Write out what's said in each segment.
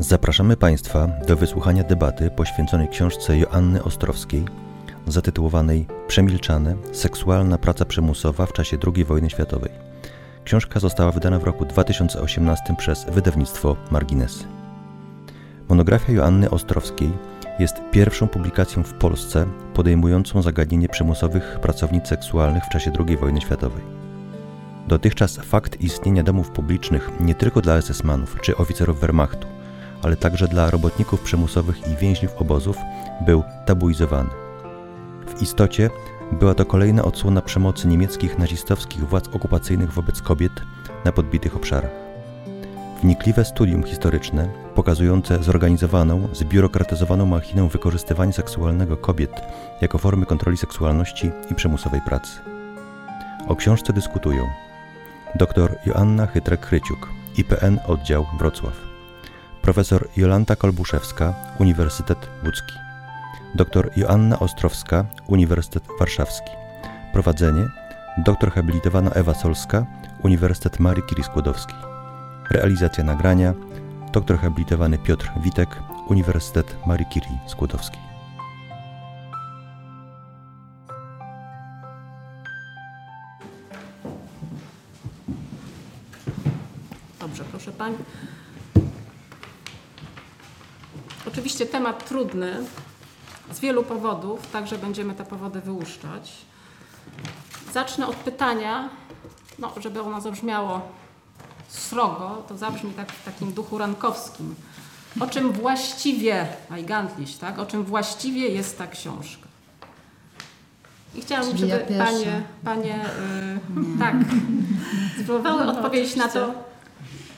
Zapraszamy Państwa do wysłuchania debaty poświęconej książce Joanny Ostrowskiej zatytułowanej Przemilczane seksualna praca przymusowa w czasie II wojny światowej. Książka została wydana w roku 2018 przez wydawnictwo Marginesy. Monografia Joanny Ostrowskiej jest pierwszą publikacją w Polsce podejmującą zagadnienie przymusowych pracownic seksualnych w czasie II wojny światowej. Dotychczas fakt istnienia domów publicznych nie tylko dla SS-manów czy oficerów Wehrmachtu, ale także dla robotników przymusowych i więźniów obozów był tabuizowany. W istocie była to kolejna odsłona przemocy niemieckich nazistowskich władz okupacyjnych wobec kobiet na podbitych obszarach. Wnikliwe studium historyczne, pokazujące zorganizowaną, zbiurokratyzowaną machinę wykorzystywania seksualnego kobiet jako formy kontroli seksualności i przymusowej pracy. O książce dyskutują dr Joanna Chytrek-Chryciuk, IPN Oddział Wrocław, profesor Jolanta Kolbuszewska, Uniwersytet Łódzki, dr Joanna Ostrowska, Uniwersytet Warszawski. Prowadzenie dr habilitowana Ewa Solska, Uniwersytet Marii Curie Skłodowskiej. Realizacja nagrania dr habilitowany Piotr Witek, Uniwersytet Marii Curie Skłodowskiej. Dobrze, proszę Pań. Oczywiście temat trudny z wielu powodów, także będziemy te powody wyłuszczać. Zacznę od pytania, no, żeby ono zabrzmiało srogo, to zabrzmi tak w takim duchu rankowskim. O czym właściwie, eigentlich, tak? O czym właściwie jest ta książka? I chciałabym, Czyli żeby ja panie, panie y, tak, spróbowały No, odpowiedzieć na to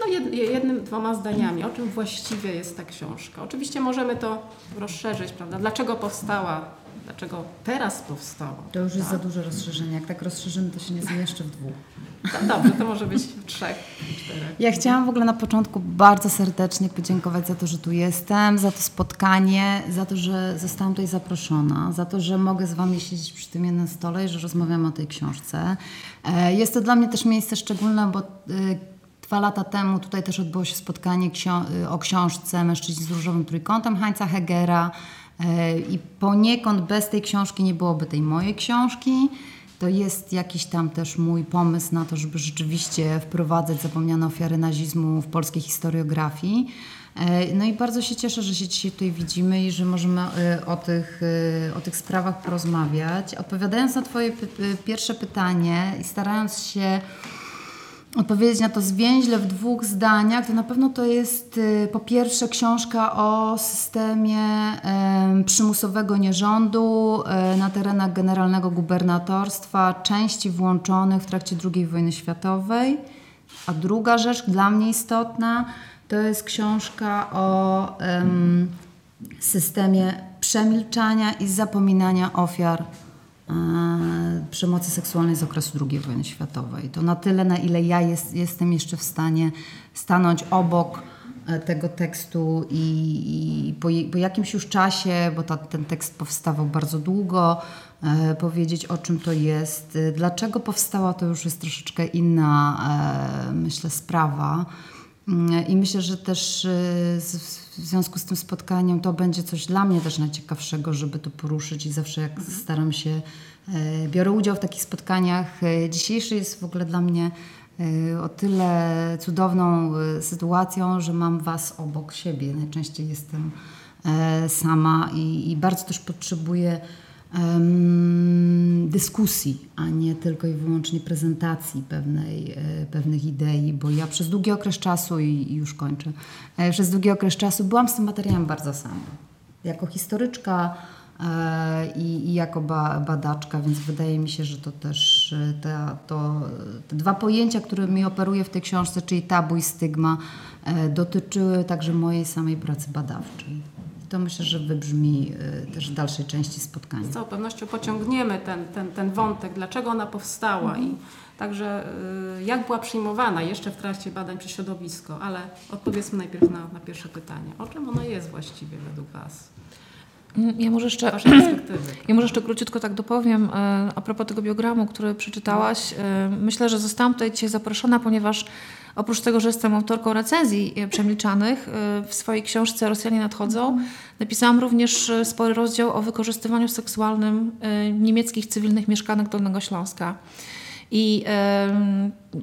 no jed, jednym, dwoma zdaniami, o czym właściwie jest ta książka. Oczywiście możemy to rozszerzyć, prawda? Dlaczego powstała? Dlaczego teraz powstała? To już jest za tak? duże rozszerzenie. Jak tak rozszerzymy, to się nie zmieszczę w dwóch. Do- Dobrze, to może być w trzech, czterech. Ja chciałam w ogóle na początku bardzo serdecznie podziękować za to, że tu jestem, za to spotkanie, za to, że zostałam tutaj zaproszona, za to, że mogę z Wami siedzieć przy tym jednym stole i że rozmawiamy o tej książce. E, Jest to dla mnie też miejsce szczególne, bo e, dwa lata temu tutaj też odbyło się spotkanie o książce Mężczyźni z różowym trójkątem Heinza Hegera i poniekąd bez tej książki nie byłoby tej mojej książki. To jest jakiś tam też mój pomysł na to, żeby rzeczywiście wprowadzać zapomniane ofiary nazizmu w polskiej historiografii. E, No i bardzo się cieszę, że się dzisiaj tutaj widzimy i że możemy e, o tych, e, o tych sprawach porozmawiać. Odpowiadając na Twoje pierwsze pytanie i starając się odpowiedzieć na to zwięźle w dwóch zdaniach, to na pewno to jest y, po pierwsze książka o systemie em, przymusowego nierządu y, na terenach generalnego gubernatorstwa, części włączonych w trakcie II wojny światowej. A druga rzecz dla mnie istotna to jest książka o em, systemie przemilczania i zapominania ofiar e, przemocy seksualnej z okresu II wojny światowej. To na tyle, na ile ja jest, jestem jeszcze w stanie stanąć obok e, tego tekstu i, i po, po jakimś już czasie, bo ta, ten tekst powstawał bardzo długo, e, powiedzieć o czym to jest. E, Dlaczego powstała, to już jest troszeczkę inna, e, myślę, sprawa. Mm, I myślę, że też y, w związku z tym spotkaniem to będzie coś dla mnie też najciekawszego, żeby to poruszyć i zawsze jak staram się, e, biorę udział w takich spotkaniach. E, Dzisiejszy jest w ogóle dla mnie e, o tyle cudowną sytuacją, że mam Was obok siebie. Najczęściej jestem sama i, i bardzo też potrzebuję dyskusji, a nie tylko i wyłącznie prezentacji pewnej, e, pewnych idei, bo ja przez długi okres czasu, i, już kończę, e, przez długi okres czasu byłam z tym materiałem bardzo sama. Jako historyczka e, i, i jako ba, badaczka, więc wydaje mi się, że to też e, ta, to, te dwa pojęcia, którymi operuję w tej książce, czyli tabu i stygma, dotyczyły także mojej samej pracy badawczej. To myślę, że wybrzmi e, też w dalszej części spotkania. Z całą pewnością pociągniemy ten, ten, ten wątek, dlaczego ona powstała i także y, jak była przyjmowana jeszcze w trakcie badań przez środowisko, ale odpowiedzmy najpierw na, na pierwsze pytanie. O czym ona jest właściwie według Was? Ja może jeszcze, ja może jeszcze króciutko tak dopowiem e, a propos tego biogramu, który przeczytałaś. Myślę, że zostałam tutaj dzisiaj zaproszona, ponieważ oprócz tego, że jestem autorką recenzji e, przemilczanych, e, w swojej książce Rosjanie nadchodzą, napisałam również e, spory rozdział o wykorzystywaniu seksualnym niemieckich cywilnych mieszkanek Dolnego Śląska. I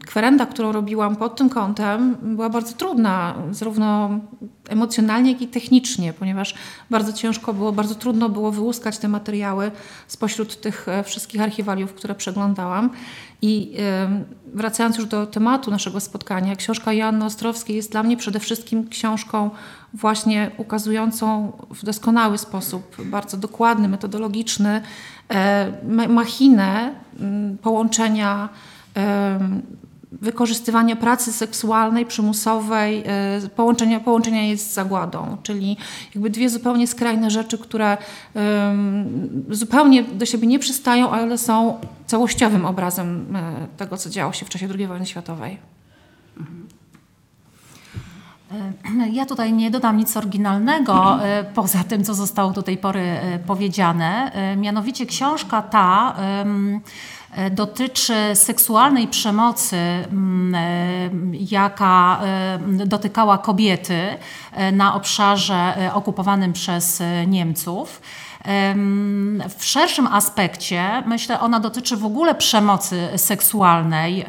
kwerenda, którą robiłam pod tym kątem, była bardzo trudna, zarówno emocjonalnie, jak i technicznie, ponieważ bardzo ciężko było, bardzo trudno było wyłuskać te materiały spośród tych wszystkich archiwaliów, które przeglądałam. I wracając już do tematu naszego spotkania, książka Joanny Ostrowskiej jest dla mnie przede wszystkim książką właśnie ukazującą w doskonały sposób, bardzo dokładny, metodologiczny, e, ma- machinę m, połączenia wykorzystywania pracy seksualnej, przymusowej, e, połączenia, połączenia jej z zagładą, czyli jakby dwie zupełnie skrajne rzeczy, które em, zupełnie do siebie nie przystają, ale są całościowym obrazem e, tego, co działo się w czasie II wojny światowej. Ja tutaj nie dodam nic oryginalnego poza tym, co zostało do tej pory powiedziane. Mianowicie książka ta e, dotyczy seksualnej przemocy, mm, e, jaka e, dotykała kobiety e, na obszarze e, okupowanym przez e, Niemców. W szerszym aspekcie, myślę, ona dotyczy w ogóle przemocy seksualnej,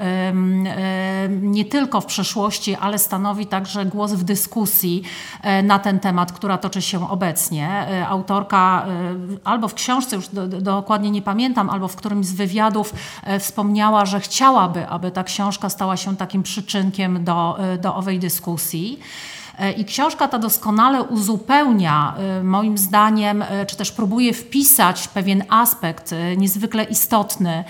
nie tylko w przeszłości, ale stanowi także głos w dyskusji e, na ten temat, która toczy się obecnie. E, Autorka e, albo w książce, już do, do, dokładnie nie pamiętam, albo w którymś z wywiadów wspomniała, że chciałaby, aby ta książka stała się takim przyczynkiem do, do owej dyskusji. E, I książka ta doskonale uzupełnia, e, moim zdaniem, e, czy też próbuje wpisać pewien aspekt niezwykle istotny,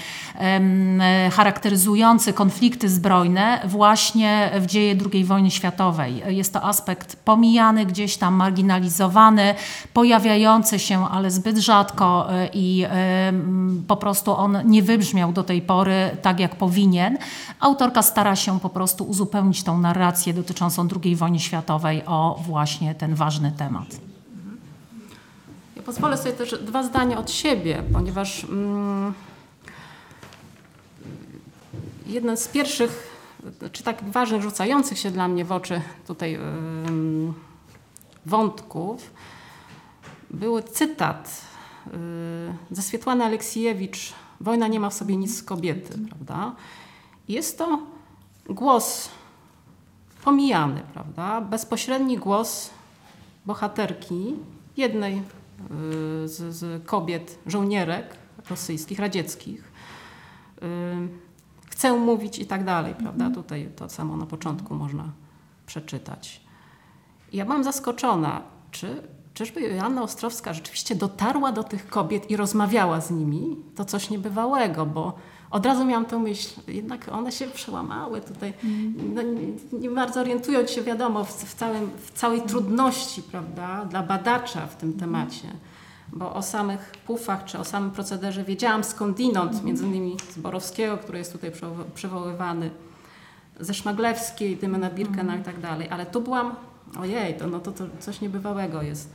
charakteryzujący konflikty zbrojne właśnie w dzieje II wojny światowej. Jest to aspekt pomijany, gdzieś tam marginalizowany, pojawiający się, ale zbyt rzadko i po prostu on nie wybrzmiał do tej pory tak, jak powinien. Autorka stara się po prostu uzupełnić tą narrację dotyczącą II wojny światowej o właśnie ten ważny temat. Ja pozwolę sobie też dwa zdania od siebie, ponieważ mm, jeden z pierwszych, czy tak ważnych, rzucających się dla mnie w oczy tutaj ym, wątków, był cytat y, ze Swietłany Aleksijewicz Wojna nie ma w sobie nic z kobiety, prawda? Jest to głos pomijany, prawda? Bezpośredni głos bohaterki, jednej y, z, z kobiet, żołnierek rosyjskich, radzieckich. Y, Chcę mówić i tak dalej, prawda? Tutaj to samo na początku można przeczytać. Ja byłam zaskoczona, czy, czyżby Joanna Ostrowska rzeczywiście dotarła do tych kobiet i rozmawiała z nimi? To coś niebywałego, bo od razu miałam tę myśl, jednak one się przełamały tutaj, no, nie, nie bardzo orientując się, wiadomo, w, w, całym, w całej trudności, prawda, dla badacza w tym temacie. Bo o samych pufach czy o samym procederze wiedziałam skądinąd, między innymi z Borowskiego, który jest tutaj przywo- przywoływany, ze Szmaglewskiej, Dymena Birkena i tak dalej, ale tu byłam, ojej, to, no to, to coś niebywałego jest.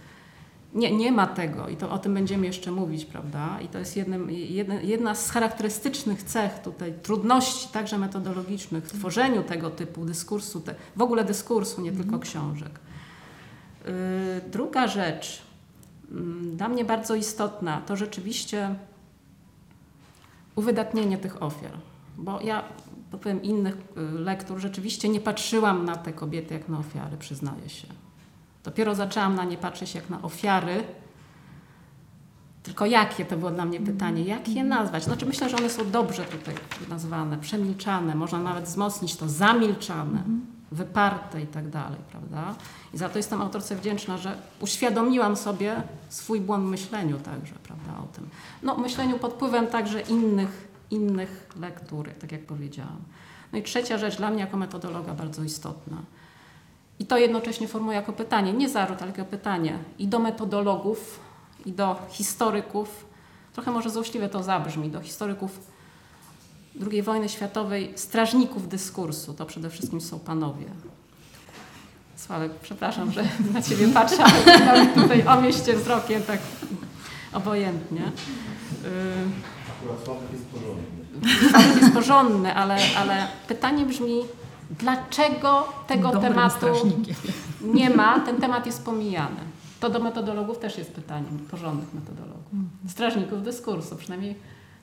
Nie, nie ma tego i to o tym będziemy jeszcze mówić, prawda? I to jest jednym, jedna, jedna z charakterystycznych cech tutaj, trudności także metodologicznych w tworzeniu tego typu dyskursu, te, w ogóle dyskursu, nie tylko książek. Yy, druga rzecz, mm, dla mnie bardzo istotna, to rzeczywiście uwydatnienie tych ofiar. Bo ja, powiem innych y, lektur, rzeczywiście nie patrzyłam na te kobiety jak na ofiary, przyznaję się. Dopiero zaczęłam na nie patrzeć jak na ofiary. Tylko jakie to było dla mnie pytanie, jak je nazwać? Znaczy myślę, że one są dobrze tutaj nazwane, przemilczane, można nawet wzmocnić to, zamilczane, wyparte i tak dalej, prawda? I za to jestem autorce wdzięczna, że uświadomiłam sobie swój błąd w myśleniu także, prawda, o tym. No, myśleniu pod wpływem także innych, innych lektur, tak jak powiedziałam. No i trzecia rzecz dla mnie jako metodologa bardzo istotna. I to jednocześnie formułuję jako pytanie, nie zarzut, ale jako pytanie i do metodologów, i do historyków, trochę może złośliwe to zabrzmi, do historyków II wojny światowej, strażników dyskursu, to przede wszystkim są panowie. Sławek, przepraszam, że na Ciebie patrzę, ale tutaj o mieście wzrokiem tak obojętnie. Yy, Sławek jest porządny. Sławek jest porządny, ale, ale pytanie brzmi, dlaczego tego Dobrym tematu nie ma, ten temat jest pomijany. To do metodologów też jest pytaniem, porządnych metodologów. Strażników dyskursu, przynajmniej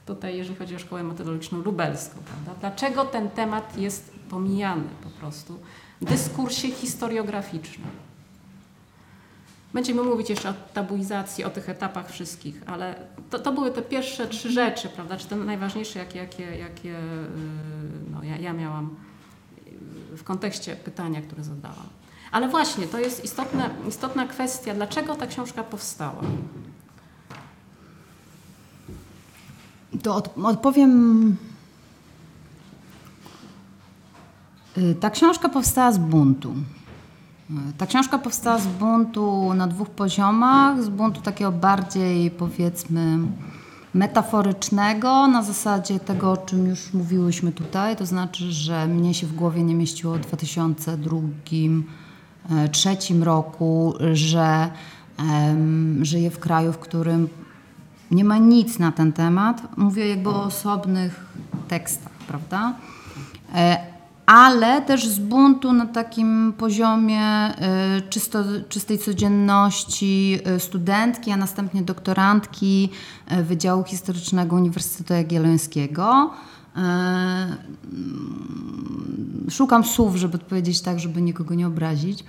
tutaj, jeżeli chodzi o szkołę metodologiczną lubelską. Prawda? Dlaczego ten temat jest pomijany po prostu w dyskursie historiograficznym? Będziemy mówić jeszcze o tabuizacji, o tych etapach wszystkich, ale to, to były te pierwsze trzy rzeczy, prawda? Czy te najważniejsze, jakie, jakie, jakie yy, no, ja, ja miałam w kontekście pytania, które zadałam. Ale właśnie, to jest istotna, istotna kwestia, dlaczego ta książka powstała. To od, odpowiem. Y, ta książka powstała z buntu. Y, ta książka powstała z buntu na dwóch poziomach. Z buntu takiego bardziej, powiedzmy, metaforycznego, na zasadzie tego, o czym już mówiłyśmy tutaj. To znaczy, że mnie się w głowie nie mieściło w 2002-2003 e, roku, że um, żyję w kraju, w którym nie ma nic na ten temat. Mówię jakby o osobnych tekstach, prawda? E, ale też z buntu na takim poziomie y, czysto, czystej codzienności y, studentki, a następnie doktorantki y, Wydziału Historycznego Uniwersytetu Jagiellońskiego. Mm, szukam słów, żeby odpowiedzieć tak, żeby nikogo nie obrazić.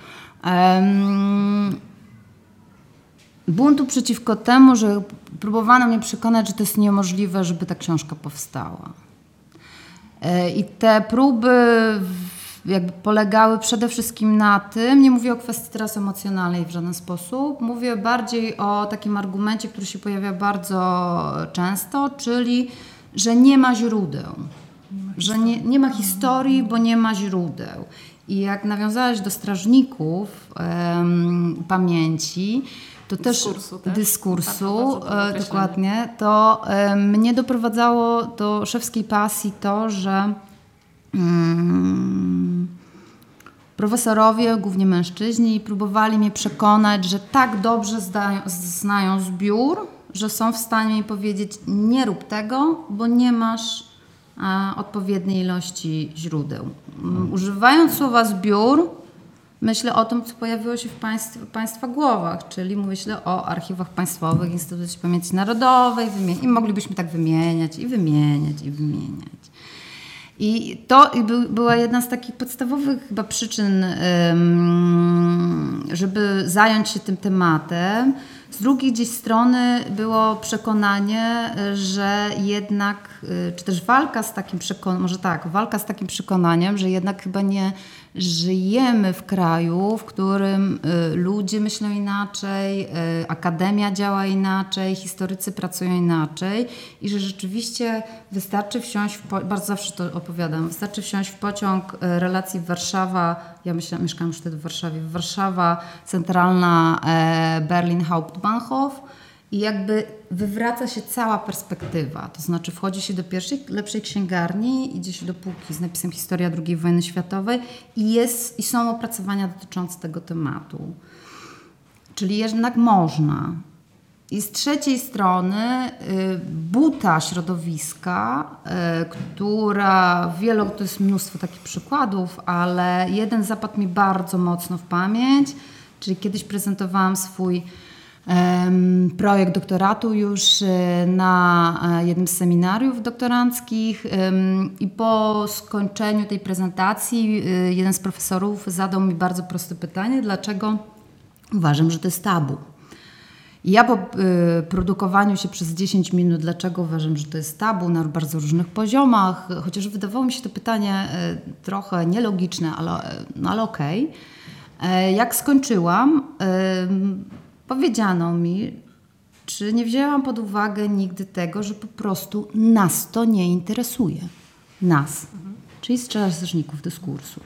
Buntu przeciwko temu, że próbowano mnie przekonać, że to jest niemożliwe, żeby ta książka powstała. E, I te próby jakby polegały przede wszystkim na tym, nie mówię o kwestii teraz emocjonalnej w żaden sposób, mówię bardziej o takim argumencie, który się pojawia bardzo często, czyli, że nie ma źródeł. że nie, nie ma historii, bo nie ma źródeł. I jak nawiązałaś do strażników pamięci, to dyskursu, też, dyskursu tak, dokładnie, to e, mnie doprowadzało do szewskiej pasji to, że mm, profesorowie, głównie mężczyźni, próbowali mnie przekonać, że tak dobrze zdają, znają zbiór, że są w stanie mi powiedzieć nie rób tego, bo nie masz a, odpowiedniej ilości źródeł. Um, używając słowa zbiór, myślę o tym, co pojawiło się w państw, Państwa głowach, czyli myślę o archiwach państwowych, Instytucie Pamięci Narodowej i moglibyśmy tak wymieniać i wymieniać i wymieniać. I to była jedna z takich podstawowych chyba przyczyn, żeby zająć się tym tematem. Z drugiej gdzieś strony było przekonanie, że jednak, y, czy też walka z takim przekonaniem, może tak, walka z takim przekonaniem, że jednak chyba nie żyjemy w kraju, w którym y, ludzie myślą inaczej, y, akademia działa inaczej, historycy pracują inaczej i że rzeczywiście wystarczy wsiąść, w po... bardzo zawsze to opowiadam, wystarczy wsiąść w pociąg y, relacji Warszawa, ja myślę, mieszkam już wtedy w Warszawie, Warszawa centralna e, Berlin Hauptbahnhof, i jakby wywraca się cała perspektywa. To znaczy wchodzi się do pierwszej, lepszej księgarni, idzie się do półki z napisem Historia II wojny światowej i, jest, i są opracowania dotyczące tego tematu. Czyli jednak można. I z trzeciej strony y, buta środowiska, y, która wielo, to jest mnóstwo takich przykładów, ale jeden zapadł mi bardzo mocno w pamięć, czyli kiedyś prezentowałam swój projekt doktoratu już e, na e, jednym z seminariów doktoranckich i po skończeniu tej prezentacji e, jeden z profesorów zadał mi bardzo proste pytanie, dlaczego uważam, że to jest tabu. Ja po produkowaniu się przez 10 minut, dlaczego uważam, że to jest tabu na bardzo różnych poziomach, chociaż wydawało mi się to pytanie trochę nielogiczne, ale, no ale okej. Okay. Jak skończyłam, powiedziano mi, czy nie wzięłam pod uwagę nigdy tego, że po prostu nas to nie interesuje. Nas, mhm. czyli strażników dyskursu.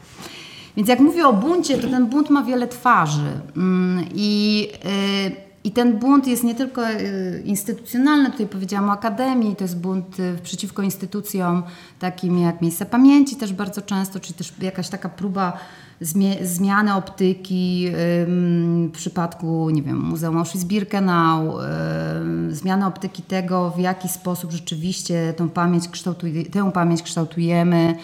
Więc jak mówię o buncie, to ten bunt ma wiele twarzy. Mm, I, yy, i ten bunt jest nie tylko y, instytucjonalny, tutaj powiedziałam o akademii, to jest bunt y, przeciwko instytucjom takim jak Miejsca Pamięci też bardzo często, czy też jakaś taka próba zmiany optyki w przypadku, nie wiem, Muzeum Auschwitz-Birkenau, ym, zmiany optyki tego, w jaki sposób rzeczywiście pamięć tę pamięć kształtujemy,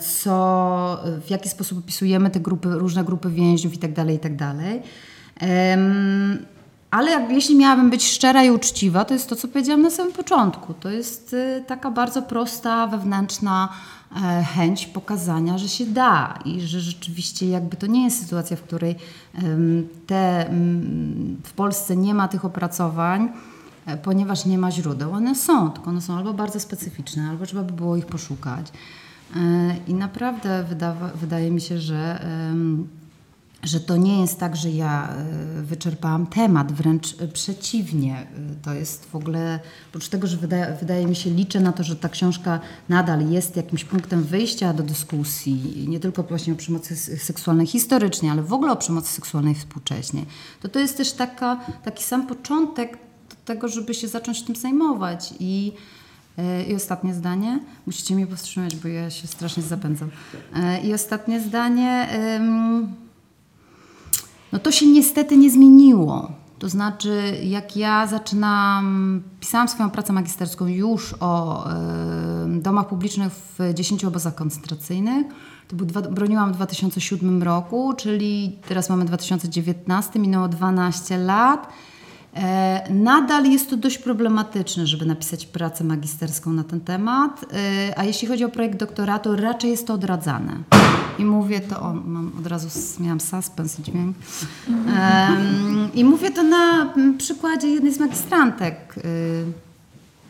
co, w jaki sposób opisujemy te grupy, różne grupy więźniów itd., itd. Ym, ale jak, jeśli miałabym być szczera i uczciwa, to jest to, co powiedziałam na samym początku. To jest y, taka bardzo prosta, wewnętrzna chęć pokazania, że się da i że rzeczywiście jakby to nie jest sytuacja, w której te, w Polsce nie ma tych opracowań, e, ponieważ nie ma źródeł. One są, tylko one są albo bardzo specyficzne, albo trzeba by było ich poszukać. E, I naprawdę wydawa, wydaje mi się, że że to nie jest tak, że ja y, wyczerpałam temat, wręcz y, przeciwnie. Y, To jest w ogóle, oprócz tego, że wydaje, wydaje mi się, liczę na to, że ta książka nadal jest jakimś punktem wyjścia do dyskusji, nie tylko właśnie o przemocy seksualnej historycznie, ale w ogóle o przemocy seksualnej współcześnie. To to jest też taka, taki sam początek do tego, żeby się zacząć tym zajmować i E, I ostatnie zdanie. Musicie mnie powstrzymać, bo ja się strasznie zapędzam. E, I ostatnie zdanie. No to się niestety nie zmieniło. To znaczy, jak ja zaczynam, pisałam swoją pracę magisterską już o em, domach publicznych w 10 obozach koncentracyjnych. To był dwa, broniłam w 2007 roku, czyli teraz mamy 2019, minęło 12 lat. E, Nadal jest to dość problematyczne, żeby napisać pracę magisterską na ten temat, e, a jeśli chodzi o projekt doktoratu, raczej jest to odradzane. I mówię to, o, mam od razu miałam suspens i dźwięk. I mówię to na przykładzie jednej z magistrantek, y,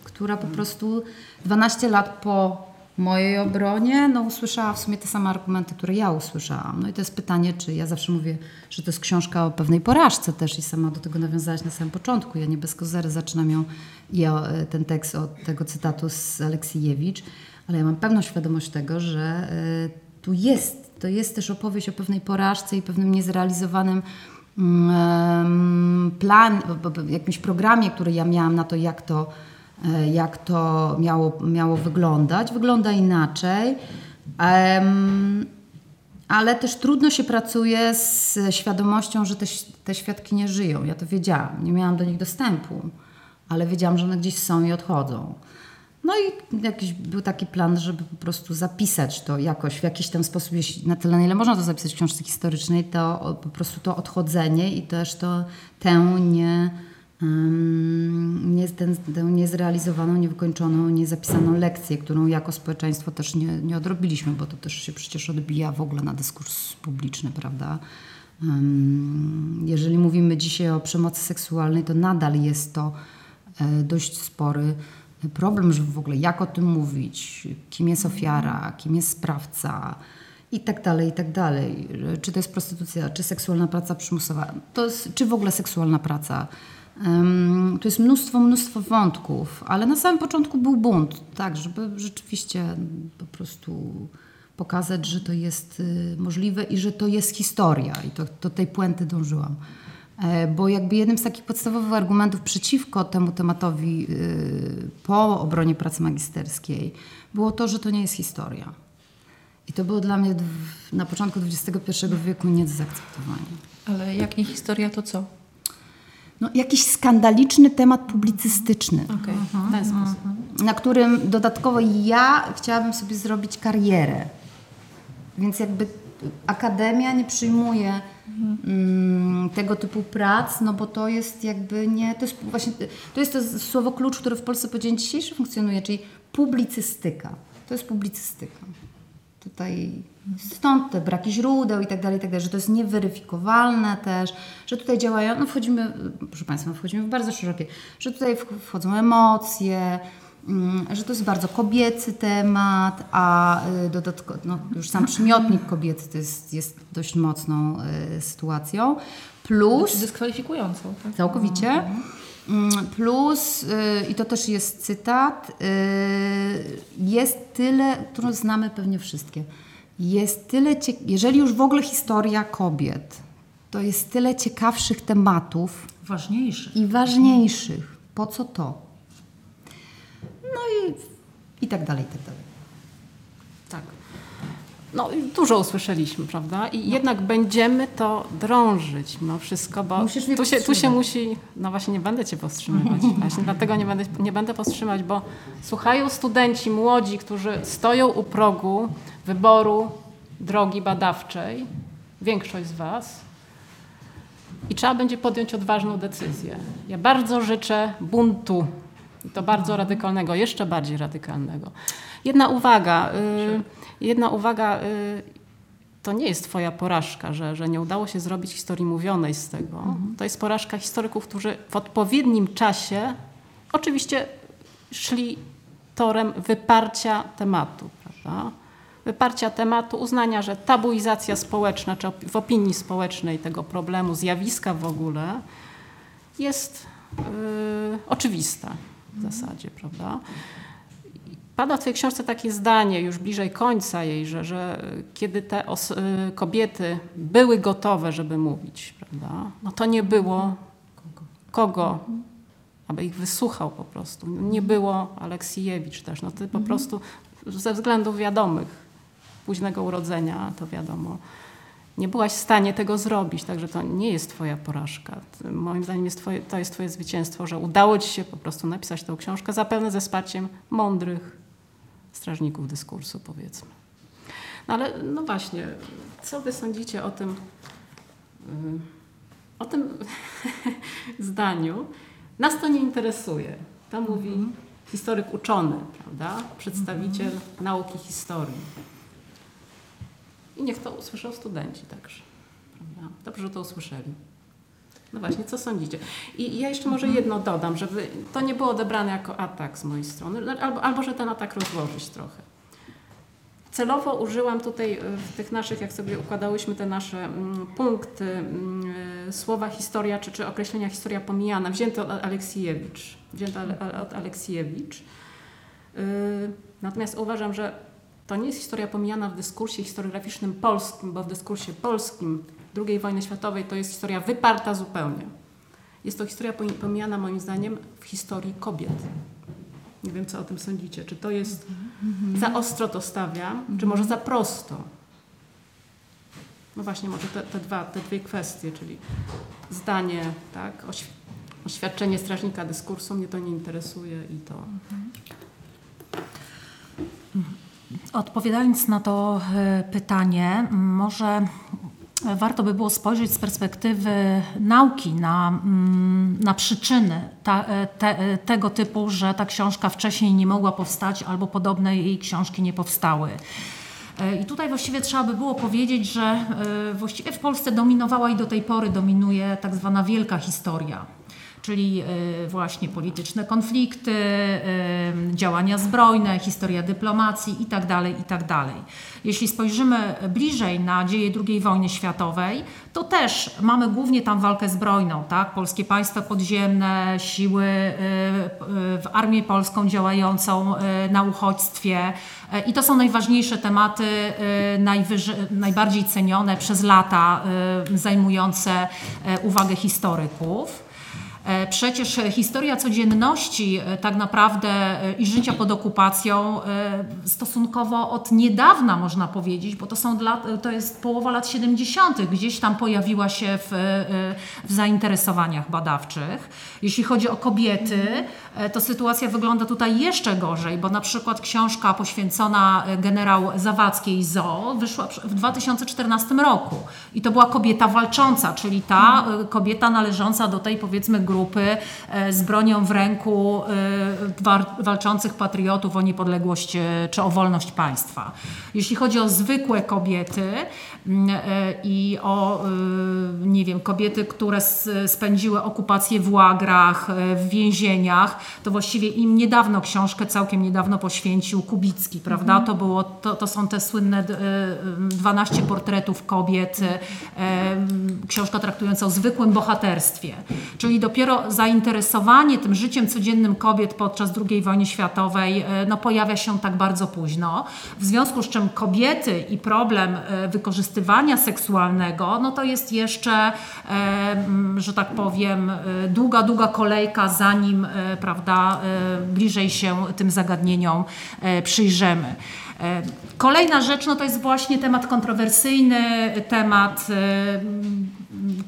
która po prostu 12 lat po mojej obronie no, usłyszała w sumie te same argumenty, które ja usłyszałam. No i to jest pytanie, czy ja zawsze mówię, że to jest książka o pewnej porażce też i sama do tego nawiązałaś na samym początku. Ja nie bez kozery zaczynam ją, ja, e, ten tekst od tego cytatu z Aleksijewicz, ale ja mam pełną świadomość tego, że y, tu jest, to jest też opowieść o pewnej porażce i pewnym niezrealizowanym mm, plan, jakimś programie, który ja miałam na to, jak to, jak to miało, miało wyglądać. Wygląda inaczej. Ale też trudno się pracuje z świadomością, że te, te świadki nie żyją. Ja to wiedziałam, nie miałam do nich dostępu, ale wiedziałam, że one gdzieś są i odchodzą. No i jakiś był taki plan, żeby po prostu zapisać to jakoś w jakiś tam sposób, jeśli na tyle, na ile można to zapisać w książce historycznej, to po prostu to odchodzenie i też to tę nie, niezrealizowaną, niewykończoną, niezapisaną lekcję, którą jako społeczeństwo też nie, nie odrobiliśmy, bo to też się przecież odbija w ogóle na dyskurs publiczny, prawda? Jeżeli mówimy dzisiaj o przemocy seksualnej, to nadal jest to e, dość spory problem, żeby w ogóle jak o tym mówić, kim jest ofiara, kim jest sprawca i tak dalej, i tak dalej. Czy to jest prostytucja, czy seksualna praca przymusowa, to jest, czy w ogóle seksualna praca. To jest mnóstwo, mnóstwo wątków, ale na samym początku był bunt, tak, żeby rzeczywiście po prostu pokazać, że to jest y, możliwe i że to jest historia i to, do tej puenty dążyłam. E, Bo jakby jednym z takich podstawowych argumentów przeciwko temu tematowi y, po obronie pracy magisterskiej było to, że to nie jest historia. I to było dla mnie na początku XXI wieku nie do zaakceptowania. Ale jak nie historia, to co? No, jakiś skandaliczny temat publicystyczny. W ten sposób. na którym dodatkowo ja chciałabym sobie zrobić karierę. Więc jakby akademia nie przyjmuje mm, tego typu prac, no bo to jest jakby nie, to jest właśnie, to jest to słowo klucz, które w Polsce po dzień dzisiejszy funkcjonuje, czyli publicystyka. To jest publicystyka. Tutaj stąd te braki źródeł i tak dalej, tak dalej, że to jest nieweryfikowalne też, że tutaj działają, no wchodzimy, proszę Państwa, wchodzimy w bardzo szerokie, że tutaj wch- wchodzą emocje, mm, że to jest bardzo kobiecy temat, a y, dodatkowo, no już sam przymiotnik kobiecy to jest, jest dość mocną y, sytuacją, plus... Dyskwalifikującą, tak? Całkowicie. Mm, Plus, y, i to też jest cytat, y, jest tyle, którą znamy pewnie wszystkie, jest tyle, jeżeli już w ogóle historia kobiet, to jest tyle ciekawszych tematów Ważniejszy. i ważniejszych. Po co to? No i, i tak dalej, i tak dalej. Tak. no, dużo usłyszeliśmy, prawda? I jednak będziemy to drążyć mimo wszystko, bo Musisz tu się, tu się musi... No właśnie nie będę cię powstrzymywać. Właśnie dlatego nie będę, nie będę powstrzymać, bo słuchają studenci młodzi, którzy stoją u progu wyboru drogi badawczej, większość z was, i trzeba będzie podjąć odważną decyzję. Ja bardzo życzę buntu, i to bardzo radykalnego, jeszcze bardziej radykalnego. Jedna uwaga, y, jedna uwaga, y, to nie jest twoja porażka, że, że nie udało się zrobić historii mówionej z tego. To jest porażka historyków, którzy w odpowiednim czasie oczywiście szli torem wyparcia tematu, prawda? Wyparcia tematu, uznania, że tabuizacja społeczna, czy w opinii społecznej tego problemu, zjawiska w ogóle, jest y, oczywista w zasadzie, prawda? Pada w Twojej książce takie zdanie, już bliżej końca jej, że, że kiedy te y, kobiety były gotowe, żeby mówić, prawda? No to nie było kogo, aby ich wysłuchał po prostu. Nie było Aleksijewicz też. No ty po prostu ze względów wiadomych, późnego urodzenia, to wiadomo, nie byłaś w stanie tego zrobić, także to nie jest twoja porażka. Moim zdaniem jest twoje, to jest twoje zwycięstwo, że udało ci się po prostu napisać tę książkę, zapewne ze wsparciem mądrych strażników dyskursu, powiedzmy. No ale no właśnie, co wy sądzicie o tym, y, o tym zdaniu? Nas to nie interesuje. To mówi historyk uczony, prawda? Przedstawiciel nauki historii. I niech to usłyszą studenci także. Prawda? Dobrze, że to usłyszeli. No właśnie, co sądzicie? I ja jeszcze może jedno dodam, żeby to nie było odebrane jako atak z mojej strony, no, albo, albo że ten atak rozłożyć trochę. Celowo użyłam tutaj y, w tych naszych, jak sobie układałyśmy te nasze mm, punkty, mm, y, słowa historia czy, czy określenia historia pomijana, wzięte od Aleksijewicz. Wzięte od Aleksijewicz. Y, Natomiast uważam, że to nie jest historia pomijana w dyskursie historiograficznym polskim, bo w dyskursie polskim II wojny światowej to jest historia wyparta zupełnie. Jest to historia pomi- pomijana moim zdaniem w historii kobiet. Nie wiem, co o tym sądzicie. Czy to jest za ostro to stawiam, czy może za prosto? No właśnie, może te, te, dwa, te dwie kwestie, czyli zdanie, tak, oświ- oświadczenie strażnika dyskursu, mnie to nie interesuje i to Odpowiadając na to e, pytanie, może warto by było spojrzeć z perspektywy nauki na, mm, na przyczyny ta, e, te, e, tego typu, że ta książka wcześniej nie mogła powstać albo podobne jej książki nie powstały. I tutaj właściwie trzeba by było powiedzieć, że właściwie w Polsce dominowała i do tej pory dominuje tak zwana wielka historia. Czyli e, właśnie polityczne konflikty, e, działania zbrojne, historia dyplomacji itd., itd. Jeśli spojrzymy bliżej na dzieje II wojny światowej, to też mamy głównie tam walkę zbrojną, tak? Polskie państwa podziemne, siły e, w armię polską działającą na uchodźstwie. I to są najważniejsze tematy, najbardziej cenione przez lata, zajmujące uwagę historyków. E, Przecież historia codzienności e, tak naprawdę e, i życia pod okupacją e, stosunkowo od niedawna można powiedzieć, bo to, są to jest połowa lat 70., gdzieś tam pojawiła się w, e, w zainteresowaniach badawczych. Jeśli chodzi o kobiety, e, to sytuacja wygląda tutaj jeszcze gorzej, bo na przykład książka poświęcona e, generał Zawadzkiej ZO wyszła w 2014 roku. I to była kobieta walcząca, czyli ta e, kobieta należąca do tej powiedzmy grupy e, z bronią w ręku e, walczących patriotów o niepodległość e, czy o wolność państwa. Jeśli chodzi o zwykłe kobiety i o, e, nie wiem, kobiety, które spędziły okupację w łagrach, e, w więzieniach, to właściwie im niedawno książkę, całkiem niedawno poświęcił Kubicki, prawda? To, było, to, to są te słynne d- e, 12 portretów kobiet, e, książka traktująca o zwykłym bohaterstwie. Czyli dopiero zainteresowanie tym życiem codziennym kobiet podczas II wojny światowej e, no, pojawia się tak bardzo późno. W związku z czym kobiety i problem e, wykorzystywania seksualnego, no to jest jeszcze, e, m, że tak powiem, e, długa, długa kolejka, zanim e, prawda, bliżej się tym zagadnieniom przyjrzymy. Kolejna rzecz no to jest właśnie temat kontrowersyjny, temat,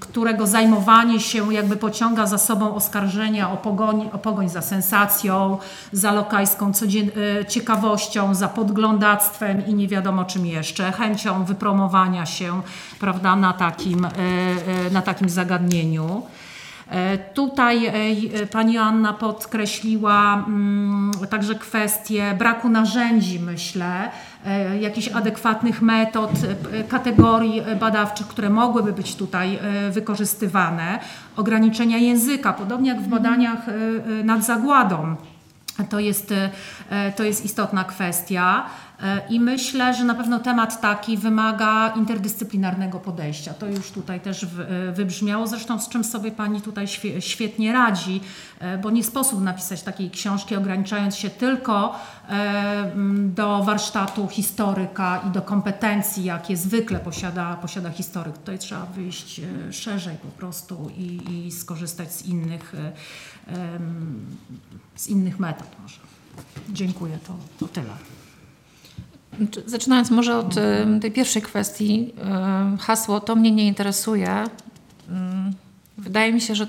którego zajmowanie się jakby pociąga za sobą oskarżenia o pogoń, o pogoń za sensacją, za lokajską e, ciekawością, za podglądactwem i nie wiadomo czym jeszcze, chęcią wypromowania się prawda, na, takim, e, e, na takim zagadnieniu. Tutaj pani Anna podkreśliła mm, także kwestię braku narzędzi, myślę, jakichś adekwatnych metod, e, kategorii e, badawczych, które mogłyby być tutaj e, wykorzystywane, ograniczenia języka, podobnie jak w badaniach e, e, nad zagładą. To jest, e, to jest istotna kwestia. e, i myślę, że na pewno temat taki wymaga interdyscyplinarnego podejścia. To już tutaj też e, wybrzmiało, zresztą z czym sobie Pani tutaj świe- świetnie radzi, e, bo nie sposób napisać takiej książki ograniczając się tylko e, do warsztatu historyka i do kompetencji, jakie zwykle posiada, posiada historyk. Tutaj trzeba wyjść e, szerzej po prostu i, i skorzystać z innych e, z innych metod może. Dziękuję, to, to tyle. Czy- Zaczynając może od em, tej pierwszej kwestii, em, hasło to mnie nie interesuje. Mm, Wydaje mi się, że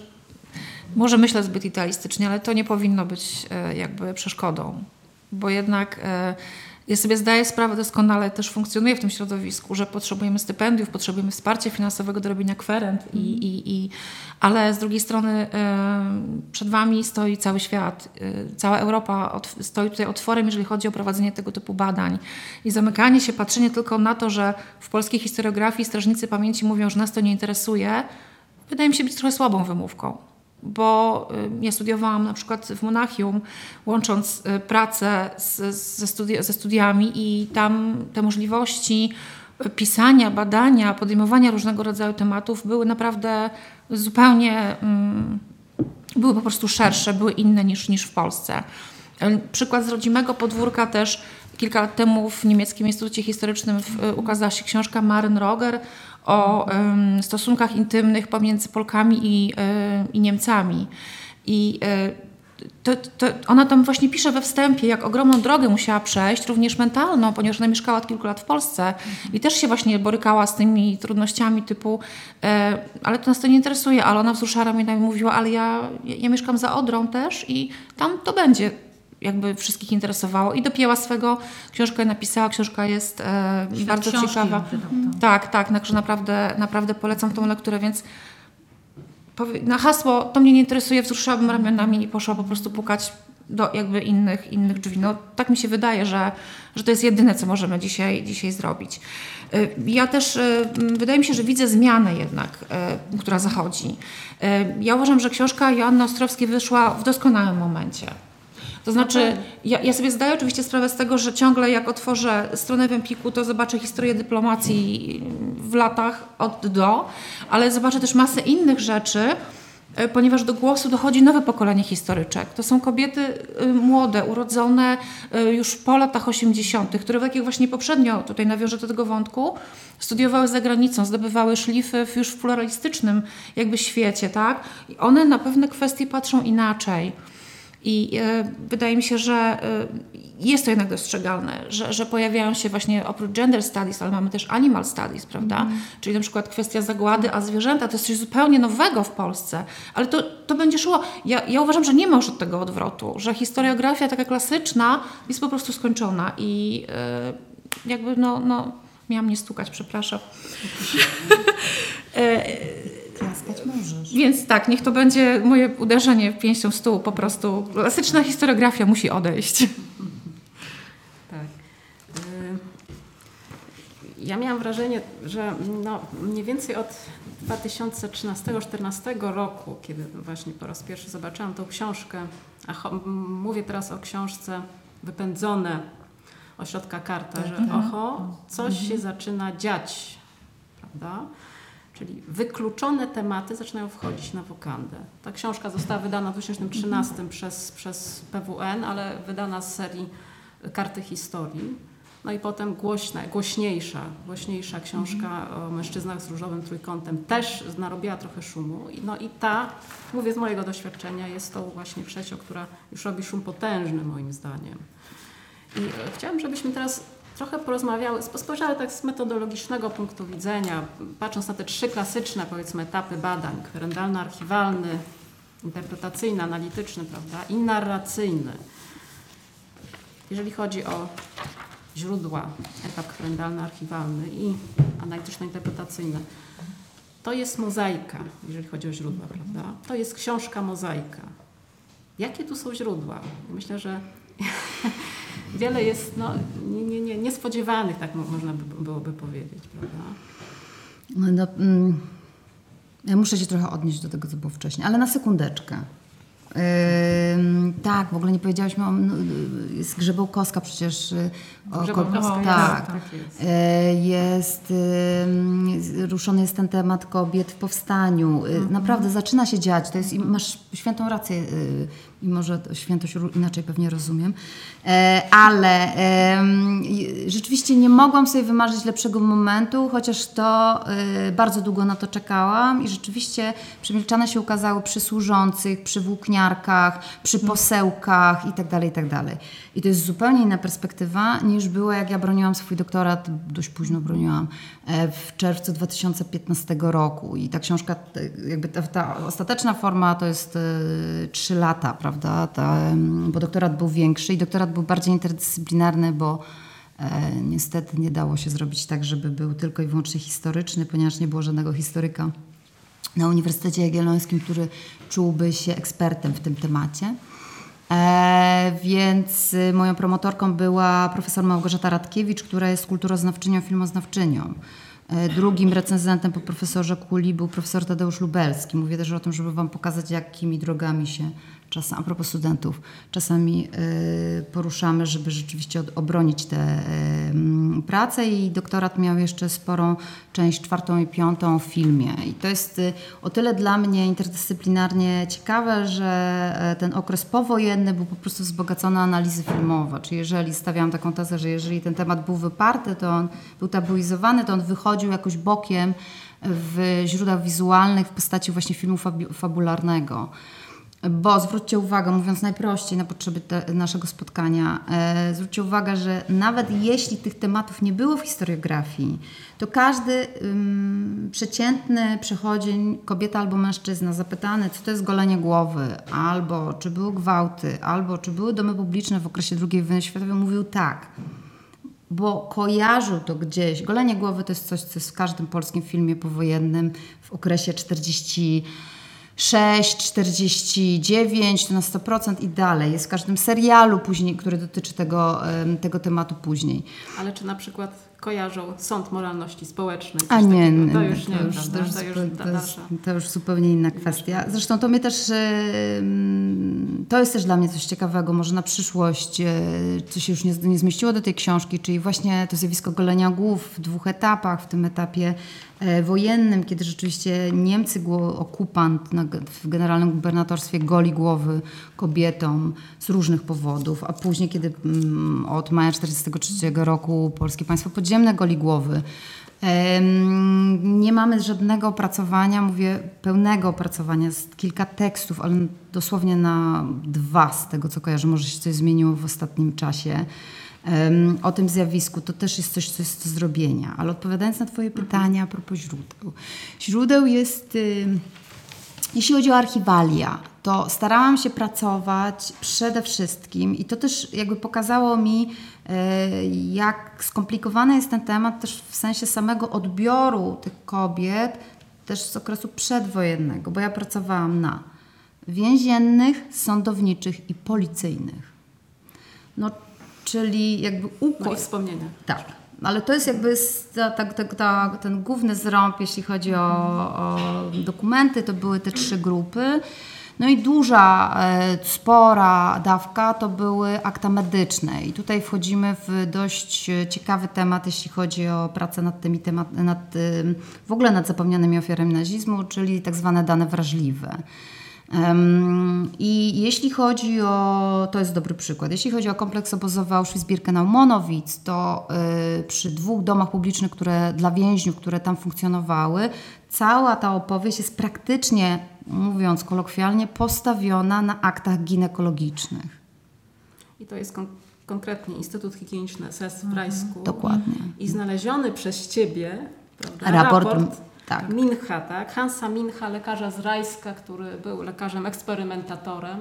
może myślę zbyt idealistycznie, ale to nie powinno być jakby przeszkodą, bo jednak ja sobie zdaję sprawę doskonale, też funkcjonuję w tym środowisku, że potrzebujemy stypendiów, potrzebujemy wsparcia finansowego do robienia kwerent, i, i, i, ale z drugiej strony przed Wami stoi cały świat, e, cała Europa otw- stoi tutaj otworem, jeżeli chodzi o prowadzenie tego typu badań. I zamykanie się, patrzenie tylko na to, że w polskiej historiografii strażnicy pamięci mówią, że nas to nie interesuje, wydaje mi się być trochę słabą wymówką bo y, ja studiowałam na przykład w Monachium, łącząc y, pracę z, ze, studi- ze studiami i tam te możliwości pisania, badania, podejmowania różnego rodzaju tematów były naprawdę zupełnie, mm, były po prostu szersze, były inne niż, niż w Polsce. Y, Przykład z rodzimego podwórka też kilka lat temu w niemieckim Instytucie Historycznym w, ukazała się książka Maren Roger o stosunkach intymnych pomiędzy Polkami i, y, i Niemcami. I y, to, to ona tam właśnie pisze we wstępie, jak ogromną drogę musiała przejść, również mentalną, ponieważ ona mieszkała od kilku lat w Polsce i też się właśnie borykała z tymi trudnościami typu, e, ale to nas to nie interesuje, ale ona wzruszała ramionami i mówiła, ale ja, ja mieszkam za Odrą też i tam to będzie jakby wszystkich interesowało i dopięła swego, książkę napisała, książka jest e, bardzo ciekawa. Tak, tak, także naprawdę, naprawdę polecam tą lekturę, więc na hasło to mnie nie interesuje, wzruszyłabym ramionami i poszła po prostu pukać do jakby innych, innych drzwi. No, tak mi się wydaje, że, że to jest jedyne, co możemy dzisiaj, dzisiaj zrobić. Y, Ja też, m, wydaje mi się, że widzę zmianę jednak, y, która zachodzi. Ja uważam, że książka Joanny Ostrowskiej wyszła w doskonałym momencie. To znaczy, ja, ja sobie zdaję oczywiście sprawę z tego, że ciągle jak otworzę stronę w Empiku, to zobaczę historię dyplomacji w latach od do, ale zobaczę też masę innych rzeczy, e, ponieważ do głosu dochodzi nowe pokolenie historyczek. To są kobiety y, młode, urodzone y, już po latach 80., które tak jak właśnie poprzednio, tutaj nawiążę do tego wątku, studiowały za granicą, zdobywały szlify już w pluralistycznym jakby świecie, tak? I one na pewne kwestie patrzą inaczej. I e, wydaje mi się, że e, jest to jednak dostrzegalne, że, że pojawiają się właśnie oprócz gender studies, ale mamy też animal studies, prawda? Czyli na przykład kwestia zagłady, a zwierzęta to jest coś zupełnie nowego w Polsce, ale to, to będzie szło. Ja, ja uważam, że nie ma już od tego odwrotu, że historiografia taka klasyczna jest po prostu skończona i e, jakby no, no miałam nie stukać, przepraszam. Klaskać możesz. Więc tak, niech to będzie moje uderzenie pięścią w stół. Po prostu klasyczna historiografia musi odejść. Tak. Y, Ja miałam wrażenie, że no, mniej więcej od 2013-2014 roku, kiedy właśnie po raz pierwszy zobaczyłam tą książkę, a mówię teraz o książce Wypędzone ośrodka Karta, że oho, coś się zaczyna dziać, prawda? Czyli wykluczone tematy zaczynają wchodzić na wokandę. Ta książka została wydana w 2013 przez, przez PWN, ale wydana z serii Karty Historii. No i potem głośna, głośniejsza, głośniejsza książka o mężczyznach z różowym trójkątem też narobiła trochę szumu. No i ta, mówię z mojego doświadczenia, jest to właśnie trzecią, która już robi szum potężny moim zdaniem. I e, chciałam, żebyśmy teraz trochę porozmawiały, spo- spojrzały tak z metodologicznego punktu widzenia, patrząc na te trzy klasyczne, powiedzmy, etapy badań, kwerendalno-archiwalny, interpretacyjny, analityczny, prawda, i narracyjny. Jeżeli chodzi o źródła, etap kwerendalno-archiwalny i analityczno-interpretacyjny, to jest mozaika, jeżeli chodzi o źródła, prawda? To jest książka mozaika. Jakie tu są źródła? Myślę, że wiele jest no, nie, nie, nie, niespodziewanych, tak mo- można by, byłoby powiedzieć, prawda? No, no, mm, ja muszę się trochę odnieść do tego, co było wcześniej, ale na sekundeczkę. Ym, tak, w ogóle nie powiedziałyśmy o. No, jest Grzebełkowska przecież. y, o- Grzebałkowska jest, tak. tak jest. E, Jest, z- ruszony jest ten temat kobiet w powstaniu. Y, Naprawdę zaczyna się dziać. To jest, masz świętą rację, y, mimo że to świętość inaczej pewnie rozumiem. E, Ale i- rzeczywiście nie mogłam sobie wymarzyć lepszego momentu, chociaż to y, bardzo długo na to czekałam i rzeczywiście przemilczane się ukazały przy służących, przy włókniarkach, przy posełkach itd., itd. I to jest zupełnie inna perspektywa niż była, jak ja broniłam swój doktorat, dość późno broniłam, e, w czerwcu 2015 roku. I ta książka, jakby ta, ta ostateczna forma to jest e, trzy lata, prawda? Ta, em, bo doktorat był większy i doktorat był bardziej interdyscyplinarny, bo e, niestety nie dało się zrobić tak, żeby był tylko i wyłącznie historyczny, ponieważ nie było żadnego historyka na Uniwersytecie Jagiellońskim, który czułby się ekspertem w tym temacie. E, więc y, moją promotorką była profesor Małgorzata Radkiewicz, która jest kulturoznawczynią, filmoznawczynią. E, drugim recenzentem po profesorze Kuli był profesor Tadeusz Lubelski. Mówię też o tym, żeby Wam pokazać, jakimi drogami się a propos studentów, czasami y, poruszamy, żeby rzeczywiście obronić te y, mm, prace i doktorat miał jeszcze sporą część czwartą i piątą w filmie. I to jest y, o tyle dla mnie interdyscyplinarnie ciekawe, że e, ten okres powojenny był po prostu wzbogacony analizy filmowe. Czyli jeżeli stawiałam taką tezę, że jeżeli ten temat był wyparty, to on był tabuizowany, to on wychodził jakoś bokiem w źródłach wizualnych w postaci właśnie filmu fabularnego. Bo zwróćcie uwagę, mówiąc najprościej na potrzeby te, naszego spotkania, e, zwróćcie uwagę, że nawet jeśli tych tematów nie było w historiografii, to każdy ym, przeciętny przechodzień, kobieta albo mężczyzna, zapytany, co to jest golenie głowy, albo czy były gwałty, albo czy były domy publiczne w okresie II wojny światowej, mówił tak bo kojarzył to gdzieś. Golenie głowy to jest coś, co jest w każdym polskim filmie powojennym w okresie 46, 49, to na 100% i dalej. Jest w każdym serialu później, który dotyczy tego, tego tematu później. Ale czy na przykład kojarzą sąd moralności społecznej? A nie, to już nie, to już, prawda? to już, to już zupe- da- to jest, dalsza. to już zupełnie inna kwestia. Zresztą to mnie też, to jest też dla mnie coś ciekawego, może na przyszłość, e, co się już nie, nie zmieściło do tej książki, czyli właśnie to zjawisko golenia głów w dwóch etapach, w tym etapie e, wojennym, kiedy rzeczywiście Niemcy, okupant w generalnym gubernatorstwie goli głowy kobietom z różnych powodów, a później, kiedy mm, od maja 1943 roku Polskie Państwo Podziemne goli głowy. Em, Nie mamy żadnego opracowania, mówię pełnego opracowania, jest kilka tekstów, ale dosłownie na dwa z tego, co kojarzę. Może się coś zmieniło w ostatnim czasie. O tym zjawisku to też jest coś, co jest do zrobienia. Ale odpowiadając na Twoje pytania a propos źródeł. Źródeł jest. ym, jeśli chodzi o archiwalia, to starałam się pracować przede wszystkim i to też jakby pokazało mi, jak skomplikowany jest ten temat też w sensie samego odbioru tych kobiet, też z okresu przedwojennego, bo ja pracowałam na więziennych, sądowniczych i policyjnych. No, czyli jakby No układ. i wspomnienia. Tak, ale to jest jakby ta, ta, ta, ten główny zrąb, jeśli chodzi o, o dokumenty, to były te trzy grupy. No i duża, e, spora dawka to były akta medyczne. I tutaj wchodzimy w dość e, ciekawy temat, jeśli chodzi o pracę nad tymi temat, nad, ym, w ogóle nad zapomnianymi ofiarami nazizmu, czyli tak zwane dane wrażliwe. I jeśli chodzi o, to jest dobry przykład, jeśli chodzi o kompleks obozowy Auschwitz-Birkenau-Monowitz, to y, przy dwóch domach publicznych, które dla więźniów, które tam funkcjonowały, cała ta opowieść jest praktycznie, mówiąc kolokwialnie, postawiona na aktach ginekologicznych. I to jest kon- konkretnie Instytut Higieniczny SS w Rajsku. Dokładnie. I znaleziony przez Ciebie prawda, Raport, raport tak. Mincha, tak? Hansa Mincha, lekarza z Rajska, który był lekarzem eksperymentatorem.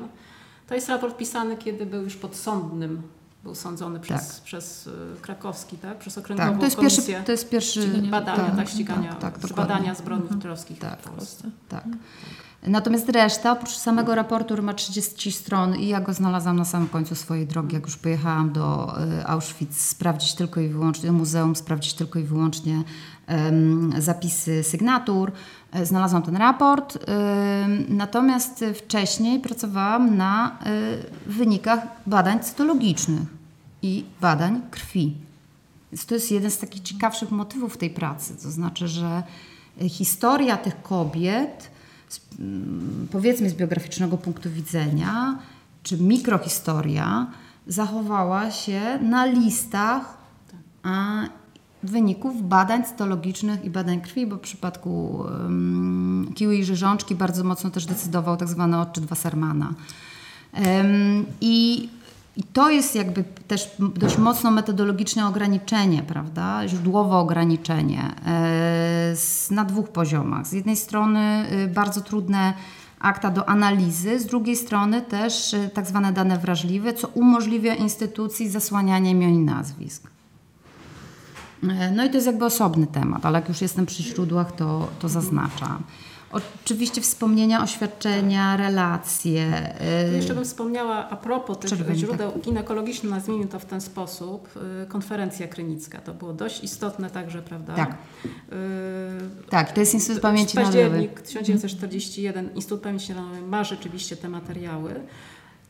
To jest raport pisany, kiedy był już podsądnym. Był sądzony przez, przez y, krakowski, tak? Przez okręgową Tak, to jest komisję pierwszy, to jest pierwszy badania, tak, tak, ścigania, tak, tak, badania zbrodni hitlerowskich Tak. w Polsce. Tak. Natomiast reszta, oprócz samego raportu, ma 30 stron i ja go znalazłam na samym końcu swojej drogi, jak już pojechałam do y, Auschwitz, sprawdzić tylko i wyłącznie, do muzeum, sprawdzić tylko i wyłącznie zapisy sygnatur. E, Znalazłam ten raport, natomiast wcześniej pracowałam na y, wynikach badań cytologicznych i badań krwi. Więc to jest jeden z takich ciekawszych motywów tej pracy. To znaczy, że historia tych kobiet, z, mm, powiedzmy z biograficznego punktu widzenia, czy mikrohistoria, zachowała się na listach a, wyników badań cytologicznych i badań krwi, bo w przypadku um, kiły i rzeżączki bardzo mocno też decydował tak zwany odczyt Wassermana. Em, I, I to jest jakby też dość mocno metodologiczne ograniczenie, prawda? Źródłowe ograniczenie e, na dwóch poziomach. Z jednej strony y, bardzo trudne akta do analizy, z drugiej strony też y, tak zwane dane wrażliwe, co umożliwia instytucji zasłanianie imion i nazwisk. E, No i to jest jakby osobny temat, ale jak już jestem przy źródłach, to, to zaznaczam. Oczywiście wspomnienia, oświadczenia, relacje. Y, jeszcze bym wspomniała a propos tych Czerweni, źródeł ginekologicznych, nazwijmy to w ten sposób, y, konferencja krynicka. To było dość istotne także, prawda? Tak. Y, Tak, to jest Instytut Pamięci Narodowej. Październik 1941, Instytut Pamięci Narodowej ma rzeczywiście te materiały.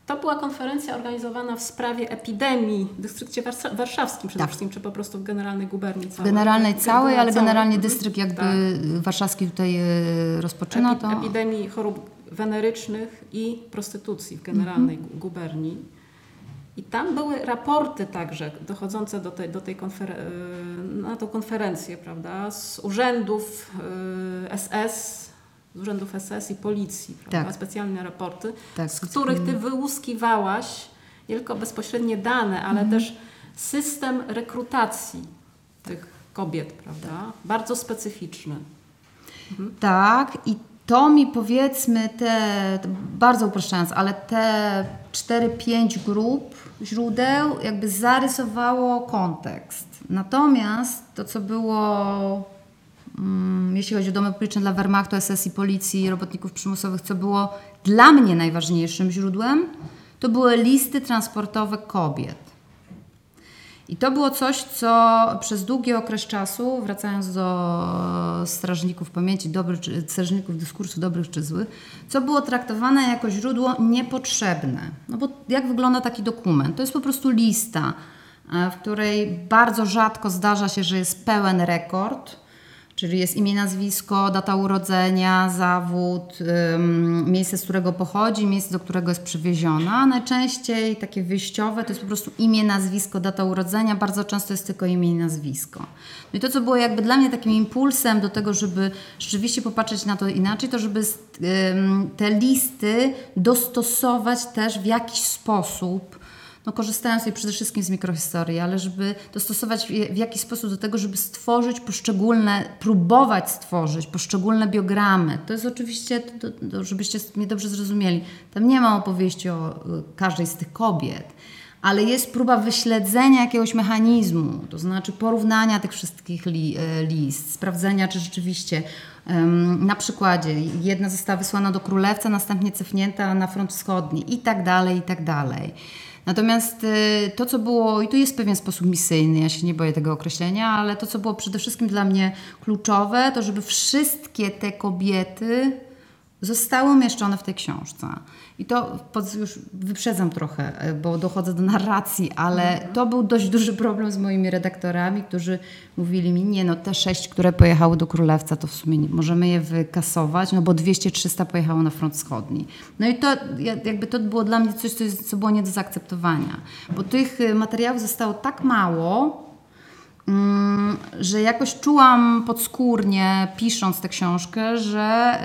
To była konferencja organizowana w sprawie epidemii w dystrykcie Warsza- warszawskim przede Tak. wszystkim, czy po prostu w Generalnej Guberni całej. generalnej całej, ale generalnie dystrykt jakby Tak. warszawski tutaj y, rozpoczyna to. Epi- epidemii chorób wenerycznych i prostytucji w generalnej Mhm. gu- guberni. I tam były raporty także dochodzące do tej, do tej konfer- y, na tą konferencję, prawda, z urzędów SS, z urzędów SS i policji, prawda, Tak. specjalne raporty, Tak, z których ty wyłuskiwałaś nie tylko bezpośrednie dane, ale Mhm. też system rekrutacji tych kobiet, prawda, bardzo specyficzny. Tak, i to mi powiedzmy te, bardzo upraszczając, ale te 4-5 grup źródeł jakby zarysowało kontekst. Natomiast to, co było, jeśli chodzi o domy publiczne dla Wehrmachtu, SS i policji, robotników przymusowych, co było dla mnie najważniejszym źródłem, to były listy transportowe kobiet. I to było coś, co przez długi okres czasu, wracając do strażników pamięci, dobrych, strażników dyskursu dobrych czy złych, co było traktowane jako źródło niepotrzebne. No bo jak wygląda taki dokument? To jest po prostu lista, e, w której bardzo rzadko zdarza się, że jest pełen rekord, Czyli jest imię, nazwisko, data urodzenia, zawód, miejsce, z którego pochodzi, miejsce, do którego jest przywieziona. Najczęściej takie wyjściowe to jest po prostu imię, nazwisko, data urodzenia. Bardzo często jest tylko imię i nazwisko. No i to, co było jakby dla mnie takim impulsem do tego, żeby rzeczywiście popatrzeć na to inaczej, to żeby te listy dostosować też w jakiś sposób no korzystając tutaj przede wszystkim z mikrohistorii, ale żeby dostosować w, jakiś sposób do tego, żeby stworzyć poszczególne, próbować stworzyć poszczególne biogramy. To jest oczywiście, żebyście mnie dobrze zrozumieli, tam nie ma opowieści o y, każdej z tych kobiet, ale jest próba wyśledzenia jakiegoś mechanizmu, to znaczy porównania tych wszystkich li, e, list, sprawdzenia, czy rzeczywiście na przykładzie jedna została wysłana do królewca, następnie cofnięta na front wschodni i tak dalej, i tak dalej. Natomiast y, to, co było, i tu jest pewien sposób misyjny, ja się nie boję tego określenia, ale to, co było przede wszystkim dla mnie kluczowe, to żeby wszystkie te kobiety zostały umieszczone w tej książce. I to pod, już wyprzedzam trochę, e, bo dochodzę do narracji, ale to był dość duży problem z moimi redaktorami, którzy mówili mi, nie no, te sześć, które pojechały do Królewca, to w sumie nie, możemy je wykasować, no bo 200-300 pojechało na front wschodni. No i to ja- jakby to było dla mnie coś, co, jest, co było nie do zaakceptowania, bo tych y, materiałów zostało tak mało, że jakoś czułam podskórnie, pisząc tę książkę, że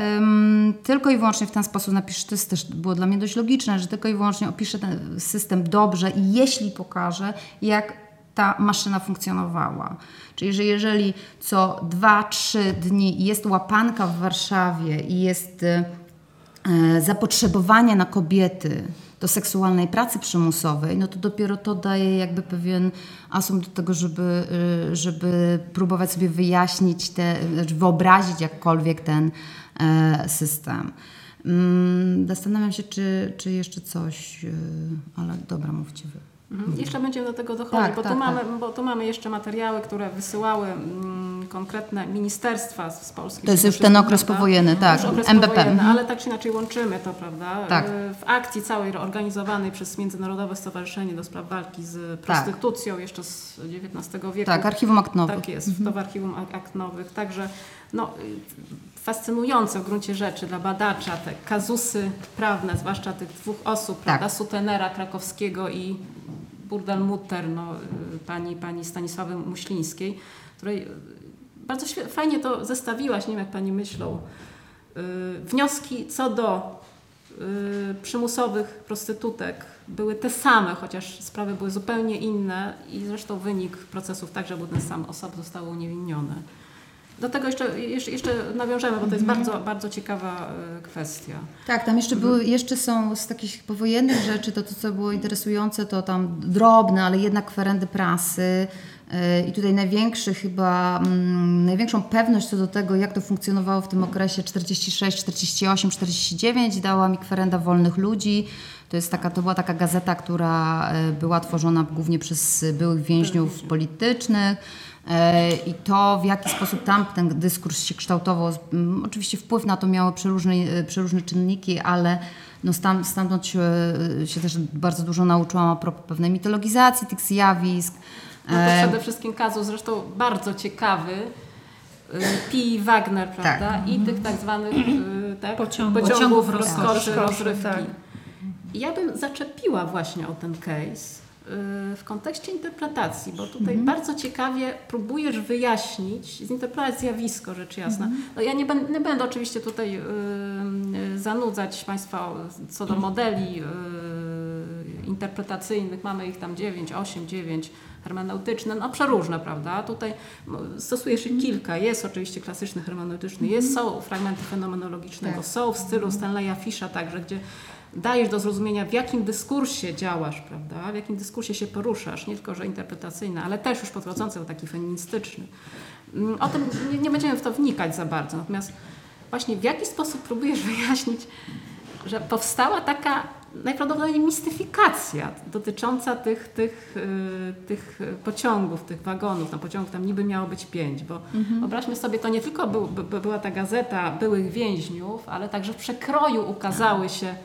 tylko i wyłącznie w ten sposób napiszę, to jest też było dla mnie dość logiczne, że tylko i wyłącznie opiszę ten system dobrze i jeśli pokażę, jak ta maszyna funkcjonowała. Czyli, że jeżeli co 2-3 dni jest łapanka w Warszawie i jest e, zapotrzebowanie na kobiety do seksualnej pracy przymusowej, no to dopiero to daje jakby pewien asum do tego, żeby, y, żeby próbować sobie wyjaśnić, te, znaczy wyobrazić jakkolwiek ten e, system. Mm, Zastanawiam się, czy, czy jeszcze coś, y, ale dobra, mówcie wy. Mhm. Jeszcze będziemy do tego dochodzić, Tak, bo, tak, tu mamy, tak. bo tu mamy jeszcze materiały, które wysyłały mm, konkretne ministerstwa z z Polski. To jest już ten okres prawda? powojenny, tak, okres MBP, powojenny, mhm. ale tak czy inaczej łączymy to, prawda? Tak. Y, W akcji całej organizowanej przez Międzynarodowe Stowarzyszenie do Spraw Walki z Prostytucją jeszcze z XIX wieku. Tak, archiwum akt nowych. Tak jest, to w archiwum ak- akt nowych. Także no, y, fascynujące w gruncie rzeczy dla badacza te kazusy prawne, zwłaszcza tych dwóch osób, Tak. prawda, Sutenera Krakowskiego i Burdelmutter, no, y, pani, pani Stanisławy Muślińskiej, której y, bardzo fajnie to zestawiłaś, nie wiem jak pani myślą, y, wnioski co do przymusowych prostytutek były te same, chociaż sprawy były zupełnie inne i zresztą wynik procesów także był ten sam, osoby zostały uniewinnione. Do tego jeszcze, jeszcze, jeszcze nawiążemy, bo to jest bardzo, bardzo ciekawa y, kwestia. Tak, tam jeszcze, były, jeszcze są z takich powojennych rzeczy, to, to co było interesujące, to tam drobne, ale jednak kwerendy prasy. Yy, I tutaj największy chyba, mm, największą pewność co do tego, jak to funkcjonowało w tym okresie 46, 48, 49 dała mi kwerenda Wolnych Ludzi. To, jest taka, to była taka gazeta, która e, była tworzona głównie przez byłych więźniów politycznych. E, I to, w jaki sposób tam ten dyskurs się kształtował, mm, oczywiście wpływ na to miały przeróżne, e, przeróżne czynniki, ale no stam, stamtąd się, się też bardzo dużo nauczyłam a propos pewnej mitologizacji tych zjawisk. No to E, przede wszystkim kazus zresztą bardzo ciekawy. y, Pi Wagner, prawda? I tych tak zwanych y, tak? Pociągów. pociągów Pociągów rozkoszy, rozkoszy, rozrywki. tak. Ja bym zaczepiła właśnie o ten case w kontekście interpretacji, bo tutaj bardzo ciekawie próbujesz wyjaśnić, zinterpretować zjawisko, rzecz jasna. No ja nie, będę, nie będę oczywiście tutaj y, y, zanudzać Państwa co do modeli y, interpretacyjnych. Mamy ich tam 9, 8, 9 hermeneutyczne, no przeróżne, prawda? Tutaj no, stosuje się kilka. Jest oczywiście klasyczny hermeneutyczny, jest, są fragmenty fenomenologicznego, Tak. są w stylu Stanleya Fisha także, gdzie dajesz do zrozumienia, w jakim dyskursie działasz, prawda? W jakim dyskursie się poruszasz, nie tylko, że interpretacyjny, ale też już podchodzący o taki feministyczny. Mm, O tym nie, nie będziemy w to wnikać za bardzo, natomiast właśnie w jaki sposób próbujesz wyjaśnić, że powstała taka najprawdopodobniej mistyfikacja dotycząca tych, tych, y, tych pociągów, tych wagonów. Na pociągu tam niby miało być pięć, bo wyobraźmy sobie, to nie tylko był, by, by była ta gazeta byłych więźniów, ale także w przekroju ukazały się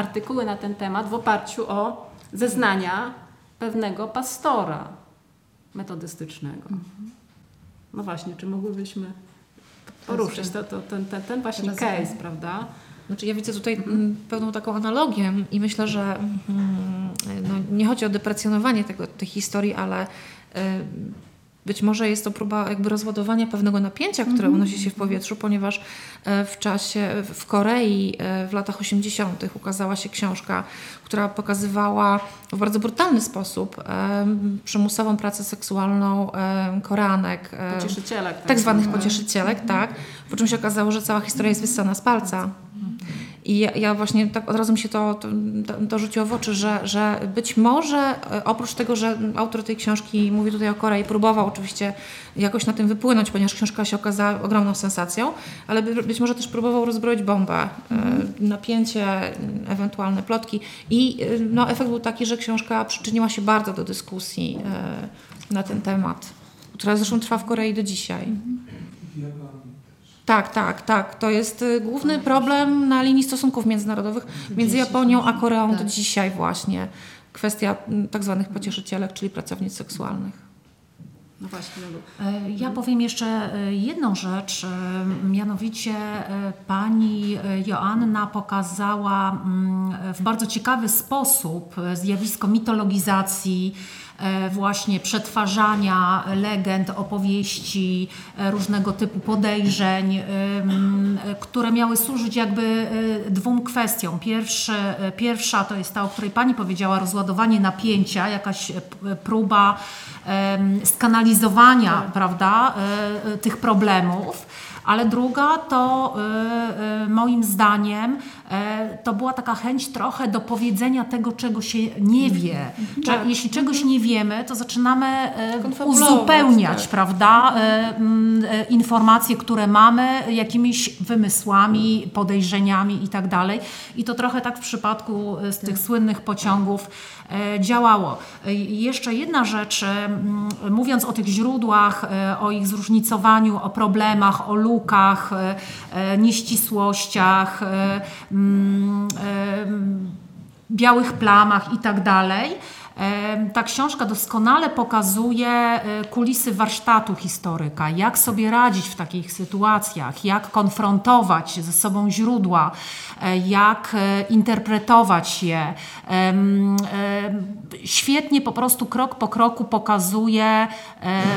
artykuły na ten temat w oparciu o zeznania pewnego pastora metodystycznego. No właśnie, czy mogłybyśmy poruszyć to, to, ten, ten, ten właśnie case, prawda? Znaczy ja widzę tutaj mm, pewną taką analogię i myślę, że mm, no, nie chodzi o deprecjonowanie tego, tej historii, ale y, być może jest to próba jakby rozładowania pewnego napięcia, które unosi się w powietrzu, ponieważ e, w czasie, w Korei e, w latach 80. ukazała się książka, która pokazywała w bardzo brutalny sposób e, przymusową pracę seksualną Koreanek. e, Pocieszycielek. tak zwanych pocieszycielek, tak. Po czym się okazało, że cała historia jest wyssana z palca. I ja, ja właśnie tak od razu mi się to, to, to, rzuciło w oczy, że, że być może e, oprócz tego, że autor tej książki mówi tutaj o Korei, próbował oczywiście jakoś na tym wypłynąć, ponieważ książka się okazała ogromną sensacją, ale by, być może też próbował rozbroić bombę, e, napięcie, ewentualne plotki. I e, no, efekt był taki, że książka przyczyniła się bardzo do dyskusji na ten temat, która zresztą trwa w Korei do dzisiaj. Tak, tak, tak. To jest y, główny problem na linii stosunków międzynarodowych między Japonią a Koreą do dzisiaj właśnie. Kwestia mm, tak zwanych pocieszycielek, czyli pracownic seksualnych. No właśnie. E, Ja powiem jeszcze e, jedną rzecz, e, mianowicie pani Joanna pokazała mm, w bardzo ciekawy sposób zjawisko mitologizacji, właśnie przetwarzania legend, opowieści, e, różnego typu podejrzeń, e, e, które miały służyć jakby e, dwóm kwestiom. Pierwszy, e, pierwsza to jest ta, o której pani powiedziała, rozładowanie napięcia, jakaś e, próba skanalizowania, prawda, e, e, tych problemów. Ale druga to e, e, moim zdaniem e, to była taka chęć trochę do powiedzenia tego, czego się nie wie. Cze- Tak. Jeśli czegoś nie wiemy, to zaczynamy e, uzupełniać, tak. prawda, e, e, informacje, które mamy jakimiś wymysłami, podejrzeniami i tak dalej. I to trochę tak w przypadku e, z tych słynnych pociągów e, działało. E, Jeszcze jedna rzecz, e, mówiąc o tych źródłach, e, o ich zróżnicowaniu, o problemach, o lukach, e, e, nieścisłościach, e, e, białych plamach i tak dalej. Ta książka doskonale pokazuje e, kulisy warsztatu historyka, jak sobie radzić w takich sytuacjach, jak konfrontować ze sobą źródła, e, jak e, interpretować je. Świetnie po prostu krok po kroku pokazuje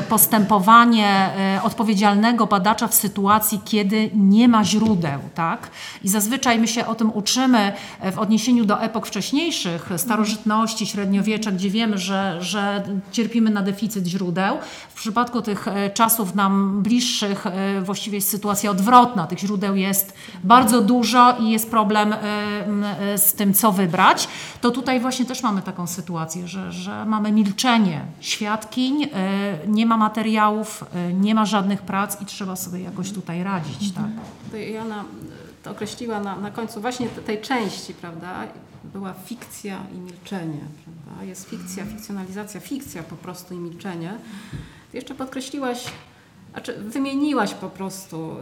postępowanie odpowiedzialnego badacza w sytuacji, kiedy nie ma źródeł. Tak? I zazwyczaj my się o tym uczymy w odniesieniu do epok wcześniejszych, starożytności, średniowiecza, gdzie wiemy, że, że cierpimy na deficyt źródeł. W przypadku tych e, czasów nam bliższych e, właściwie jest sytuacja odwrotna. Tych źródeł jest bardzo dużo i jest problem e, z tym, co wybrać. To tutaj właśnie też mamy taką sytuację, że, że mamy milczenie świadkiń, nie ma materiałów, nie ma żadnych prac i trzeba sobie jakoś tutaj radzić. Tak? Y, to określiła na, na końcu właśnie te- tej części, prawda? Była fikcja i milczenie, prawda? Jest fikcja, fikcjonalizacja, fikcja po prostu i milczenie. Ty jeszcze podkreśliłaś, znaczy wymieniłaś po prostu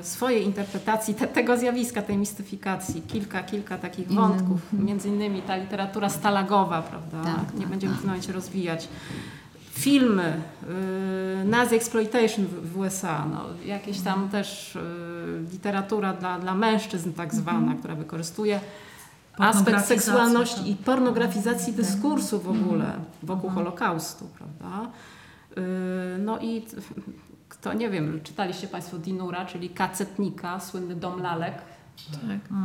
y, swoje interpretacji te, tego zjawiska, tej mistyfikacji. Kilka, kilka takich wątków, między innymi ta literatura stalagowa, prawda? Tak, Nie tak, będziemy w tym momencie rozwijać filmy, y, Nazi exploitation w, w USA, no, jakieś tam też y, literatura dla, dla mężczyzn tak zwana, która wykorzystuje aspekt Pornografizacja, seksualności tak. i pornografizacji dyskursu w ogóle wokół Holokaustu, prawda? Y, no i kto, nie wiem, czytaliście Państwo Dinura, czyli kacetnika, słynny dom lalek, Tak.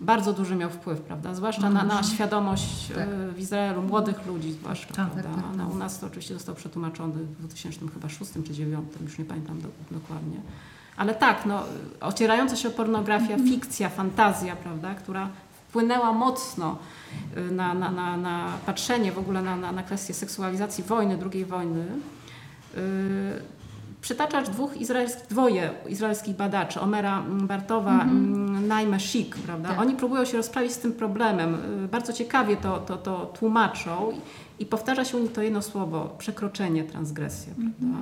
bardzo duży miał wpływ, prawda? Zwłaszcza na, na świadomość Tak. e, w Izraelu młodych ludzi, zwłaszcza, Tak, prawda? tak, tak, No, u nas to oczywiście został przetłumaczony w 2006 czy 2009, już nie pamiętam do, dokładnie. Ale tak, no, ocierająca się o pornografia, Mhm. fikcja, fantazja, prawda, która wpłynęła mocno y, na, na, na, na patrzenie w ogóle na, na, na kwestię seksualizacji wojny, II wojny. Y, Przytaczasz dwóch izraelskich, dwoje izraelskich badaczy, Omera Bartowa, mm Naime Szik, prawda? Tak. Oni próbują się rozprawić z tym problemem. Y, Bardzo ciekawie to, to, to tłumaczą i, i powtarza się u nich to jedno słowo, przekroczenie, transgresja, prawda?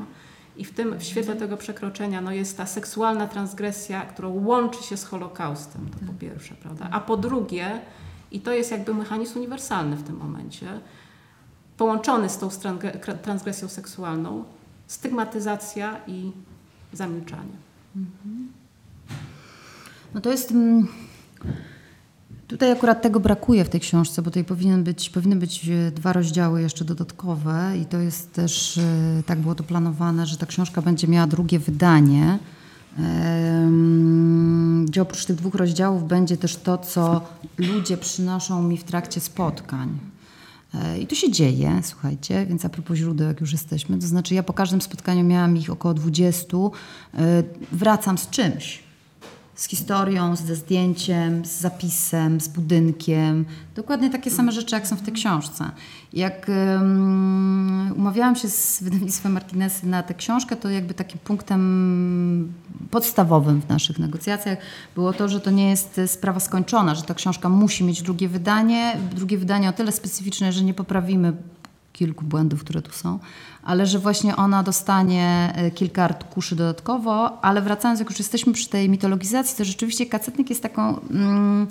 I w tym, w świetle tego przekroczenia no jest ta seksualna transgresja, którą łączy się z Holokaustem, to po pierwsze, prawda? A po drugie, i to jest jakby mechanizm uniwersalny w tym momencie, połączony z tą transgresją seksualną, stygmatyzacja i zamilczanie. No to jest. Tutaj akurat tego brakuje w tej książce, bo tutaj powinien być, powinny być e, dwa rozdziały jeszcze dodatkowe i to jest też, e, tak było to planowane, że ta książka będzie miała drugie wydanie, gdzie oprócz tych dwóch rozdziałów będzie też to, co ludzie przynoszą mi w trakcie spotkań. E, I to się dzieje, słuchajcie, więc a propos źródeł, jak już jesteśmy, to znaczy ja po każdym spotkaniu miałam ich około 20, e, wracam z czymś z historią, ze zdjęciem, z zapisem, z budynkiem. Dokładnie takie same rzeczy, jak są w tej książce. Jak um, umawiałam się z wydawnictwem Martinesy na tę książkę, to jakby takim punktem podstawowym w naszych negocjacjach było to, że to nie jest sprawa skończona, że ta książka musi mieć drugie wydanie. Drugie wydanie o tyle specyficzne, że nie poprawimy kilku błędów, które tu są, ale że właśnie ona dostanie e, kilka arkuszy dodatkowo, ale wracając, jak już jesteśmy przy tej mitologizacji, to rzeczywiście Kacetnik jest taką... Mm,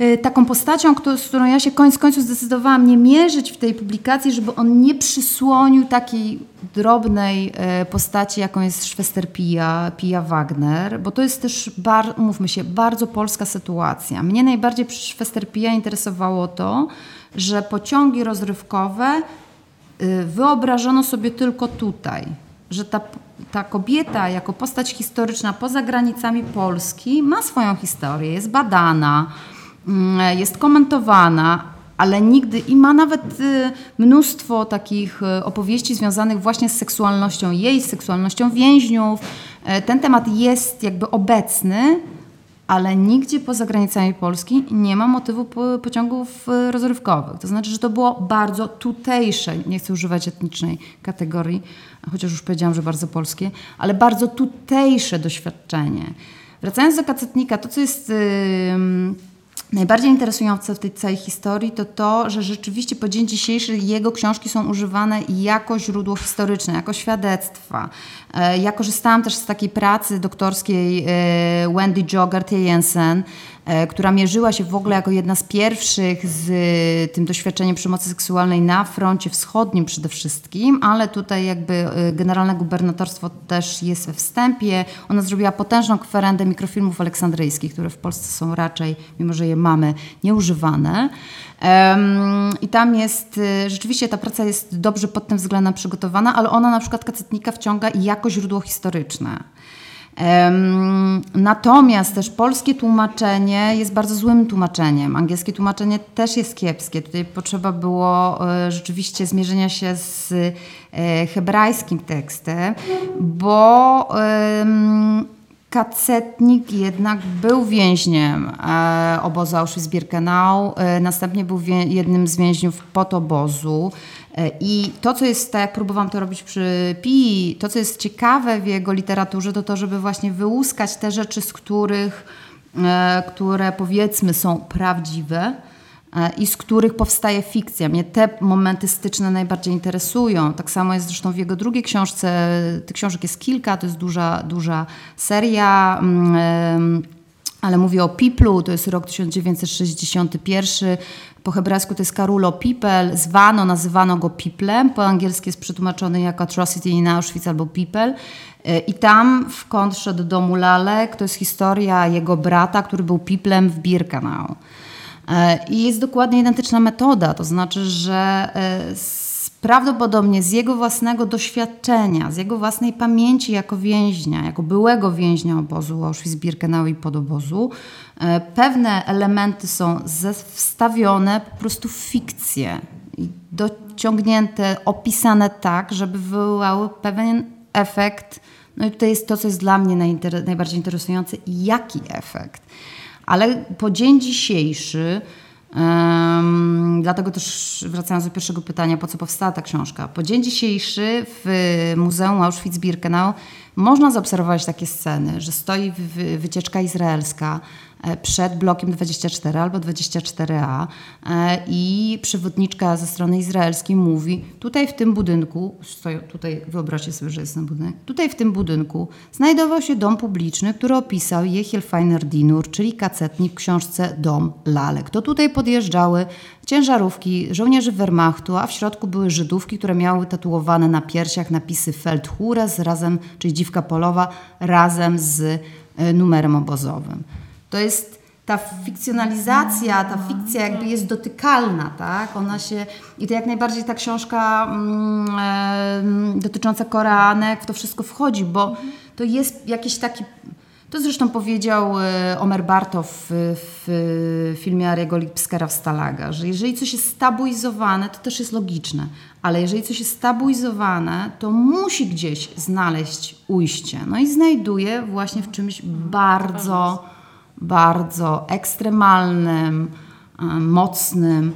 Y, taką postacią, z którą ja się koniec końców zdecydowałam nie mierzyć w tej publikacji, żeby on nie przysłonił takiej drobnej y, postaci, jaką jest Schwester Pia, Pia Wagner, bo to jest też, bar, mówmy się, bardzo polska sytuacja. Mnie najbardziej przy Schwester Pia interesowało to, że pociągi rozrywkowe wyobrażono sobie tylko tutaj, że ta, ta kobieta jako postać historyczna poza granicami Polski ma swoją historię, jest badana, Mm, jest komentowana, ale nigdy i ma nawet y, mnóstwo takich y, opowieści związanych właśnie z seksualnością jej, z seksualnością więźniów. E, ten temat jest jakby obecny, ale nigdzie poza granicami Polski nie ma motywu pociągów y, rozrywkowych. To znaczy, że to było bardzo tutejsze, nie chcę używać etnicznej kategorii, chociaż już powiedziałam, że bardzo polskie, ale bardzo tutejsze doświadczenie. Wracając do kacetnika, to co jest Najbardziej interesujące w tej całej historii to to, że rzeczywiście po dzień dzisiejszy jego książki są używane jako źródło historyczne, jako świadectwa. E, ja korzystałam też z takiej pracy doktorskiej e, Wendy Jogger Jensen, która mierzyła się w ogóle jako jedna z pierwszych z e, tym doświadczeniem przemocy seksualnej na froncie wschodnim przede wszystkim, ale tutaj jakby e, generalne gubernatorstwo też jest we wstępie. Ona zrobiła potężną kwerendę mikrofilmów aleksandryjskich, które w Polsce są raczej, mimo że je mamy, nieużywane. I tam jest, rzeczywiście ta praca jest dobrze pod tym względem przygotowana, ale ona na przykład kacetnika wciąga jako źródło historyczne. Natomiast też polskie tłumaczenie jest bardzo złym tłumaczeniem. Angielskie tłumaczenie też jest kiepskie. Tutaj potrzeba było e, rzeczywiście zmierzenia się z e, hebrajskim tekstem, bo Kacetnik jednak był więźniem e, obozu Auschwitz-Birkenau, następnie był jednym z więźniów podobozu. E, I to, co jest, tak jak próbowałam to robić przy Pi, to, co jest ciekawe w jego literaturze, to to, żeby właśnie wyłuskać te rzeczy, z których, e, które powiedzmy są prawdziwe, E, i z których powstaje fikcja. Mnie te momenty styczne najbardziej interesują. Tak samo jest zresztą w jego drugiej książce. Tych książek jest kilka, to jest duża, duża seria. Mm, ale mówię o Piplu, to jest rok 1961. Po hebrajsku to jest Karulo Pipel. Zwano, nazywano go Piplem. Po angielsku jest przetłumaczony jako Atrocity in Auschwitz albo Pipel. I tam w kontrze do domu Lalek to jest historia jego brata, który był Piplem w Birkenau. E, I jest dokładnie identyczna metoda, to znaczy, że e, prawdopodobnie z jego własnego doświadczenia, z jego własnej pamięci jako więźnia, jako byłego więźnia obozu Auschwitz-Birkenau i podobozu, e, pewne elementy są wstawione po prostu w fikcję dociągnięte, opisane tak, żeby wywołały pewien efekt. No i tutaj jest to, co jest dla mnie najbardziej interesujące, jaki efekt. Ale po dzień dzisiejszy, um, dlatego też wracając do pierwszego pytania, po co powstała ta książka. Po dzień dzisiejszy w Muzeum Auschwitz-Birkenau można zaobserwować takie sceny, że stoi wycieczka izraelska, przed blokiem 24 albo 24A e, i przewodniczka ze strony izraelskiej mówi, tutaj w tym budynku, tutaj wyobraźcie sobie, że jest ten budynek, tutaj w tym budynku znajdował się dom publiczny, który opisał Jehiel Feiner Dinur, czyli kacetnik w książce Dom Lalek. To tutaj podjeżdżały ciężarówki żołnierzy Wehrmachtu, a w środku były Żydówki, które miały tatuowane na piersiach napisy Feldhures razem, czyli dziwka polowa, razem z e, numerem obozowym. To jest ta fikcjonalizacja, ta fikcja jakby jest dotykalna, tak? Ona się, i to jak najbardziej ta książka mm, dotycząca Koreanek w to wszystko wchodzi, bo to jest jakiś taki, to zresztą powiedział e, Omer Bartow w, w filmie Ariego Lipskera w Stalaga, że jeżeli coś jest stabilizowane, to też jest logiczne, ale jeżeli coś jest stabilizowane, to musi gdzieś znaleźć ujście. No i znajduje właśnie w czymś bardzo bardzo ekstremalnym, mocnym.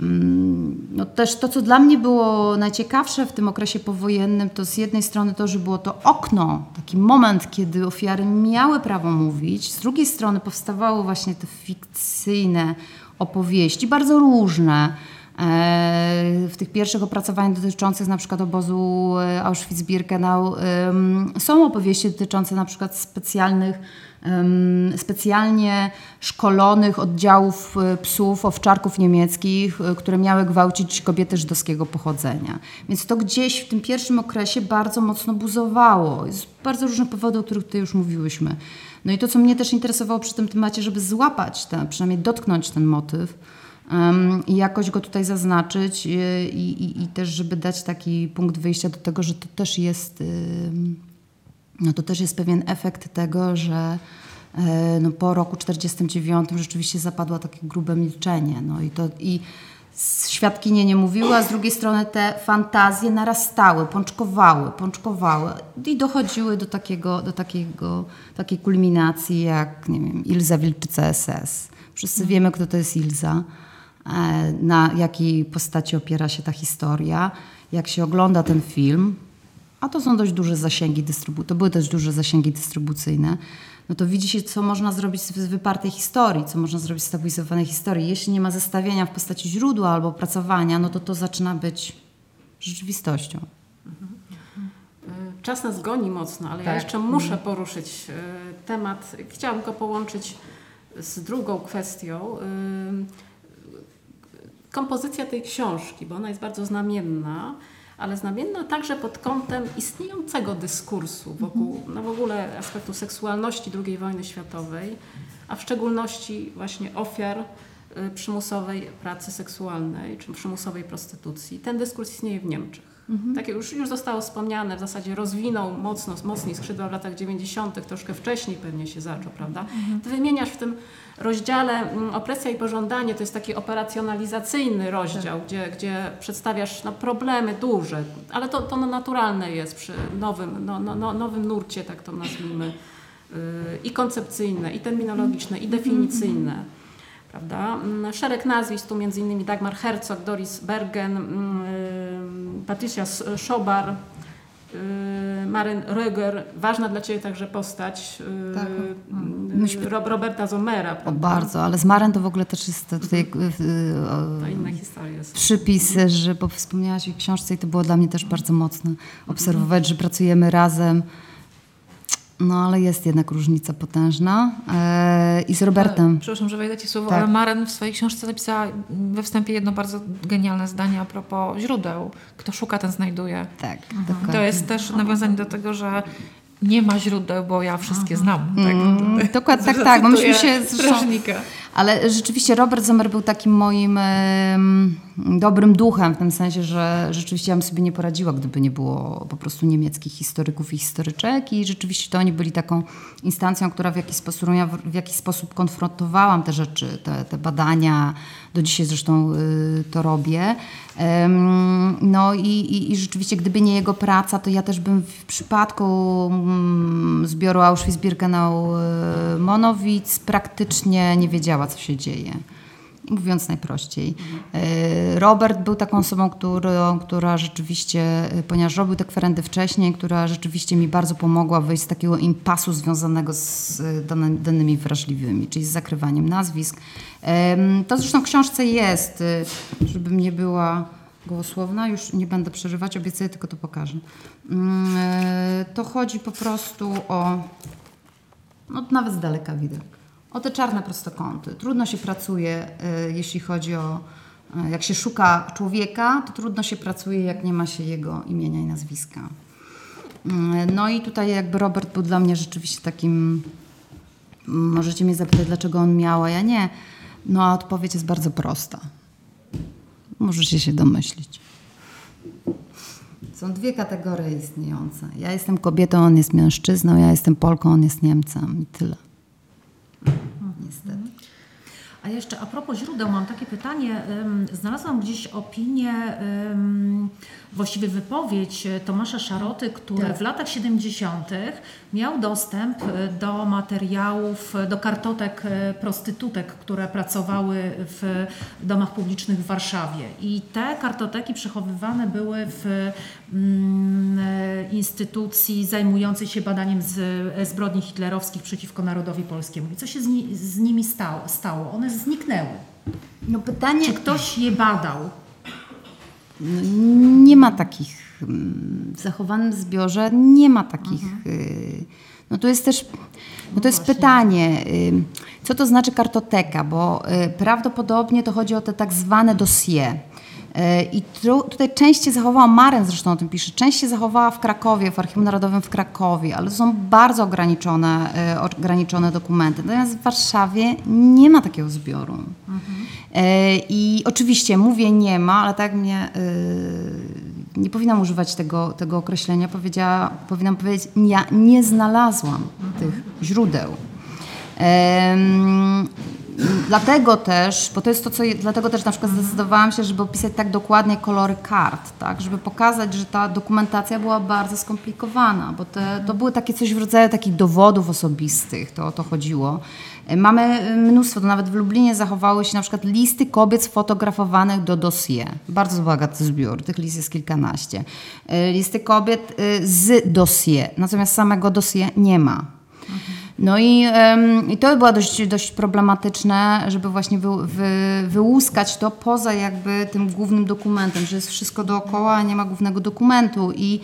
Mm, no też to, co dla mnie było najciekawsze w tym okresie powojennym, to z jednej strony to, że było to okno, taki moment, kiedy ofiary miały prawo mówić, z drugiej strony powstawały właśnie te fikcyjne opowieści, bardzo różne, E, w tych pierwszych opracowaniach dotyczących na przykład obozu e, Auschwitz-Birkenau są opowieści dotyczące na przykład specjalnych specjalnie szkolonych oddziałów e, psów, owczarków niemieckich, e, które miały gwałcić kobiety żydowskiego pochodzenia. Więc to gdzieś w tym pierwszym okresie bardzo mocno buzowało. Z bardzo różnych powodów, o których tutaj już mówiłyśmy. No i to, co mnie też interesowało przy tym temacie, żeby złapać ten, przynajmniej dotknąć ten motyw, um, i jakoś go tutaj zaznaczyć i, i, i też, żeby dać taki punkt wyjścia do tego, że to też jest, no to też jest pewien efekt tego, że e, no, po roku 49 rzeczywiście zapadło takie grube milczenie. No i to i świadkinie nie mówiły, a z drugiej strony te fantazje narastały, pączkowały, pączkowały i dochodziły do takiego, do takiego, takiej kulminacji jak, nie wiem, Ilza Wilczyca SS. Wszyscy wiemy, kto to jest Ilza, e, na jakiej postaci opiera się ta historia. Jak się ogląda ten film, a to są dość duże zasięgi dystrybu- to były dość duże zasięgi dystrybucyjne, no to widzi się, co można zrobić z wypartej historii, co można zrobić z stabilizowanej historii. Jeśli nie ma zestawienia w postaci źródła albo opracowania, no to to zaczyna być rzeczywistością. Czas nas goni mocno, ale ja Tak. jeszcze muszę poruszyć y, temat. Chciałam go połączyć z drugą kwestią. Y, Kompozycja tej książki, bo ona jest bardzo znamienna, ale znamienna także pod kątem istniejącego dyskursu wokół no w ogóle aspektu seksualności II wojny światowej, a w szczególności właśnie ofiar y, przymusowej pracy seksualnej czy przymusowej prostytucji. Ten dyskurs istnieje w Niemczech. Tak jak już, już zostało wspomniane, w zasadzie rozwinął mocno, mocniej skrzydła w latach 90., troszkę wcześniej pewnie się zaczął, prawda? Ty wymieniasz w tym rozdziale mm, Opresja i pożądanie, to jest taki operacjonalizacyjny rozdział, gdzie, gdzie przedstawiasz no, problemy duże, ale to, to no, naturalne jest przy nowym, no, no, no, nowym nurcie, tak to nazwijmy, yy, i koncepcyjne, i terminologiczne, i definicyjne prawda? Mm, Szereg nazwisk, tu innymi Dagmar Herzog, Doris Bergen, mm, y, Patricia Schobar, y, Maren Röger, ważna dla Ciebie także postać y, Tak. y, Myśmy- Roberta Zomera, O, bardzo, ale z Maren to w ogóle też jest tutaj y, y, To inna historia jest. przypis, że bo wspomniałaś o książce i to było dla mnie też bardzo mocne obserwować, że pracujemy razem. No ale jest jednak różnica potężna. E, I z Robertem. Ale, przepraszam, że wejdę ci słowo, Tak. ale Maren w swojej książce napisała we wstępie jedno bardzo genialne zdanie a propos źródeł. Kto szuka, ten znajduje. Tak, To dokładnie. jest też nawiązanie do tego, że nie ma źródeł, bo ja wszystkie znam. Mm, Tak, dokładnie, tak, tak, bo myśmy się strażnika. Ale rzeczywiście Robert Zomer był takim moim dobrym duchem, w tym sensie, że rzeczywiście ja bym sobie nie poradziła, gdyby nie było po prostu niemieckich historyków i historyczek i rzeczywiście to oni byli taką instancją, która w jakiś sposób, ja w, jakiś sposób konfrontowałam te rzeczy, te, te badania, do dzisiaj zresztą y, to robię. No i, i, i rzeczywiście gdyby nie jego praca, to ja też bym w przypadku mm, zbioru Auschwitz-Birkenau y, praktycznie nie wiedziała, co się dzieje. Mówiąc najprościej. Y, Robert był taką osobą, którą, która rzeczywiście, y, ponieważ robił te kwerendy wcześniej, która rzeczywiście mi bardzo pomogła wyjść z takiego impasu związanego z danymi wrażliwymi, czyli z zakrywaniem nazwisk. To zresztą w książce jest, y, żebym nie była gołosłowna, już nie będę przerywać, obiecuję, tylko to pokażę. Mm, To chodzi po prostu o no nawet z daleka widać. O te czarne prostokąty. Trudno się pracuje, y, jeśli chodzi o. y, Jak się szuka człowieka, to trudno się pracuje, jak nie ma się jego imienia i nazwiska. Y, No i tutaj jakby Robert był dla mnie rzeczywiście takim. Możecie mnie zapytać, dlaczego on miał, a ja nie. No a odpowiedź jest bardzo prosta. Możecie się domyślić. Są dwie kategorie istniejące. Ja jestem kobietą, on jest mężczyzną, ja jestem Polką, on jest Niemcem i tyle. Niestety. A jeszcze a propos źródeł, mam takie pytanie. Znalazłam gdzieś opinię, właściwie wypowiedź e, Tomasza Szaroty, który Tak. w latach 70. miał dostęp e, do materiałów, e, do kartotek prostytutek, które pracowały w domach publicznych w Warszawie. I te kartoteki przechowywane były w mm, instytucji zajmującej się badaniem z, zbrodni hitlerowskich przeciwko narodowi polskiemu. I co się z, z nimi stało, stało? One zniknęły. No pytanie, Czy ktoś je badał? no, nie ma takich, mm, w zachowanym zbiorze nie ma takich. y, No to jest też, no to jest pytanie, y, co to znaczy kartoteka, bo y, prawdopodobnie to chodzi o te tak zwane dossier. Y, I tu, tutaj część się zachowała, Maren zresztą o tym pisze, część się zachowała w Krakowie, w Archiwum Narodowym w Krakowie, ale to są bardzo ograniczone, y, ograniczone dokumenty. Natomiast w Warszawie nie ma takiego zbioru. E, I oczywiście mówię nie ma, ale tak mnie nie powinnam używać tego, tego określenia. Powiedziała, powinnam powiedzieć, ja nie znalazłam tych źródeł. Dlatego też, bo to jest to, co, dlatego też na przykład zdecydowałam się, żeby opisać tak dokładnie kolory kart, tak, żeby pokazać, że ta dokumentacja była bardzo skomplikowana, bo te, to były takie coś w rodzaju takich dowodów osobistych, to o to chodziło. Mamy e, mnóstwo, to nawet w Lublinie zachowały się na przykład listy kobiet sfotografowanych do dossier. Bardzo bogaty zbiór, tych list jest kilkanaście. E, Listy kobiet e, z dossier, natomiast samego dossier nie ma. No i, i to było dość, dość problematyczne, żeby właśnie wy, wy, wyłuskać to poza jakby tym głównym dokumentem, że jest wszystko dookoła, a nie ma głównego dokumentu. I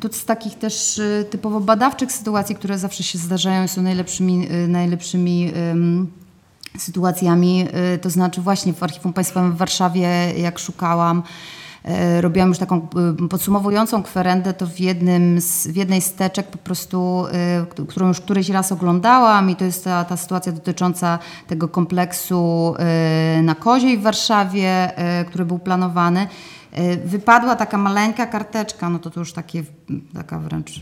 to z takich też y, typowo badawczych sytuacji, które zawsze się zdarzają są najlepszymi, y, najlepszymi sytuacjami, y, to znaczy właśnie w Archiwum Państwowym w Warszawie, jak szukałam, robiłam już taką y, podsumowującą kwerendę, to w, jednym z, w jednej z teczek po prostu, k- którą już któryś raz oglądałam i to jest ta, ta sytuacja dotycząca tego kompleksu na Koziej w Warszawie, który był planowany. Wypadła taka maleńka karteczka, no to to już takie, taka wręcz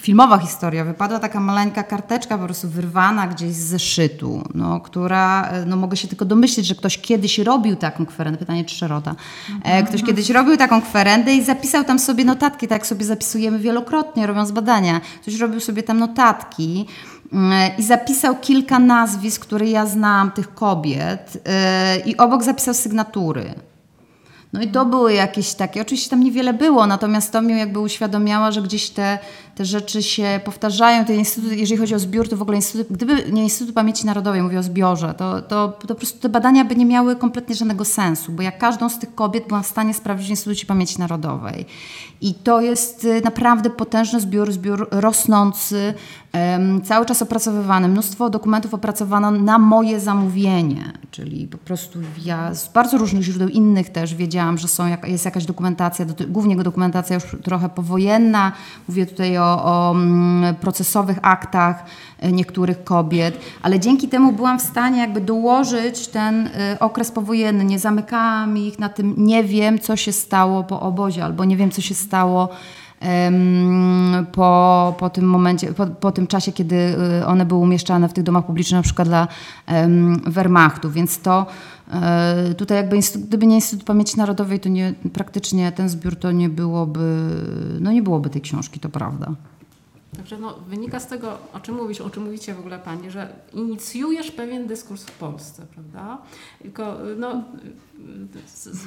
filmowa historia. Wypadła taka maleńka karteczka po prostu wyrwana gdzieś z zeszytu, no, która, y, no mogę się tylko domyślić, że ktoś kiedyś robił taką kwerendę, pytanie czy szerota, e, ktoś kiedyś robił taką kwerendę i zapisał tam sobie notatki, tak jak sobie zapisujemy wielokrotnie robiąc badania. Ktoś robił sobie tam notatki mm, i zapisał kilka nazwisk, które ja znam, tych kobiet y, i obok zapisał sygnatury. No i to były jakieś takie, oczywiście tam niewiele było, natomiast to mnie jakby uświadomiała, że gdzieś te, te rzeczy się powtarzają. Ten instytut, jeżeli chodzi o zbiór, to w ogóle Instytut, gdyby nie Instytut Pamięci Narodowej, mówię o zbiorze, to, to, to po prostu te badania by nie miały kompletnie żadnego sensu, bo ja każdą z tych kobiet byłam w stanie sprawdzić w Instytucie Pamięci Narodowej. I to jest y, naprawdę potężny zbiór, zbiór rosnący, cały czas opracowywany. Mnóstwo dokumentów opracowano na moje zamówienie, czyli po prostu ja z bardzo różnych źródeł innych też wiedziałam, że są, jest jakaś dokumentacja, głównie dokumentacja już trochę powojenna. Mówię tutaj o, o mm, procesowych aktach e, niektórych kobiet, ale dzięki temu byłam w stanie jakby dołożyć ten y, okres powojenny. Nie zamykałam ich na tym, nie wiem, co się stało po obozie, albo nie wiem, co się stało po, po tym momencie, po, po tym czasie, kiedy y, one były umieszczane w tych domach publicznych, na przykład dla Wehrmachtu, więc to e, tutaj jakby gdyby nie Instytut Pamięci Narodowej, to nie, praktycznie ten zbiór to nie byłoby, no nie byłoby tej książki, to prawda. Także no, wynika z tego, o czym mówisz, o czym mówicie w ogóle Pani, że inicjujesz pewien dyskurs w Polsce, prawda? Tylko, no, z, z,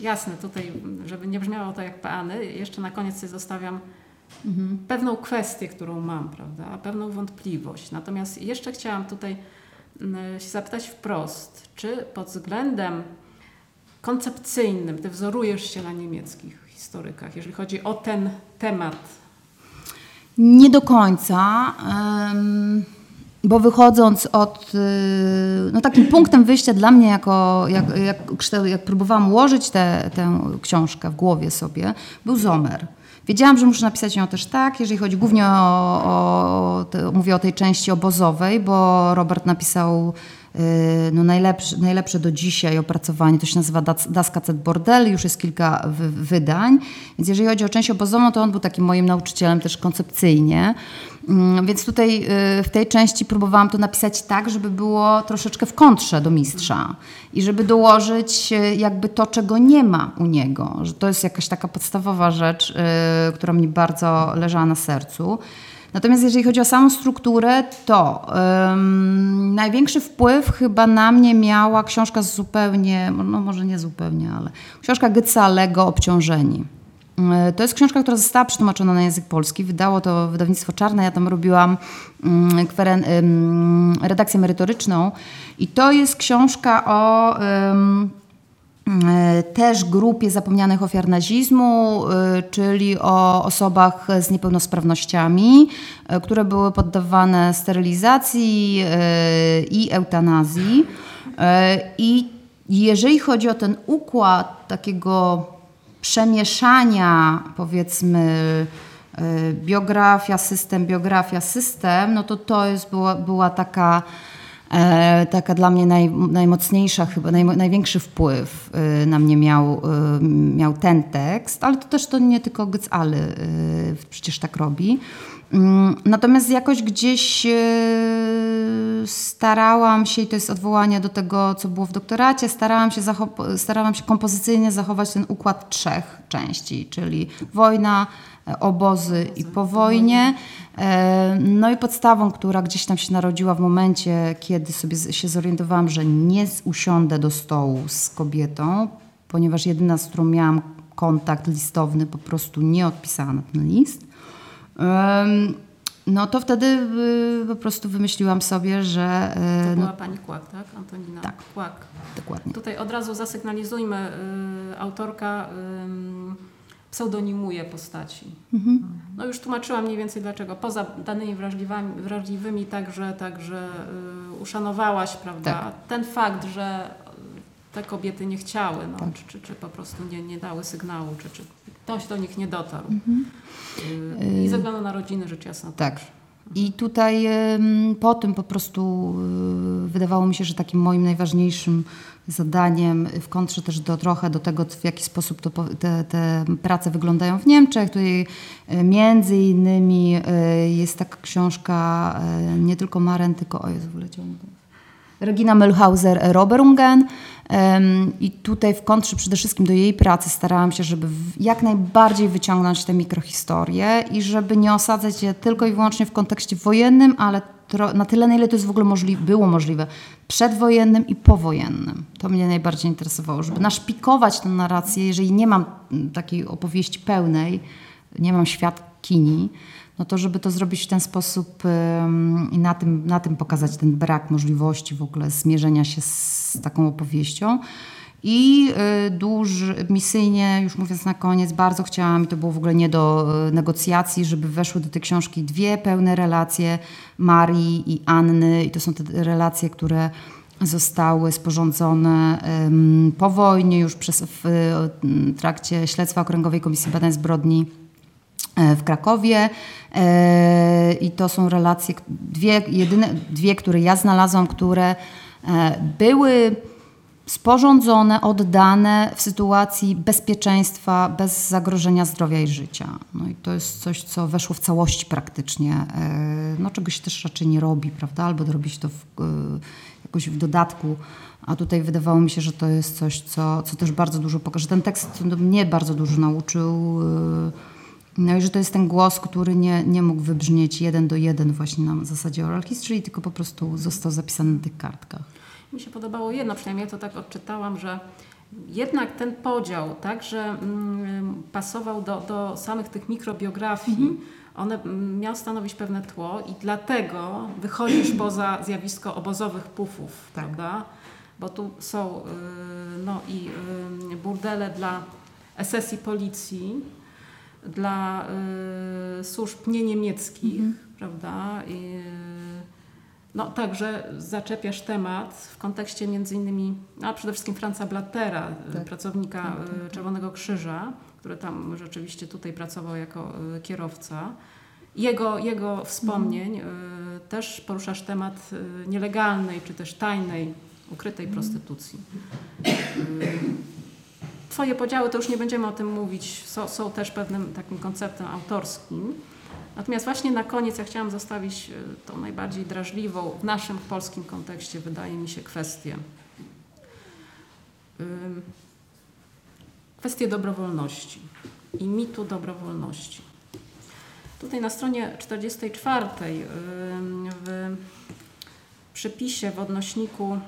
jasne tutaj, żeby nie brzmiało to jak peany, jeszcze na koniec sobie zostawiam pewną kwestię, którą mam, prawda? Pewną wątpliwość. Natomiast jeszcze chciałam tutaj mm, się zapytać wprost, czy pod względem koncepcyjnym ty wzorujesz się na niemieckich historykach, jeżeli chodzi o ten temat Nie do końca, bo wychodząc od. y, No takim punktem wyjścia dla mnie, jako, jak, jak, jak próbowałam ułożyć tę książkę w głowie sobie, był Zomer. Wiedziałam, że muszę napisać ją też tak, jeżeli chodzi głównie o, o te, mówię o tej części obozowej, bo Robert napisał no najlepsze, najlepsze do dzisiaj opracowanie, to się nazywa Das, das KZ Bordel, już jest kilka wy, wydań, więc jeżeli chodzi o część obozową, to on był takim moim nauczycielem też koncepcyjnie, Mm, więc tutaj y, w tej części próbowałam to napisać tak, żeby było troszeczkę w kontrze do mistrza i żeby dołożyć y, jakby to, czego nie ma u niego, że to jest jakaś taka podstawowa rzecz, y, która mi bardzo leżała na sercu. Natomiast jeżeli chodzi o samą strukturę, to ym, największy wpływ chyba na mnie miała książka zupełnie, no może nie zupełnie, ale książka Gycalego Obciążeni. Y, To jest książka, która została przetłumaczona na język polski. Wydało to wydawnictwo Czarne. Ja tam robiłam mm, redakcję merytoryczną. I to jest książka o... e, też grupie zapomnianych ofiar nazizmu, e, czyli o osobach z niepełnosprawnościami, e, które były poddawane sterylizacji i eutanazji. I jeżeli chodzi o ten układ takiego przemieszania, powiedzmy, biografia, system, biografia, system, no to to jest, była, była taka, taka dla mnie naj, najmocniejsza, chyba naj, największy wpływ e, na mnie miał, e, miał ten tekst, ale to też to nie tylko Gycali e, przecież tak robi. Mm, Natomiast jakoś gdzieś e, starałam się, i to jest odwołanie do tego, co było w doktoracie, starałam się, starałam się kompozycyjnie zachować ten układ trzech części, czyli wojna, e, obozy i po wojnie. E, No i podstawą, która gdzieś tam się narodziła w momencie, kiedy sobie się zorientowałam, że nie usiądę do stołu z kobietą, ponieważ jedyna, z którą miałam kontakt listowny, po prostu nie odpisała na ten list. No to wtedy y, po prostu wymyśliłam sobie, że To y, była no, pani Kłak, tak? Antonina Tak. Kłak. dokładnie. Tutaj od razu zasygnalizujmy, y, autorka ym, pseudonimuje postaci. No już tłumaczyłam mniej więcej dlaczego. Poza danymi wrażliwymi, wrażliwymi także, także y, uszanowałaś, prawda? Tak. Ten fakt, że y, te kobiety nie chciały, no, Tak. czy, czy, czy po prostu nie, nie dały sygnału, czy, czy ktoś do nich nie dotarł. Y, I ze względu na rodziny, rzecz jasna. Tak. I tutaj po tym po prostu y, wydawało mi się, że takim moim najważniejszym zadaniem w kontrze też do trochę do tego, w jaki sposób to, te, te prace wyglądają w Niemczech. Tutaj y, między innymi y, jest taka książka y, nie tylko Maren, tylko o Jezu, wyleciało mi. Regina Mühlhauser Roberungen Em, i tutaj w kontrze przede wszystkim do jej pracy starałam się, żeby jak najbardziej wyciągnąć te mikrohistorie i żeby nie osadzać je tylko i wyłącznie w kontekście wojennym, ale na tyle, na ile to jest w ogóle możliwe, było możliwe, przedwojennym i powojennym. To mnie najbardziej interesowało, żeby naszpikować tę narrację, jeżeli nie mam takiej opowieści pełnej, nie mam świadkini, no to żeby to zrobić w ten sposób i na tym, na tym pokazać ten brak możliwości w ogóle zmierzenia się z taką opowieścią. I y, duży, misyjnie, już mówiąc na koniec, bardzo chciałam, i to było w ogóle nie do y, negocjacji, żeby weszły do tej książki dwie pełne relacje Marii i Anny. I to są te relacje, które zostały sporządzone po wojnie, już przez, w y, trakcie śledztwa Okręgowej Komisji Badań Zbrodni e, w Krakowie E, i to są relacje, dwie, jedyne, dwie, które ja znalazłam, które e, były sporządzone, oddane w sytuacji bezpieczeństwa, bez zagrożenia zdrowia i życia. No i to jest coś, co weszło w całości praktycznie, e, no czego się też raczej nie robi, prawda, albo robić to w, e, jakoś w dodatku, a tutaj wydawało mi się, że to jest coś, co, co też bardzo dużo pokaże. Ten tekst mnie bardzo dużo nauczył, e, no i że to jest ten głos, który nie, nie mógł wybrzmieć jeden do jeden właśnie na zasadzie oral history, tylko po prostu został zapisany na tych kartkach. Mi się podobało jedno, przynajmniej ja to tak odczytałam, że jednak ten podział także mm, pasował do, do samych tych mikrobiografii. One mm, miał stanowić pewne tło i dlatego wychodzisz poza zjawisko obozowych pufów, prawda? Bo tu są y, no, i y, burdele dla SS i policji, dla y, służb nieniemieckich, prawda? I, no także zaczepiasz temat w kontekście między innymi, a przede wszystkim Franza Blattera, y, pracownika y, Czerwonego Krzyża, który tam rzeczywiście tutaj pracował jako y, kierowca. Jego, jego wspomnień y, też poruszasz temat y, nielegalnej czy też tajnej, ukrytej prostytucji. Twoje podziały to już nie będziemy o tym mówić, są, są też pewnym takim konceptem autorskim. Natomiast właśnie na koniec ja chciałam zostawić y, tą najbardziej drażliwą w naszym polskim kontekście, wydaje mi się, kwestię. Kwestię dobrowolności i mitu dobrowolności. Tutaj na stronie 44 ym, w przypisie w odnośniku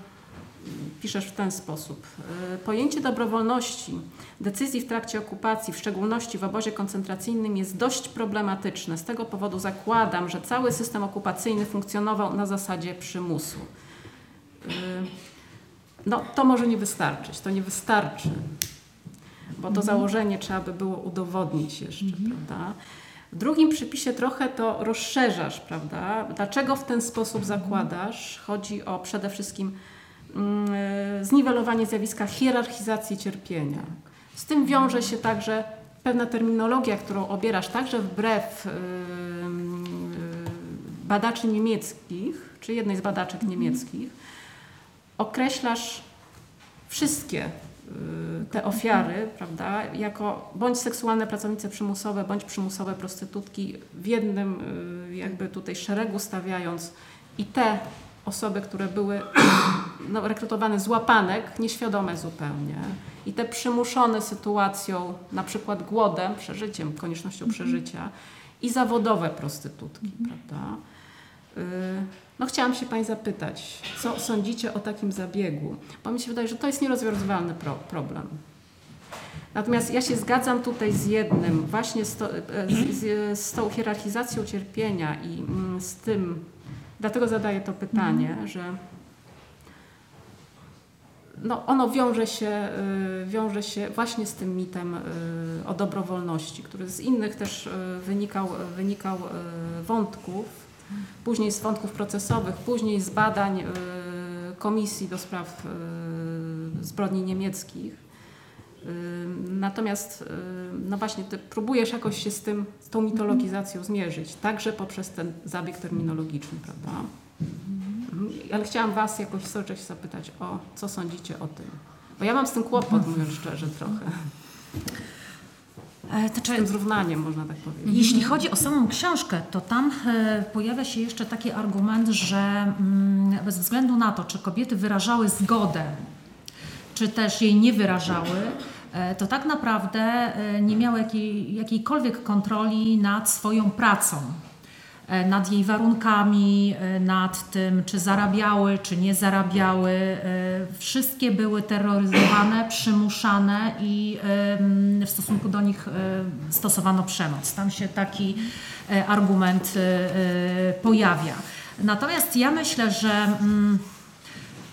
piszesz w ten sposób. Y, Pojęcie dobrowolności decyzji w trakcie okupacji, w szczególności w obozie koncentracyjnym, jest dość problematyczne. Z tego powodu zakładam, że cały system okupacyjny funkcjonował na zasadzie przymusu. Y, no to może nie wystarczyć, to nie wystarczy, bo to założenie trzeba by było udowodnić jeszcze, prawda? W drugim przypisie trochę to rozszerzasz, prawda? Dlaczego w ten sposób zakładasz? Chodzi o przede wszystkim e, zniwelowanie zjawiska hierarchizacji cierpienia. Z tym wiąże się także pewna terminologia, którą obierasz także wbrew ym, y, badaczy niemieckich, czy jednej z badaczek niemieckich, określasz wszystkie te ofiary, prawda, jako bądź seksualne pracownice przymusowe, bądź przymusowe prostytutki w jednym jakby tutaj szeregu stawiając. I te osoby, które były no, rekrutowane z łapanek, nieświadome zupełnie i te przymuszone sytuacją, na przykład głodem, przeżyciem, koniecznością przeżycia i zawodowe prostytutki, prawda. Y, No chciałam się Pani zapytać, co sądzicie o takim zabiegu? Bo mi się wydaje, że to jest nierozwiązywalny pro problem. Natomiast ja się zgadzam tutaj z jednym, właśnie z, to, e, z, z, z tą hierarchizacją cierpienia i mm, z tym, dlatego zadaję to pytanie, że no, ono wiąże się, y, wiąże się właśnie z tym mitem y, o dobrowolności, który z innych też y, wynikał, wynikał wątków, później z wątków procesowych, później z badań Komisji do Spraw Zbrodni Niemieckich. Natomiast no właśnie ty próbujesz jakoś się z tym, z tą mitologizacją zmierzyć, także poprzez ten zabieg terminologiczny, prawda? Mhm. Ale chciałam Was jakoś coś zapytać o co sądzicie o tym. Bo ja mam z tym kłopot, mówiąc szczerze, trochę. To Z tym zrównaniem, można tak powiedzieć. Jeśli chodzi o samą książkę, to tam e, pojawia się jeszcze taki argument, że mm, bez względu na to, czy kobiety wyrażały zgodę, czy też jej nie wyrażały, to tak naprawdę e, nie miały jakiej, jakiejkolwiek kontroli nad swoją pracą. e, Nad jej warunkami, e, nad tym, czy zarabiały, czy nie zarabiały. e, Wszystkie były terroryzowane, przymuszane i w stosunku do nich e, stosowano przemoc. Tam się taki e, argument e, e, pojawia. Natomiast ja myślę, że.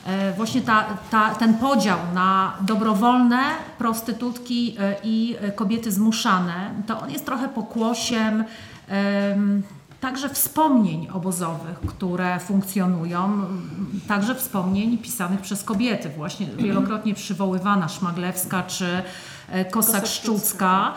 E, właśnie ta, ta, ten podział na dobrowolne prostytutki e, i kobiety zmuszane, to on jest trochę pokłosiem em, także wspomnień obozowych, które funkcjonują, także wspomnień pisanych przez kobiety, właśnie wielokrotnie przywoływana Szmaglewska czy e, Kosak-Szczucka.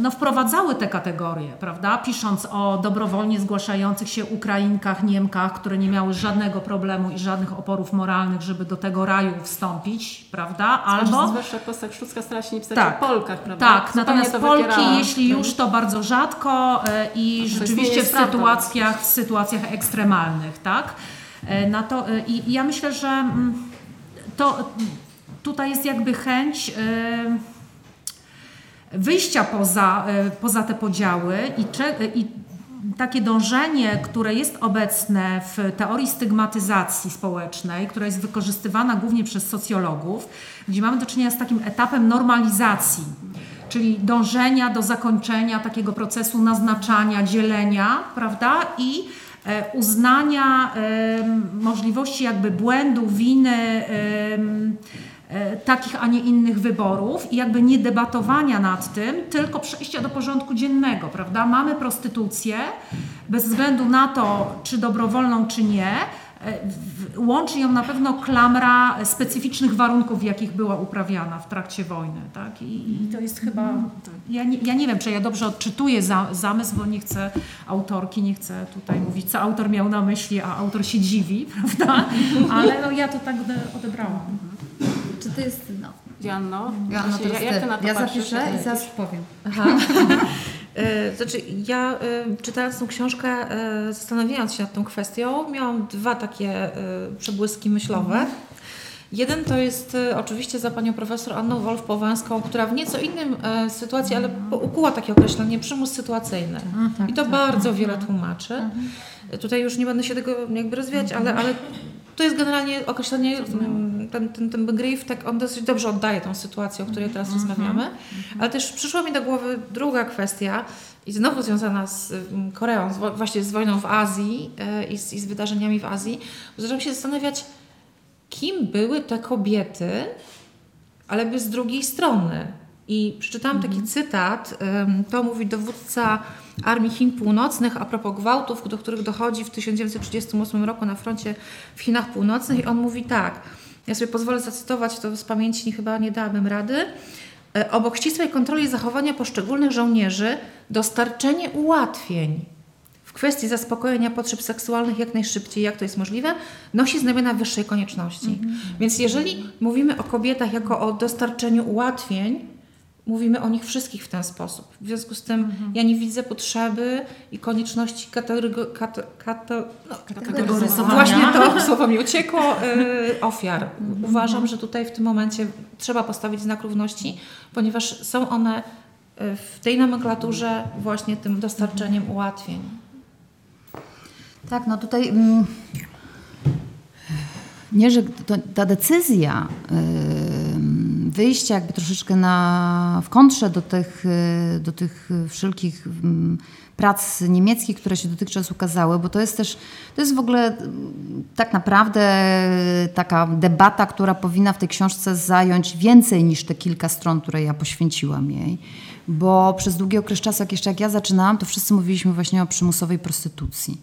No, wprowadzały te kategorie, prawda? Pisząc o dobrowolnie zgłaszających się Ukrainkach, Niemkach, które nie miały żadnego problemu i żadnych oporów moralnych, żeby do tego raju wstąpić, prawda? Albo Zwłaszcza Kostak Sztucka starała się nie pisać Tak. o Polkach, prawda? tak, Zupełnie natomiast to Polki, jeśli już, to bardzo rzadko e, i rzeczywiście w sytuacjach, w sytuacjach ekstremalnych, tak? E, Na to, e, I ja myślę, że mm, to tutaj jest jakby chęć e, wyjścia poza, e, poza te podziały i, cze, i takie dążenie, które jest obecne w teorii stygmatyzacji społecznej, która jest wykorzystywana głównie przez socjologów, gdzie mamy do czynienia z takim etapem normalizacji, czyli dążenia do zakończenia takiego procesu naznaczania, dzielenia, prawda? I e, uznania em, możliwości jakby błędu, winy, e, takich, a nie innych wyborów i jakby nie debatowania nad tym, tylko przejścia do porządku dziennego, prawda? Mamy prostytucję, bez względu na to, czy dobrowolną, czy nie, e, łączy ją na pewno klamra specyficznych warunków, w jakich była uprawiana w trakcie wojny, tak? I, i to jest chyba, ja nie, ja nie wiem, czy ja dobrze odczytuję za, zamysł, bo nie chcę autorki, nie chcę tutaj mówić, co autor miał na myśli, a autor się dziwi, prawda? Ale no, ja to tak ode- odebrałam. Czy to jest. No, Janno, ja, no właśnie, teraz jak ty. na to ja patrzysz? zapiszę i zaraz powiem. Aha. E, Znaczy, ja e, czytając tą książkę, e, zastanawiając się nad tą kwestią, miałam dwa takie przebłyski myślowe. Jeden to jest oczywiście za panią profesor Anną Wolf-Powęską, która w nieco innym e, sytuacji, ale po- ukuła takie określenie przymus sytuacyjny. I to bardzo wiele tłumaczy. Tutaj już nie będę się tego jakby rozwijać, ale, ale to jest generalnie określenie, mm, ten, ten, ten brief, tak on dosyć dobrze oddaje tą sytuację, o której teraz rozmawiamy. Ale też przyszła mi do głowy druga kwestia i znowu związana z mm, Koreą, z, właśnie z wojną w Azji e, i z, i z wydarzeniami w Azji. Zaczęłam się zastanawiać, kim były te kobiety, ale by z drugiej strony. I przeczytałam taki cytat, ym, to mówi dowódca Armii Chin Północnych a propos gwałtów, do których dochodzi w 1938 roku na froncie w Chinach Północnych i on mówi tak, ja sobie pozwolę zacytować to z pamięci, chyba nie dałabym rady. E, Obok ścisłej kontroli zachowania poszczególnych żołnierzy, dostarczenie ułatwień w kwestii zaspokojenia potrzeb seksualnych jak najszybciej, jak to jest możliwe, nosi znamiona wyższej konieczności. Więc jeżeli mówimy o kobietach jako o dostarczeniu ułatwień, mówimy o nich wszystkich w ten sposób. W związku z tym ja nie widzę potrzeby i konieczności kategorygo, kato, kato, no, Kategoryzowania. Właśnie to słowo mi uciekło, y, ofiar. Uważam, że tutaj w tym momencie trzeba postawić znak równości, ponieważ są one y, w tej nomenklaturze właśnie tym dostarczeniem ułatwień. Tak, no tutaj mm, nie, że to, ta decyzja ym, wyjścia jakby troszeczkę na, w kontrze do tych, y, do tych wszelkich ym, prac niemieckich, które się dotychczas ukazały, bo to jest też, to jest w ogóle ym, tak naprawdę taka debata, która powinna w tej książce zająć więcej niż te kilka stron, które ja poświęciłam jej. Bo przez długi okres czasu, jak jeszcze jak ja zaczynałam, to wszyscy mówiliśmy właśnie o przymusowej prostytucji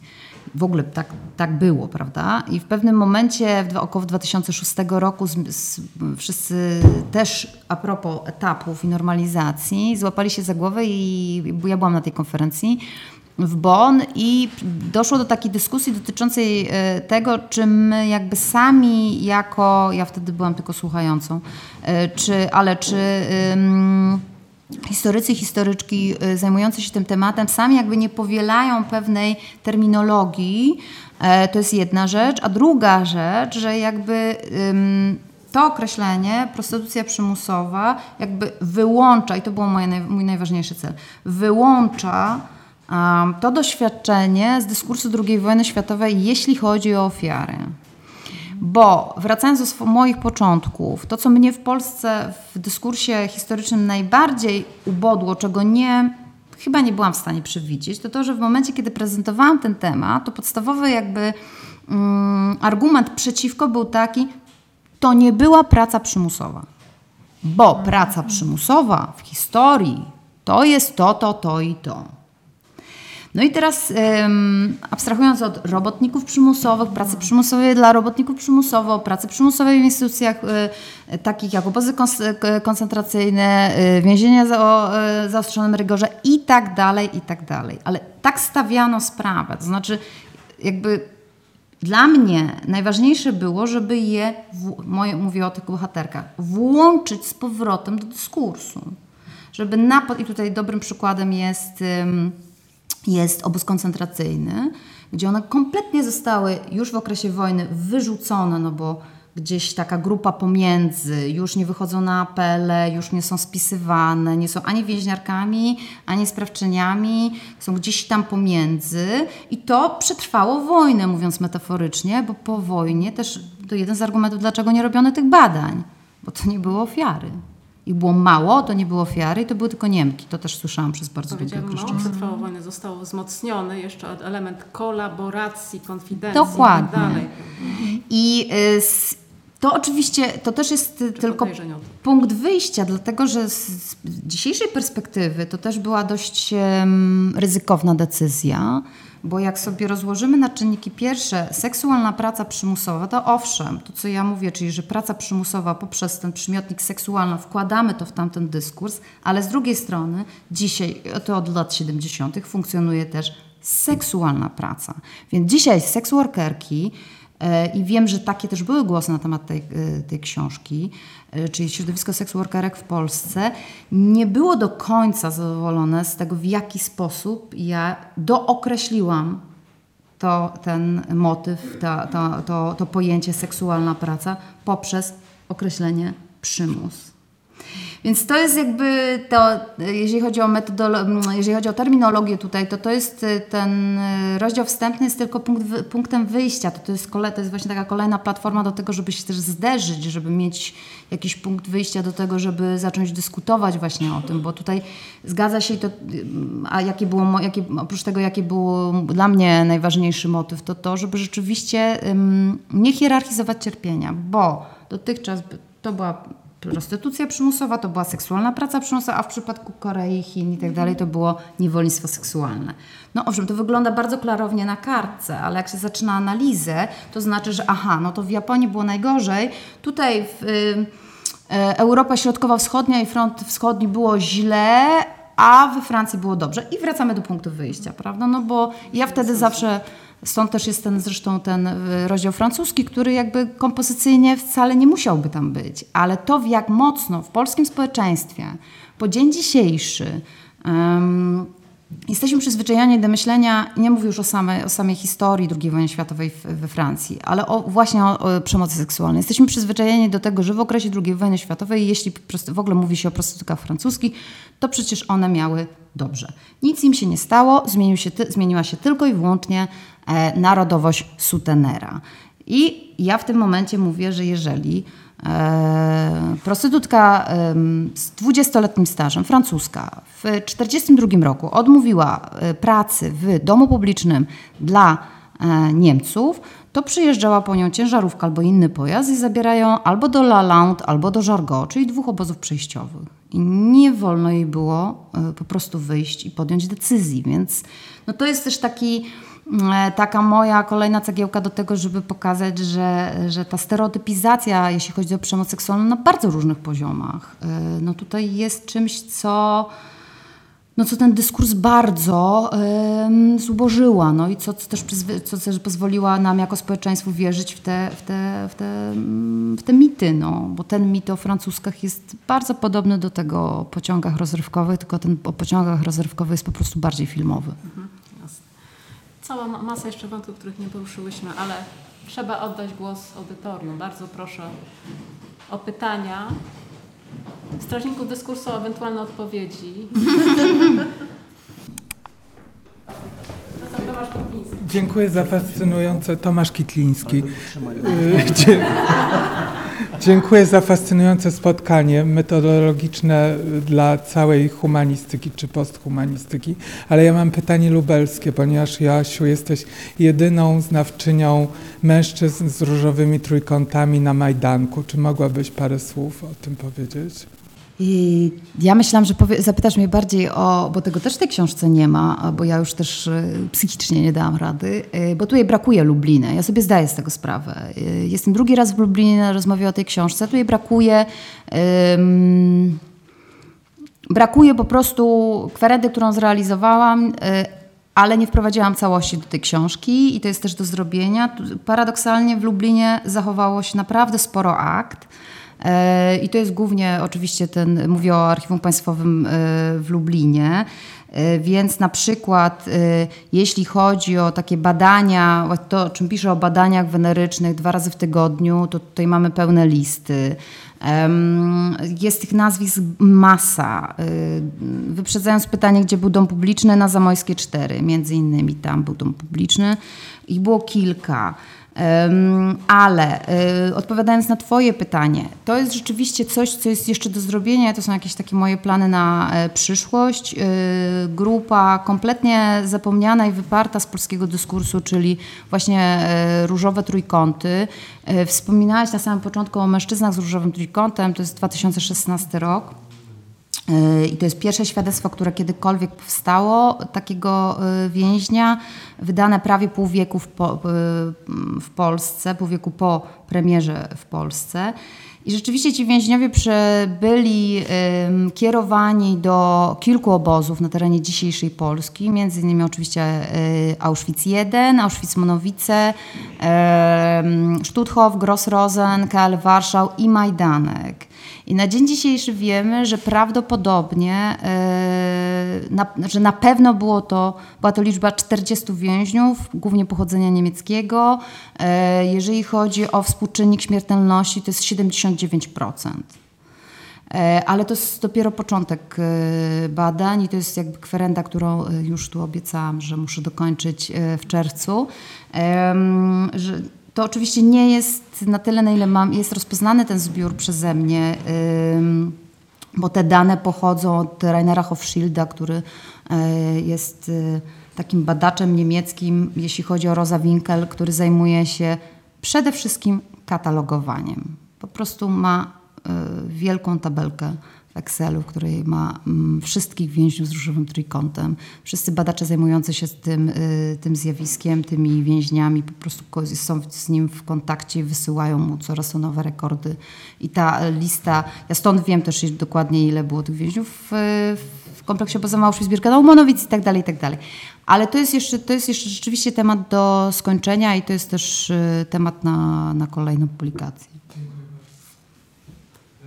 w ogóle tak, tak było, prawda? I w pewnym momencie, w, około 2006 roku, z, z, wszyscy też a propos etapów i normalizacji, złapali się za głowę i ja byłam na tej konferencji w Bonn i doszło do takiej dyskusji dotyczącej e, tego, czy my jakby sami jako, ja wtedy byłam tylko słuchającą, e, czy, ale czy... historycy historyczki y, zajmujący się tym tematem sami jakby nie powielają pewnej terminologii. E, To jest jedna rzecz. A druga rzecz, że jakby to określenie, prostytucja przymusowa, jakby wyłącza, i to był mój najważniejszy cel, wyłącza to doświadczenie z dyskursu II wojny światowej, jeśli chodzi o ofiary. Bo wracając do moich początków, to co mnie w Polsce w dyskursie historycznym najbardziej ubodło, czego nie, chyba nie byłam w stanie przewidzieć, to to, że w momencie, kiedy prezentowałam ten temat, to podstawowy jakby mm, argument przeciwko był taki, to nie była praca przymusowa. Bo praca przymusowa w historii to jest to, to, to i to. No i teraz abstrahując od robotników przymusowych, pracy przymusowej dla robotników przymusowo, pracy przymusowej w instytucjach e, takich jak obozy k- koncentracyjne, e, więzienia za, o e, zaostrzonym rygorze i tak dalej, i tak dalej. Ale tak stawiano sprawę, to znaczy jakby dla mnie najważniejsze było, żeby je, w, moje, mówię o tych bohaterkach, włączyć z powrotem do dyskursu. Żeby na, i tutaj dobrym przykładem jest, ym, jest obóz koncentracyjny, gdzie one kompletnie zostały już w okresie wojny wyrzucone, no bo gdzieś taka grupa pomiędzy, już nie wychodzą na apele, już nie są spisywane, nie są ani więźniarkami, ani sprawczyniami, są gdzieś tam pomiędzy i to przetrwało wojnę, mówiąc metaforycznie, bo po wojnie też to jeden z argumentów, dlaczego nie robiono tych badań, bo to nie było ofiary. Ich było mało, to nie było ofiary i to były tylko Niemki. To też słyszałam przez bardzo okres mało czasu. przetrwało wojny, został wzmocniony jeszcze element kolaboracji, konfidencji Dokładnie. i tak dalej. I y, to oczywiście, to też jest tylko punkt wyjścia, dlatego że z dzisiejszej perspektywy to też była dość em, ryzykowna decyzja, bo jak sobie rozłożymy na czynniki pierwsze, seksualna praca przymusowa, to owszem, to co ja mówię, czyli że praca przymusowa poprzez ten przymiotnik seksualna, wkładamy to w tamten dyskurs, ale z drugiej strony dzisiaj, to od lat 70. funkcjonuje też seksualna praca. Więc dzisiaj seksworkerki E, I wiem, że takie też były głosy na temat tej, e, tej książki, czyli środowisko seksworkerek w Polsce, nie było do końca zadowolone z tego, w jaki sposób ja dookreśliłam to, ten motyw, ta, ta, to, to pojęcie seksualna praca poprzez określenie przymus. Więc to jest jakby to, jeżeli chodzi o jeżeli chodzi o terminologię tutaj, to to jest y, ten y, rozdział wstępny jest tylko punkt, punktem wyjścia. To, to, jest kole, to jest właśnie taka kolejna platforma do tego, żeby się też zderzyć, żeby mieć jakiś punkt wyjścia do tego, żeby zacząć dyskutować właśnie o tym, bo tutaj zgadza się i to, y, a jakie było, jakie, oprócz tego, jaki był dla mnie najważniejszy motyw, to to, żeby rzeczywiście ym, nie hierarchizować cierpienia, bo dotychczas to była prostytucja przymusowa, to była seksualna praca przymusowa, a w przypadku Korei, Chin i tak dalej to było niewolnictwo seksualne. No owszem, to wygląda bardzo klarownie na kartce, ale jak się zaczyna analizę, to znaczy, że aha, no to w Japonii było najgorzej, tutaj w y, e, Europa Środkowo-Wschodnia i front wschodni było źle, a we Francji było dobrze. I wracamy do punktu wyjścia, prawda? No bo ja wtedy zawsze, stąd też jest ten zresztą ten y, rozdział francuski, który jakby kompozycyjnie wcale nie musiałby tam być, ale to jak mocno w polskim społeczeństwie po dzień dzisiejszy em, Jesteśmy przyzwyczajeni do myślenia, nie mówię już o samej, o samej historii II wojny światowej we Francji, ale o, właśnie o, o przemocy seksualnej. Jesteśmy przyzwyczajeni do tego, że w okresie II wojny światowej, jeśli w ogóle mówi się o prostytutkach francuskich, to przecież one miały dobrze. Nic im się nie stało, się zmieniła się tylko i wyłącznie e, narodowość sutenera. I ja w tym momencie mówię, że jeżeli prostytutka em, z 20-letnim stażem, francuska, w 1942 roku odmówiła e, pracy w domu publicznym dla e, Niemców, to przyjeżdżała po nią ciężarówka albo inny pojazd i zabierają albo do Lalande, albo do Jargeau, czyli dwóch obozów przejściowych. I nie wolno jej było e, po prostu wyjść i podjąć decyzji, więc no to jest też taki e, taka moja kolejna cegiełka do tego, żeby pokazać, że, że ta stereotypizacja, jeśli chodzi o przemoc seksualną na bardzo różnych poziomach, e, no tutaj jest czymś, co no co ten dyskurs bardzo zubożyła, no i co, co, też, co też pozwoliła nam jako społeczeństwu wierzyć w te, w te, w te, mm, w te mity, no, bo ten mit o francuskach jest bardzo podobny do tego o pociągach rozrywkowych, tylko ten o pociągach rozrywkowych jest po prostu bardziej filmowy. Jasne. Cała ma- masa jeszcze wątków, których nie poruszyłyśmy, ale trzeba oddać głos audytorium. Bardzo proszę o pytania. Strażników dyskursu o ewentualne odpowiedzi. Dziękuję za fascynujące. Tomasz Kitliński. Y, Dziękuję za fascynujące spotkanie metodologiczne dla całej humanistyki czy posthumanistyki. Ale ja mam pytanie lubelskie, ponieważ Joasiu jesteś jedyną znawczynią mężczyzn z różowymi trójkątami na Majdanku. Czy mogłabyś parę słów o tym powiedzieć? Ja myślałam, że powie, zapytasz mnie bardziej o, bo tego też w tej książce nie ma, bo ja już też y, psychicznie nie dałam rady, y, bo tu jej brakuje Lubliny. Ja sobie zdaję z tego sprawę. Y, Jestem drugi raz w Lublinie rozmowie o tej książce. Tu jej brakuje. ym, brakuje po prostu kwerendy, którą zrealizowałam, ale nie wprowadziłam całości do tej książki i to jest też do zrobienia. Paradoksalnie w Lublinie zachowało się naprawdę sporo akt. E, I to jest głównie oczywiście ten, mówię o Archiwum Państwowym e, w Lublinie. E, Więc na przykład, jeśli chodzi o takie badania, to o czym piszę o badaniach wenerycznych dwa razy w tygodniu, to tutaj mamy pełne listy. Jest tych nazwisk masa. Wyprzedzając pytanie, gdzie był dom publiczny, na Zamojskie 4, między innymi tam był dom publiczny. Ich było kilka. Ale y, odpowiadając na Twoje pytanie, to jest rzeczywiście coś, co jest jeszcze do zrobienia. To są jakieś takie moje plany na e, przyszłość. Y, Grupa kompletnie zapomniana i wyparta z polskiego dyskursu, czyli właśnie e, różowe trójkąty. E, Wspominałaś na samym początku o mężczyznach z różowym trójkątem, to jest 2016 rok. I to jest pierwsze świadectwo, które kiedykolwiek powstało takiego yy, więźnia, wydane prawie pół wieku w, po, yy, w Polsce, pół wieku po premierze w Polsce. I rzeczywiście ci więźniowie byli kierowani do kilku obozów na terenie dzisiejszej Polski, między innymi oczywiście y, Auschwitz I, Auschwitz-Monowice, Stutthof, Gross-Rosen, KL Warszał i Majdanek. I na dzień dzisiejszy wiemy, że prawdopodobnie, e, na, że na pewno było to, była to liczba 40 więźniów, głównie pochodzenia niemieckiego. E, Jeżeli chodzi o współczynnik śmiertelności, to jest 79%. E, ale to jest dopiero początek badań i to jest jakby kwerenda, którą już tu obiecałam, że muszę dokończyć w czerwcu. Że to oczywiście nie jest na tyle, na ile mam, jest rozpoznany ten zbiór przeze mnie, bo te dane pochodzą od Rainera Hofschilda, który jest takim badaczem niemieckim, jeśli chodzi o Rosa Winkel, który zajmuje się przede wszystkim katalogowaniem. Po prostu ma Y, wielką tabelkę Excelu, w której ma mm, wszystkich więźniów z różowym trójkątem. Wszyscy badacze zajmujący się tym, y, tym zjawiskiem, tymi więźniami po prostu są z nim w kontakcie i wysyłają mu coraz nowe rekordy. I ta lista, ja stąd wiem też dokładnie ile było tych więźniów w, w kompleksie obozowym Auschwitz-Birkenau, Monowic i tak dalej, i tak dalej. Ale to jest, jeszcze, to jest jeszcze rzeczywiście temat do skończenia i to jest też y, temat na, na kolejną publikację.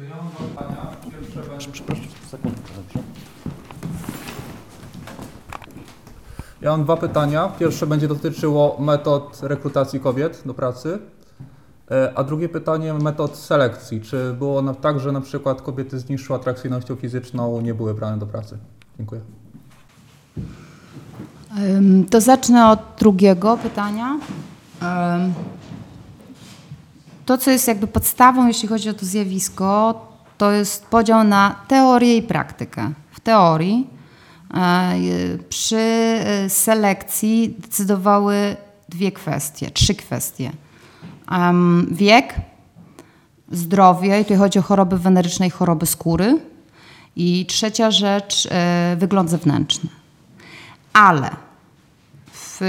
Ja mam dwa Przepraszam, Ja mam dwa pytania. Pierwsze będzie dotyczyło metod rekrutacji kobiet do pracy, e, a drugie pytanie metod selekcji. Czy było tak, że na przykład kobiety z niższą atrakcyjnością fizyczną nie były brane do pracy? Dziękuję. To zacznę od drugiego pytania. To, co jest jakby podstawą, jeśli chodzi o to zjawisko, to jest podział na teorię i praktykę. W teorii e, przy e, selekcji decydowały dwie kwestie, trzy kwestie. Wiek, zdrowie, i tutaj chodzi o choroby weneryczne i choroby skóry. I trzecia rzecz, e, wygląd zewnętrzny. Ale w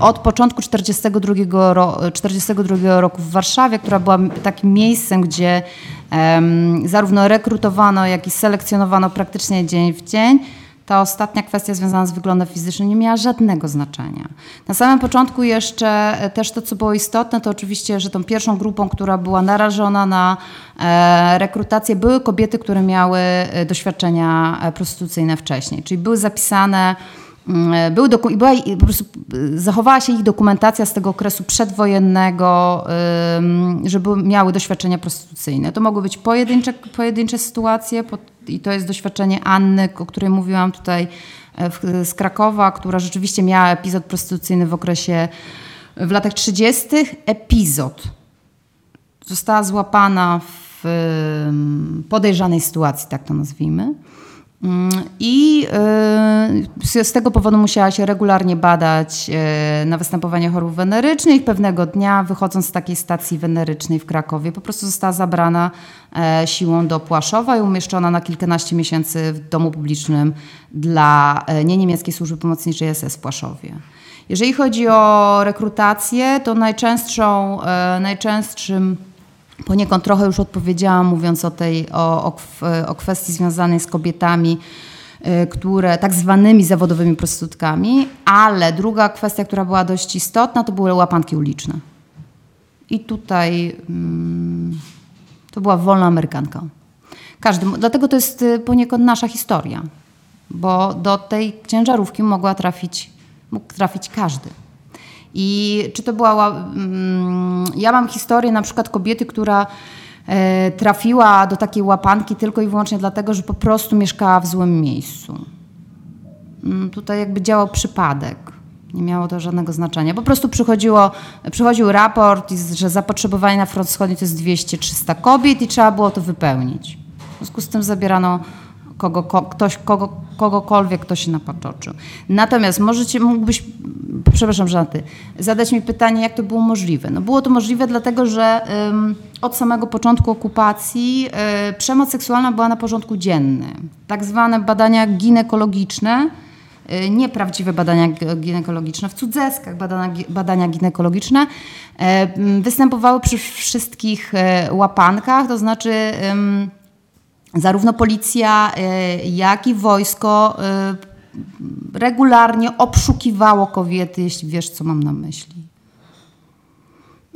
od początku 1942 ro, 42 roku w Warszawie, która była takim miejscem, gdzie um, zarówno rekrutowano, jak i selekcjonowano praktycznie dzień w dzień, ta ostatnia kwestia związana z wyglądem fizycznym nie miała żadnego znaczenia. Na samym początku jeszcze e, też to, co było istotne, to oczywiście, że tą pierwszą grupą, która była narażona na e, rekrutację, były kobiety, które miały e, doświadczenia prostytucyjne wcześniej, czyli były zapisane Mm, były doku- była, po prostu y, zachowała się ich dokumentacja z tego okresu przedwojennego, żeby miały doświadczenia prostytucyjne. To mogły być pojedyncze, pojedyncze sytuacje i to jest doświadczenie Anny, o której mówiłam tutaj e, z Krakowa, która rzeczywiście miała epizod prostytucyjny w okresie, w latach 30. Epizod. Została złapana w podejrzanej sytuacji, tak to nazwijmy. Mm, I y, z tego powodu musiała się regularnie badać y, na występowanie chorób wenerycznych. Pewnego dnia, wychodząc z takiej stacji wenerycznej w Krakowie, po prostu została zabrana e, siłą do Płaszowa i umieszczona na kilkanaście miesięcy w domu publicznym dla e, niemieckiej służby pomocniczej SS w Płaszowie. Jeżeli chodzi o rekrutację, to najczęstszą, e, najczęstszym Poniekąd trochę już odpowiedziałam, mówiąc o, tej, o, o, o kwestii związanej z kobietami, y, które tak zwanymi zawodowymi prostytutkami, ale druga kwestia, która była dość istotna, to były łapanki uliczne. I tutaj mm, to była wolna Amerykanka. Każdy, dlatego to jest y, poniekąd nasza historia, bo do tej ciężarówki mogła trafić, mógł trafić każdy. I czy to była. Mm, ja mam historię na przykład kobiety, która e, trafiła do takiej łapanki tylko i wyłącznie dlatego, że po prostu mieszkała w złym miejscu. Mm, tutaj jakby działał przypadek. Nie miało to żadnego znaczenia. Po prostu przychodziło, przychodził raport, że zapotrzebowanie na front wschodni to jest 200-300 kobiet i trzeba było to wypełnić. W związku z tym zabierano kogo, ko, ktoś, kogo, kogokolwiek, kto się napatoczył. Natomiast możecie, mógłbyś, przepraszam, Żanty, zadać mi pytanie, jak to było możliwe. No było to możliwe dlatego, że od samego początku okupacji um, przemoc seksualna była na porządku dziennym. Tak zwane badania ginekologiczne, um, nieprawdziwe badania ginekologiczne, w cudzeskach badania, badania ginekologiczne występowały przy wszystkich e, łapankach, to znaczy zarówno policja, y, jak i wojsko y, regularnie obszukiwało kobiety, jeśli wiesz, co mam na myśli.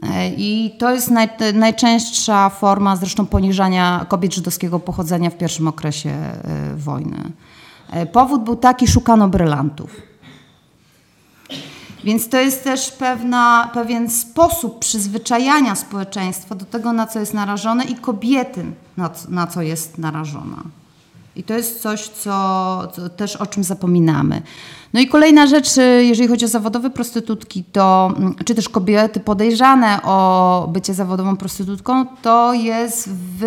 E, I to jest naj, najczęstsza forma zresztą poniżania kobiet żydowskiego pochodzenia w pierwszym okresie wojny. E, powód był taki, szukano brylantów. Więc to jest też pewna, pewien sposób przyzwyczajania społeczeństwa do tego, na co jest narażone i kobiety, na, co- na co jest narażona. I to jest coś, co, co też o czym zapominamy. No i kolejna rzecz, y, jeżeli chodzi o zawodowe prostytutki, to mm, czy też kobiety podejrzane o bycie zawodową prostytutką, to jest w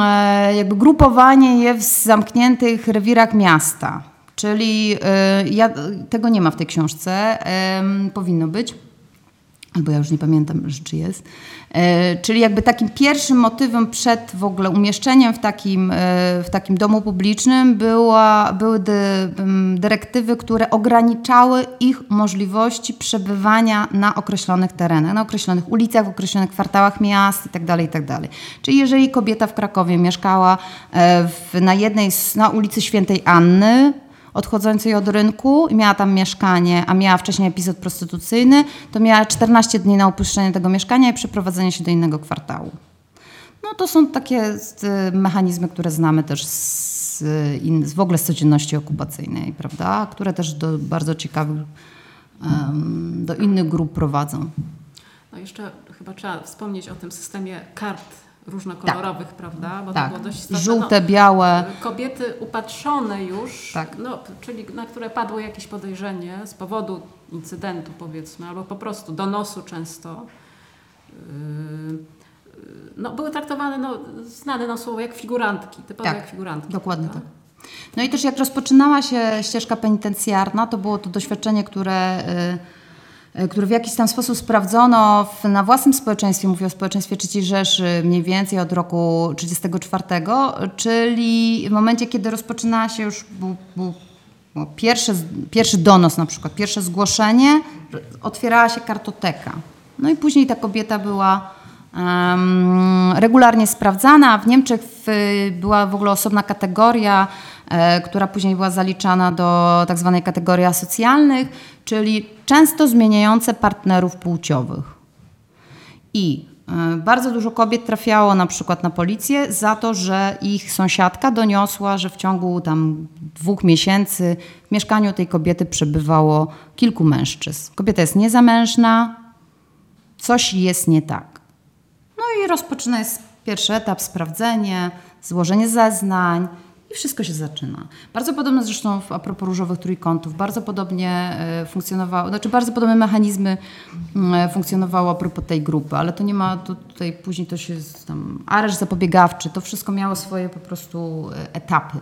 e, jakby grupowanie je w zamkniętych rewirach miasta. Czyli e, ja, tego nie ma w tej książce, powinno być albo ja już nie pamiętam, czy jest. E, czyli jakby takim pierwszym motywem przed w ogóle umieszczeniem w takim, e, w takim domu publicznym była, były dyrektywy, które ograniczały ich możliwości przebywania na określonych terenach, na określonych ulicach, w określonych kwartałach miast itd. itd. Czyli jeżeli kobieta w Krakowie mieszkała e, w, na jednej, na ulicy Świętej Anny, odchodzącej od rynku i miała tam mieszkanie, a miała wcześniej epizod prostytucyjny, to miała 14 dni na opuszczenie tego mieszkania i przeprowadzenie się do innego kwartału. No to są takie mechanizmy, które znamy też z, z w ogóle z codzienności okupacyjnej, prawda? Które też do bardzo ciekawych, do innych grup prowadzą. No jeszcze chyba trzeba wspomnieć o tym systemie kart różnokolorowych, prawda? Bo Tak, to było dość istotne. żółte, białe. Kobiety upatrzone już, Tak. no, czyli na które padło jakieś podejrzenie z powodu incydentu powiedzmy, albo po prostu donosu często, yy, no, były traktowane, no, znane nam słowo, jak figurantki, typowo Tak, jak figurantki. Dokładnie prawda? tak. No i też jak rozpoczynała się ścieżka penitencjarna, to było to doświadczenie, które, y, które w jakiś tam sposób sprawdzono w, na własnym społeczeństwie, mówię o społeczeństwie III Rzeszy mniej więcej od roku 1934, czyli w momencie, kiedy rozpoczynała się już był, był było pierwszy, pierwszy donos na przykład, pierwsze zgłoszenie, otwierała się kartoteka. No i później ta kobieta była em, regularnie sprawdzana. W Niemczech w, była w ogóle osobna kategoria, e, która później była zaliczana do tak zwanej kategorii asocjalnych, czyli często zmieniające partnerów płciowych. I e, bardzo dużo kobiet trafiało na przykład na policję za to, że ich sąsiadka doniosła, że w ciągu tam dwóch miesięcy w mieszkaniu tej kobiety przebywało kilku mężczyzn. Kobieta jest niezamężna, coś jest nie tak. No i rozpoczyna jest pierwszy etap, sprawdzenie, złożenie zeznań i wszystko się zaczyna. Bardzo podobne zresztą w- a propos różowych trójkątów, bardzo podobnie e, funkcjonowało, znaczy bardzo podobne mechanizmy mm, funkcjonowały a propos tej grupy, ale to nie ma, to tutaj później to się tam, areszt zapobiegawczy, to wszystko miało swoje po prostu e, etapy.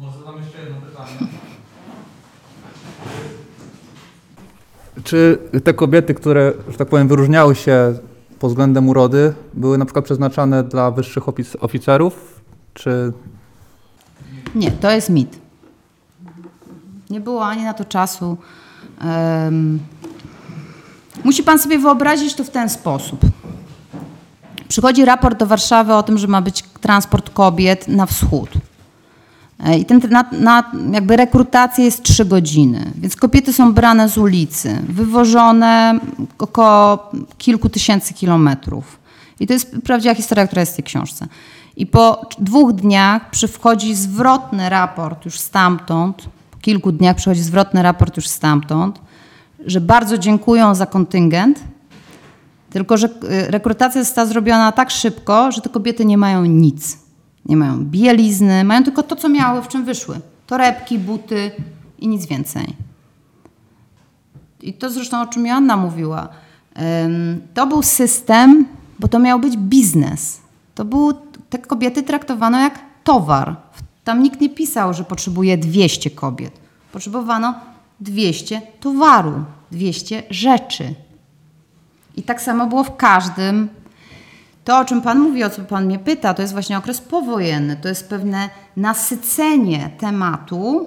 Może zadam jeszcze jedno pytanie. Czy te kobiety, które, że tak powiem, wyróżniały się pod względem urody, były na przykład przeznaczane dla wyższych ofic- oficerów? Czy Nie, to jest mit. Nie było ani na to czasu. Em, musi pan sobie wyobrazić to w ten sposób. Przychodzi raport do Warszawy o tym, że ma być transport kobiet na wschód. E, I ten, na, na, jakby rekrutacja jest trzy godziny, więc kobiety są brane z ulicy, wywożone około kilku tysięcy kilometrów. I to jest prawdziwa historia, która jest w tej książce. I po dwóch dniach przychodzi zwrotny raport już stamtąd, po kilku dniach przychodzi zwrotny raport już stamtąd, że bardzo dziękują za kontyngent, tylko że y, rekrutacja została zrobiona tak szybko, że te kobiety nie mają nic. Nie mają bielizny, mają tylko to, co miały, w czym wyszły. Torebki, buty i nic więcej. I to zresztą o czym Joanna mówiła. To był system, bo to miał być biznes. To był, te kobiety traktowano jak towar. Tam nikt nie pisał, że potrzebuje 200 kobiet. Potrzebowano 200 towaru, 200 rzeczy. I tak samo było w każdym. To, o czym Pan mówi, o co Pan mnie pyta, to jest właśnie okres powojenny. To jest pewne nasycenie tematu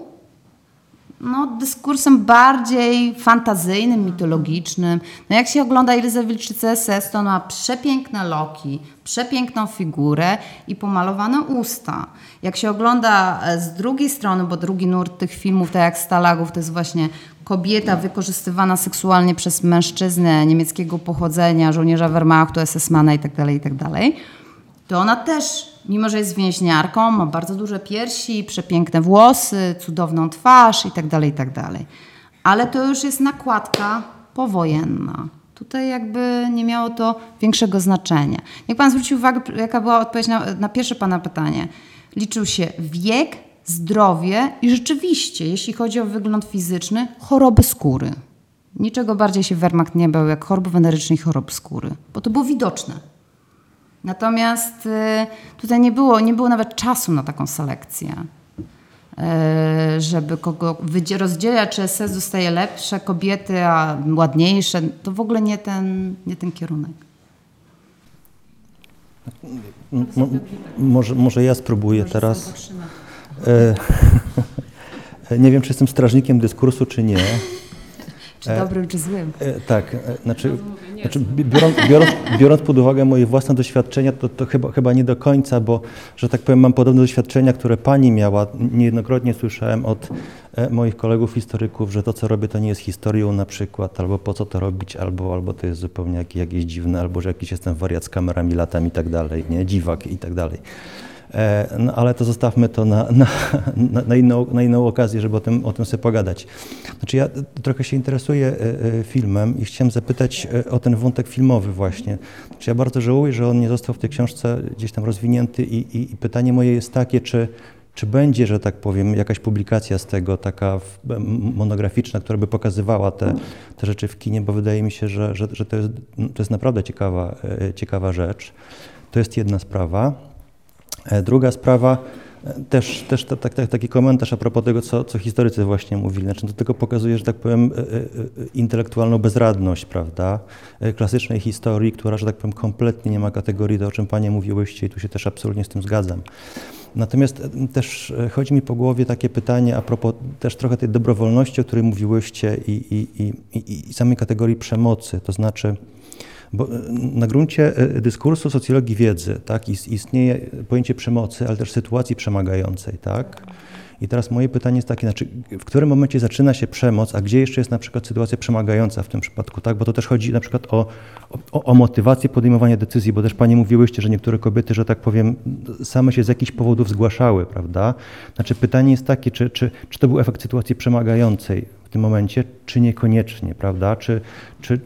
no, dyskursem bardziej fantazyjnym, mitologicznym. No, jak się ogląda Elizę Wilczycę SS, to ona ma przepiękne loki, przepiękną figurę i pomalowane usta. Jak się ogląda e, z drugiej strony, bo drugi nurt tych filmów, tak jak Stalagów, to jest właśnie kobieta wykorzystywana seksualnie przez mężczyznę niemieckiego pochodzenia, żołnierza Wehrmachtu, SS-mana itd., itd., to ona też, mimo że jest więźniarką, ma bardzo duże piersi, przepiękne włosy, cudowną twarz i tak dalej, i tak. Ale to już jest nakładka powojenna. Tutaj jakby nie miało to większego znaczenia. Jak pan zwrócił uwagę, jaka była odpowiedź na, na pierwsze pana pytanie. Liczył się wiek, zdrowie i rzeczywiście, jeśli chodzi o wygląd fizyczny, choroby skóry. Niczego bardziej się Wehrmacht nie bał jak chorób wenerycznych i chorób skóry, bo to było widoczne. Natomiast y, tutaj nie było, nie było nawet czasu na taką selekcję, y, żeby kogo rozdzielać, czy SS dostaje lepsze kobiety, a ładniejsze. To w ogóle nie ten, nie ten kierunek. Mo- może, może ja spróbuję teraz. E, nie wiem, czy jestem strażnikiem dyskursu, czy nie. Czy dobrym, czy złym. E, tak, e, znaczy, znaczy bi- biorąc, biorąc, biorąc pod uwagę moje własne doświadczenia, to, to chyba, chyba nie do końca, bo, że tak powiem, mam podobne doświadczenia, które pani miała. Niejednokrotnie słyszałem od e, moich kolegów historyków, że to, co robię, to nie jest historią na przykład, albo po co to robić, albo, albo to jest zupełnie jak, jakieś dziwne, albo że jakiś jestem wariat z kamerami, latam i tak dalej, nie, dziwak i tak dalej. E, No, ale to zostawmy to na, na, na, inną, na inną okazję, żeby o tym, o tym sobie pogadać. Znaczy ja trochę się interesuję e, e, filmem i chciałem zapytać o ten wątek filmowy właśnie. Znaczy ja bardzo żałuję, że on nie został w tej książce gdzieś tam rozwinięty i, i, i pytanie moje jest takie, czy, czy będzie, że tak powiem, jakaś publikacja z tego, taka monograficzna, która by pokazywała te, te rzeczy w kinie, bo wydaje mi się, że, że, że to, jest, to jest naprawdę ciekawa, ciekawa rzecz. To jest jedna sprawa. E, Druga sprawa, e, też, też ta, tak, tak, taki komentarz a propos tego, co, co historycy właśnie mówili. Znaczy, to tylko pokazuje, że tak powiem, e, intelektualną bezradność, prawda, klasycznej historii, która, że tak powiem, kompletnie nie ma kategorii, to o czym Panie mówiłyście i tu się też absolutnie z tym zgadzam. Natomiast też chodzi mi po głowie takie pytanie a propos też trochę tej dobrowolności, o której mówiłyście i, i, i, i samej kategorii przemocy, to znaczy bo e, na gruncie e, dyskursu socjologii wiedzy tak, is- istnieje pojęcie przemocy, ale też sytuacji przemagającej. Tak? I teraz moje pytanie jest takie, znaczy, w którym momencie zaczyna się przemoc, a gdzie jeszcze jest na przykład sytuacja przemagająca w tym przypadku, tak? Bo to też chodzi na przykład o, o, o motywację podejmowania decyzji, bo też Panie mówiłyście, że niektóre kobiety, że tak powiem, same się z jakichś powodów zgłaszały, prawda? Znaczy pytanie jest takie, czy, czy, czy to był efekt sytuacji przemagającej tym momencie, czy niekoniecznie, prawda? Czy, czy,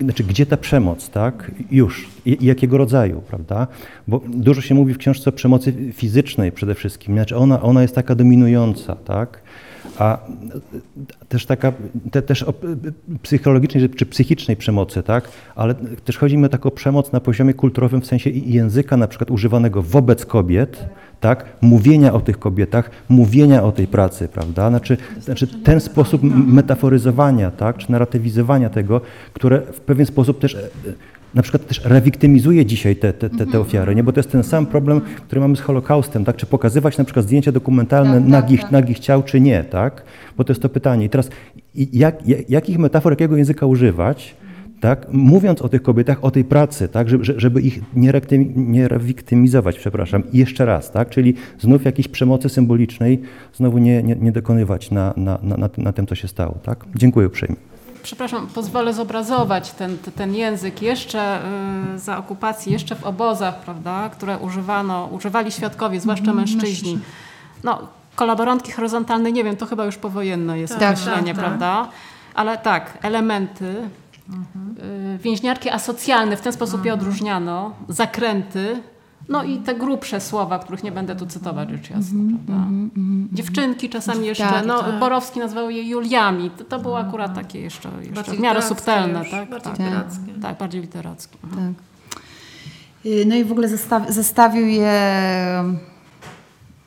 znaczy, gdzie ta przemoc, tak? Już. I, jakiego rodzaju, prawda? Bo dużo się mówi w książce o przemocy fizycznej przede wszystkim. Znaczy, ona, ona jest taka dominująca, tak? A też taka, te, też o psychologicznej czy psychicznej przemocy, tak? Ale też chodzi mi o taką przemoc na poziomie kulturowym w sensie języka na przykład używanego wobec kobiet, tak? Mówienia o tych kobietach, mówienia o tej pracy, prawda? Znaczy, znaczy ten sposób metaforyzowania, tak? Czy narratywizowania tego, które w pewien sposób też na przykład też rewiktymizuje dzisiaj te, te, te, te ofiary, nie? bo to jest ten sam problem, który mamy z Holokaustem, tak? czy pokazywać na przykład zdjęcia dokumentalne nagich, nagich ciał, czy nie, tak? bo to jest to pytanie. I teraz jak, jak, jakich metafor, jakiego języka używać, tak? mówiąc o tych kobietach, o tej pracy, tak? żeby, żeby ich nie, rektymi, nie rewiktymizować, przepraszam, I jeszcze raz, tak? czyli znów jakiejś przemocy symbolicznej, znowu nie, nie, nie dokonywać na, na, na, na tym, co się stało. Tak? Dziękuję uprzejmie. Przepraszam, pozwolę zobrazować ten, ten język jeszcze y, za okupacji, jeszcze w obozach, prawda, które używano, używali świadkowie, zwłaszcza mężczyźni. No, kolaborantki horyzontalne, nie wiem, to chyba już powojenne jest Tak, określenie, tak, tak. prawda? Ale tak, elementy, y, więźniarki asocjalne, w ten sposób je odróżniano, zakręty, no i te grubsze słowa, których nie będę tu cytować, rzecz jasna, prawda? Dziewczynki czasami jeszcze, Tak, no tak. Borowski nazwał je Juliami, to, to było akurat takie jeszcze, jeszcze Bardziej w miarę literackie subtelne, już, tak? bardziej tak, literackie. tak, bardziej literackie. Tak. Y, No i w ogóle zestaw, zestawił je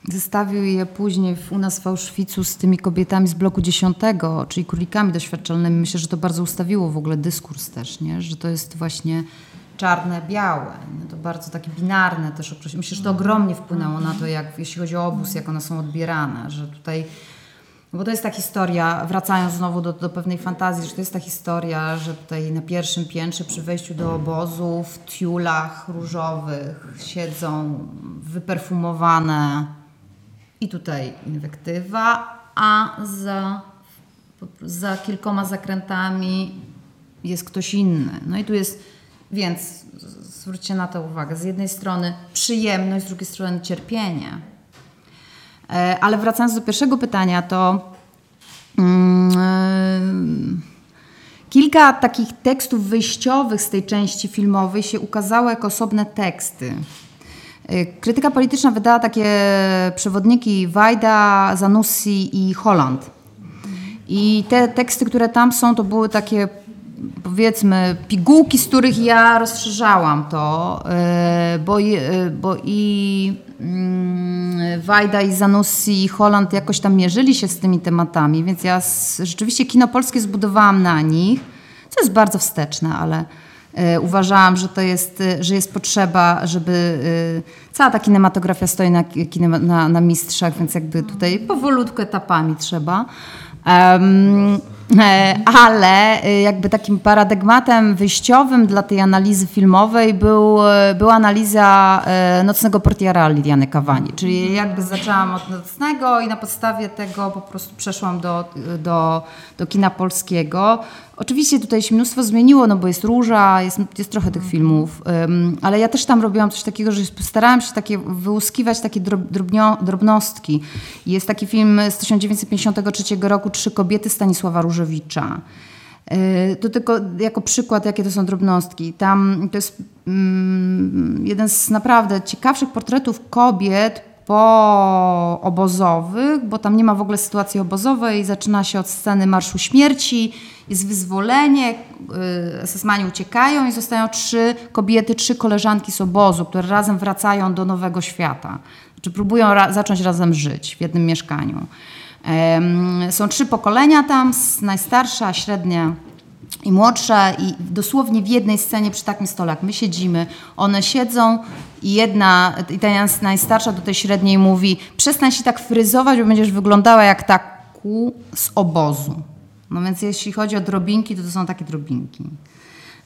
zestawił je później w, u nas w Auschwitzu z tymi kobietami z bloku 10, czyli królikami doświadczalnymi. Myślę, że to bardzo ustawiło w ogóle dyskurs też, nie? że to jest właśnie czarne, białe. Nie? To bardzo takie binarne też określenie. Myślę, że to ogromnie wpłynęło na to, jak, jeśli chodzi o obóz, jak one są odbierane, że tutaj no bo to jest ta historia, wracając znowu do, do pewnej fantazji, że to jest ta historia, że tutaj na pierwszym piętrze przy wejściu do obozu w tiulach różowych siedzą wyperfumowane i tutaj inwektywa, a za, za kilkoma zakrętami jest ktoś inny. No i tu jest Więc zwróćcie na to uwagę. Z jednej strony przyjemność, z drugiej strony cierpienie. E, ale wracając do pierwszego pytania, to mm, e, kilka takich tekstów wyjściowych z tej części filmowej się ukazało jako osobne teksty. E, krytyka polityczna wydała takie przewodniki Wajda, Zanussi i Holland. I te teksty, które tam są, to były takie powiedzmy pigułki, z których ja rozszerzałam to, bo, bo i Mm, Wajda i Zanussi i Holland jakoś tam mierzyli się z tymi tematami, więc ja rzeczywiście kino polskie zbudowałam na nich, co jest bardzo wsteczne, ale e, uważałam, że to jest, e, że jest potrzeba, żeby e, cała ta kinematografia stoi na, na, na mistrzach, więc jakby tutaj powolutku etapami trzeba. Um, E, ale e, jakby takim paradygmatem wyjściowym dla tej analizy filmowej był, e, była analiza Nocnego portiera Liliany Kawani, czyli jakby zaczęłam od Nocnego i na podstawie tego po prostu przeszłam do, do, do kina polskiego. Oczywiście tutaj się mnóstwo zmieniło, no bo jest Róża, jest, jest trochę tych filmów, um, ale ja też tam robiłam coś takiego, że starałam się takie wyłuskiwać takie drobnio, drobnostki. Jest taki film z 1953 roku Trzy kobiety Stanisława Różewicza. E, to tylko jako przykład, jakie to są drobnostki. Tam to jest um, jeden z naprawdę ciekawszych portretów kobiet po obozowych, bo tam nie ma w ogóle sytuacji obozowej. Zaczyna się od sceny Marszu Śmierci, jest wyzwolenie, esesmani uciekają i zostają trzy kobiety, trzy koleżanki z obozu, które razem wracają do nowego świata. Czy próbują ra zacząć razem żyć w jednym mieszkaniu. Są trzy pokolenia tam, najstarsza, średnia i młodsza i dosłownie w jednej scenie przy takim stole, jak my siedzimy, one siedzą i jedna, i ta najstarsza do tej średniej mówi przestań się tak fryzować, bo będziesz wyglądała jak taku z obozu. No więc jeśli chodzi o drobinki, to to są takie drobinki.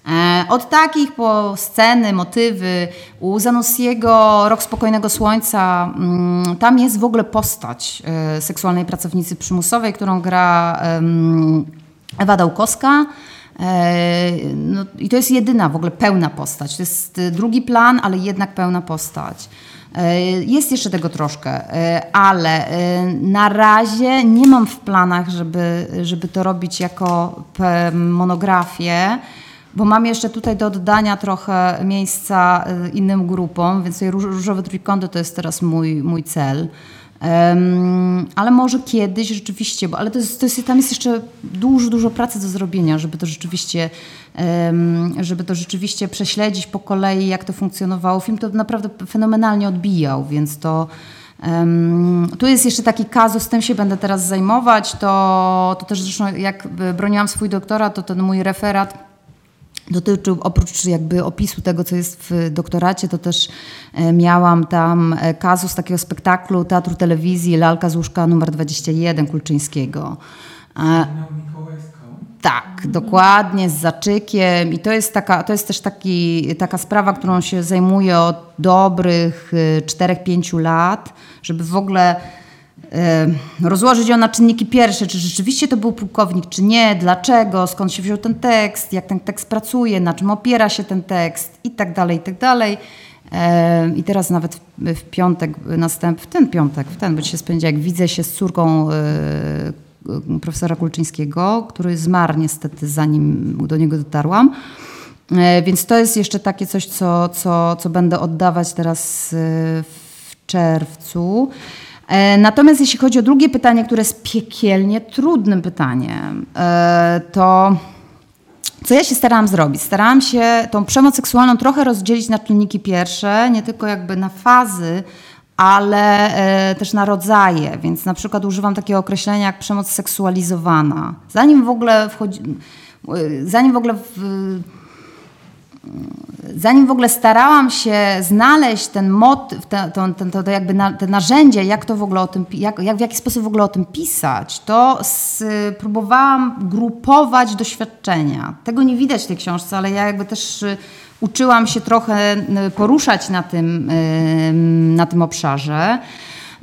E, od takich po sceny, motywy, u Zanussiego Rok Spokojnego Słońca, mm, tam jest w ogóle postać e, seksualnej pracownicy przymusowej, którą gra Ewa Dałkowska. E, no, I to jest jedyna w ogóle pełna postać. To jest drugi plan, ale jednak pełna postać. E, jest jeszcze tego troszkę, e, ale na razie nie mam w planach, żeby, żeby to robić jako monografię, bo mam jeszcze tutaj do oddania trochę miejsca innym grupom, więc Różowe Trójkąty to jest teraz mój, mój cel. Um, ale może kiedyś rzeczywiście, bo ale to jest, to jest, tam jest jeszcze dużo, dużo pracy do zrobienia, żeby to rzeczywiście, um, żeby to rzeczywiście prześledzić po kolei, jak to funkcjonowało. Film to naprawdę fenomenalnie odbijał, więc to um, tu jest jeszcze taki kazus, tym się będę teraz zajmować. To, to też zresztą jak broniłam swój doktorat, to ten mój referat dotyczył oprócz jakby opisu tego, co jest w doktoracie, to też e, miałam tam e, kazus takiego spektaklu Teatru Telewizji Lalka z łóżka numer 21 Kulczyńskiego. E, tak, dokładnie, z zaczykiem. I to jest, taka, to jest też taki, taka sprawa, którą się zajmuję od dobrych 4-5 lat, żeby w ogóle rozłożyć ją na czynniki pierwsze, czy rzeczywiście to był pułkownik, czy nie, dlaczego, skąd się wziął ten tekst, jak ten tekst pracuje, na czym opiera się ten tekst i tak dalej, i tak dalej. I teraz nawet w piątek, następ, w ten piątek, w ten, bo dzisiaj spędzi, jak widzę się z córką e, profesora Kulczyńskiego, który zmarł niestety zanim do niego dotarłam. E, więc to jest jeszcze takie coś, co, co, co będę oddawać teraz e, w czerwcu. E, natomiast jeśli chodzi o drugie pytanie, które jest piekielnie trudnym pytaniem, e, to co ja się starałam zrobić? Starałam się tą przemoc seksualną trochę rozdzielić na czynniki pierwsze, nie tylko jakby na fazy, ale e, też na rodzaje. Więc na przykład używam takiego określenia jak przemoc seksualizowana. Zanim w ogóle wchodzi, zanim w ogóle w, zanim w ogóle starałam się znaleźć ten motyw, ten, ten, ten, to jakby na, te narzędzie, jak to w ogóle o tym, jak, jak, w jaki sposób w ogóle o tym pisać, to próbowałam grupować doświadczenia. Tego nie widać w tej książce, ale ja jakby też y, uczyłam się trochę y, poruszać na tym, y, na tym obszarze.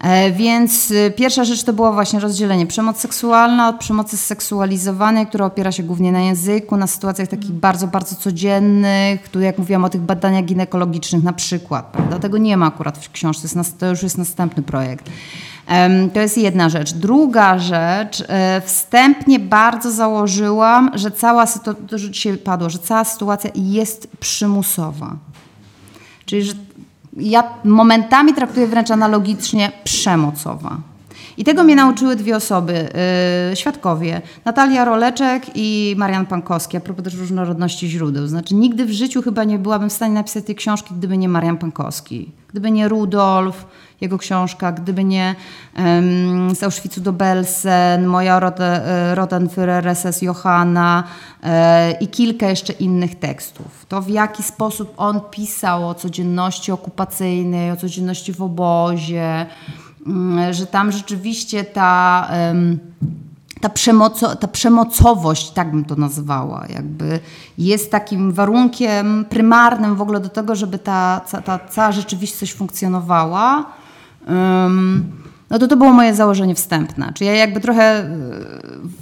E, Więc y, pierwsza rzecz to było właśnie rozdzielenie przemoc seksualna od przemocy seksualizowanej, która opiera się głównie na języku, na sytuacjach takich bardzo, bardzo codziennych, tu jak mówiłam o tych badaniach ginekologicznych na przykład, prawda? Tego nie ma akurat w książce, to już jest następny projekt. To jest jedna rzecz. Druga rzecz, e, wstępnie bardzo założyłam, że cała sytuacja, to już dzisiaj padło, że cała sytuacja jest przymusowa. Czyli, że ja momentami traktuję wręcz analogicznie przemocowa. I tego mnie nauczyły dwie osoby, yy, świadkowie. Natalia Roleczek i Marian Pankowski, a propos też różnorodności źródeł. Znaczy nigdy w życiu chyba nie byłabym w stanie napisać tej książki, gdyby nie Marian Pankowski. Gdyby nie Rudolf, jego książka, gdyby nie um, z Auschwitzu do Belsen, moja Rode- e, SS Johanna e, i kilka jeszcze innych tekstów. To w jaki sposób on pisał o codzienności okupacyjnej, o codzienności w obozie, mm, że tam rzeczywiście ta... ta, przemoco, ta przemocowość, tak bym to nazwała, jakby jest takim warunkiem prymarnym w ogóle do tego, żeby ta, ta, ta cała rzeczywistość funkcjonowała. No to to było moje założenie wstępne. Czyli ja jakby trochę y,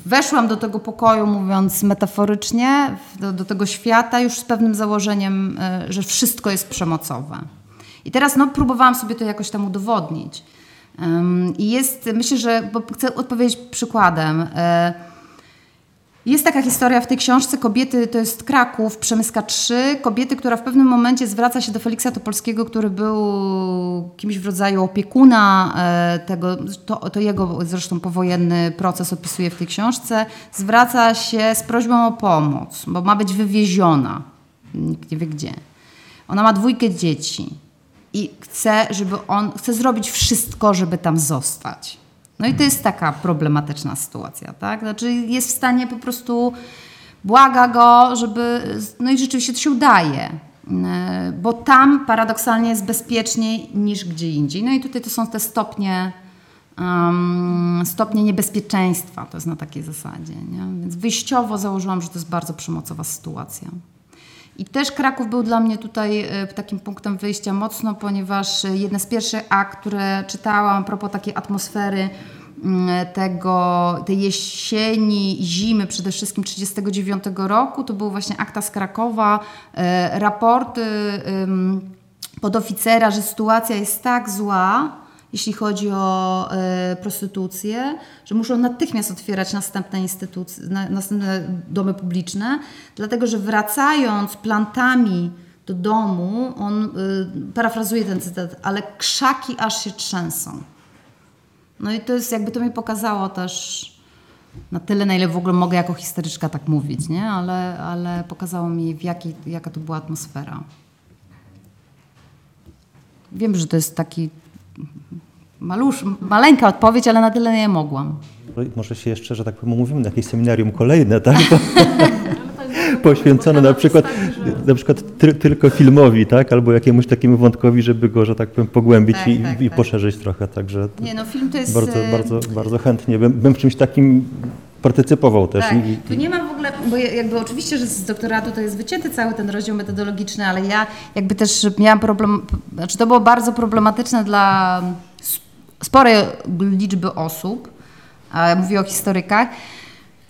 weszłam do tego pokoju, mówiąc metaforycznie, do, do tego świata już z pewnym założeniem, y, że wszystko jest przemocowe. I teraz no, próbowałam sobie to jakoś tam udowodnić. I jest, myślę, że, bo chcę odpowiedzieć przykładem. Jest taka historia w tej książce kobiety, to jest Kraków, Przemyska 3, kobiety, która w pewnym momencie zwraca się do Feliksa Topolskiego, który był kimś w rodzaju opiekuna e, tego, to, to jego zresztą powojenny proces opisuje w tej książce, zwraca się z prośbą o pomoc, bo ma być wywieziona, nikt nie wie gdzie. Ona ma dwójkę dzieci i chce, żeby on, chce zrobić wszystko, żeby tam zostać. No i to jest taka problematyczna sytuacja, tak? Znaczy jest w stanie po prostu, błaga go, żeby, no i rzeczywiście to się udaje, Yy, bo tam paradoksalnie jest bezpieczniej niż gdzie indziej. No i tutaj to są te stopnie, um, stopnie niebezpieczeństwa, to jest na takiej zasadzie, nie? Więc wyjściowo założyłam, że to jest bardzo przemocowa sytuacja. I też Kraków był dla mnie tutaj e, takim punktem wyjścia mocno, ponieważ e, jedne z pierwszych akt, które czytałam a propos takiej atmosfery mm, tego, tej jesieni zimy przede wszystkim 1939 roku, to były właśnie akta z Krakowa, e, raporty podoficera, że sytuacja jest tak zła, jeśli chodzi o e, prostytucję, że muszą natychmiast otwierać następne instytucje, na, następne domy publiczne, dlatego że wracając plantami do domu, on, y, parafrazuje ten cytat, ale krzaki aż się trzęsą. No i to jest, jakby to mi pokazało też na tyle, na ile w ogóle mogę jako historyczka tak mówić, nie? Ale, ale pokazało mi, w jakiej, jaka to była atmosfera. Wiem, że to jest taki malusz, maleńka odpowiedź, ale na tyle nie mogłam. Może się jeszcze, że tak powiem, umówimy na jakieś seminarium kolejne, tak? Poświęcone na przykład, na przykład ty, tylko filmowi, tak? Albo jakiemuś takiemu wątkowi, żeby go, że tak powiem, pogłębić Tak, i, tak, i tak. poszerzyć trochę. Także Nie no, film to jest... bardzo, e, bardzo, bardzo chętnie bym, bym w czymś takim partycypował też. Tak, I, tu nie ma w ogóle, bo ja- jakby oczywiście, że z doktoratu to jest wycięty cały ten rozdział metodologiczny, ale ja jakby też miałam problem, znaczy to było bardzo problematyczne dla sporej liczby osób, a mówię o historykach,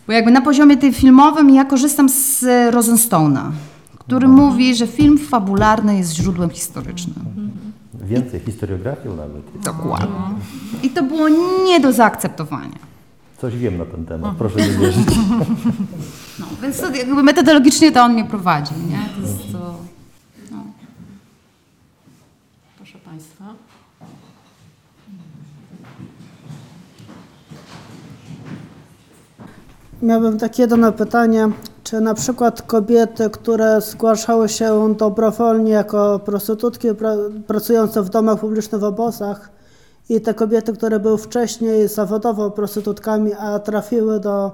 bo jakby na poziomie tym filmowym ja korzystam z Rosenstone'a, który mówi, że film fabularny jest źródłem historycznym. Więcej historiografią nawet. Dokładnie. I to było nie do zaakceptowania. Coś wiem na ten temat, proszę nie wierzyć. No, więc to jakby metodologicznie to on mnie prowadzi, nie? To jest to... No. Proszę Państwa. Miałbym takie jedno pytanie. Czy na przykład kobiety, które zgłaszały się dobrowolnie jako prostytutki pra, pracujące w domach publicznych w obozach i te kobiety, które były wcześniej zawodowo prostytutkami, a trafiły do,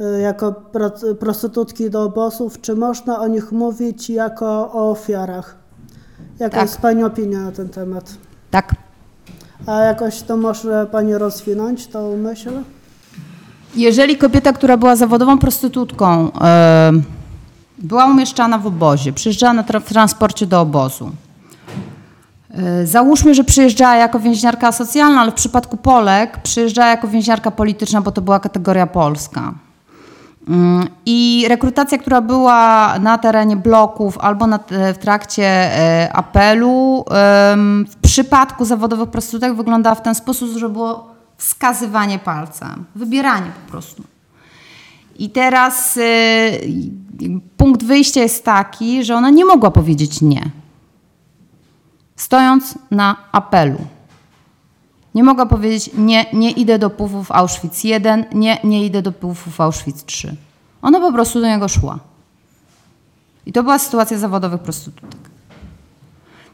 y, jako prostytutki do obozów, czy można o nich mówić jako o ofiarach? Jaka Tak. jest Pani opinia na ten temat? Tak. A jakoś to może Pani rozwinąć, tą myśl? Jeżeli kobieta, która była zawodową prostytutką, e, była umieszczana w obozie, przyjeżdżała na tra- w transporcie do obozu, Załóżmy, że przyjeżdżała jako więźniarka socjalna, ale w przypadku Polek przyjeżdżała jako więźniarka polityczna, bo to była kategoria polska. Mm, I rekrutacja, która była na terenie bloków albo na, w trakcie e, apelu, w przypadku zawodowych prostytutek wyglądała w ten sposób, że było wskazywanie palcem, wybieranie po prostu. I teraz e, punkt wyjścia jest taki, że ona nie mogła powiedzieć nie, stojąc na apelu. Nie mogła powiedzieć, nie, nie idę do pułów Auschwitz 1, nie, nie idę do pułów Auschwitz 3. Ona po prostu do niego szła. I to była sytuacja zawodowych prostytutek.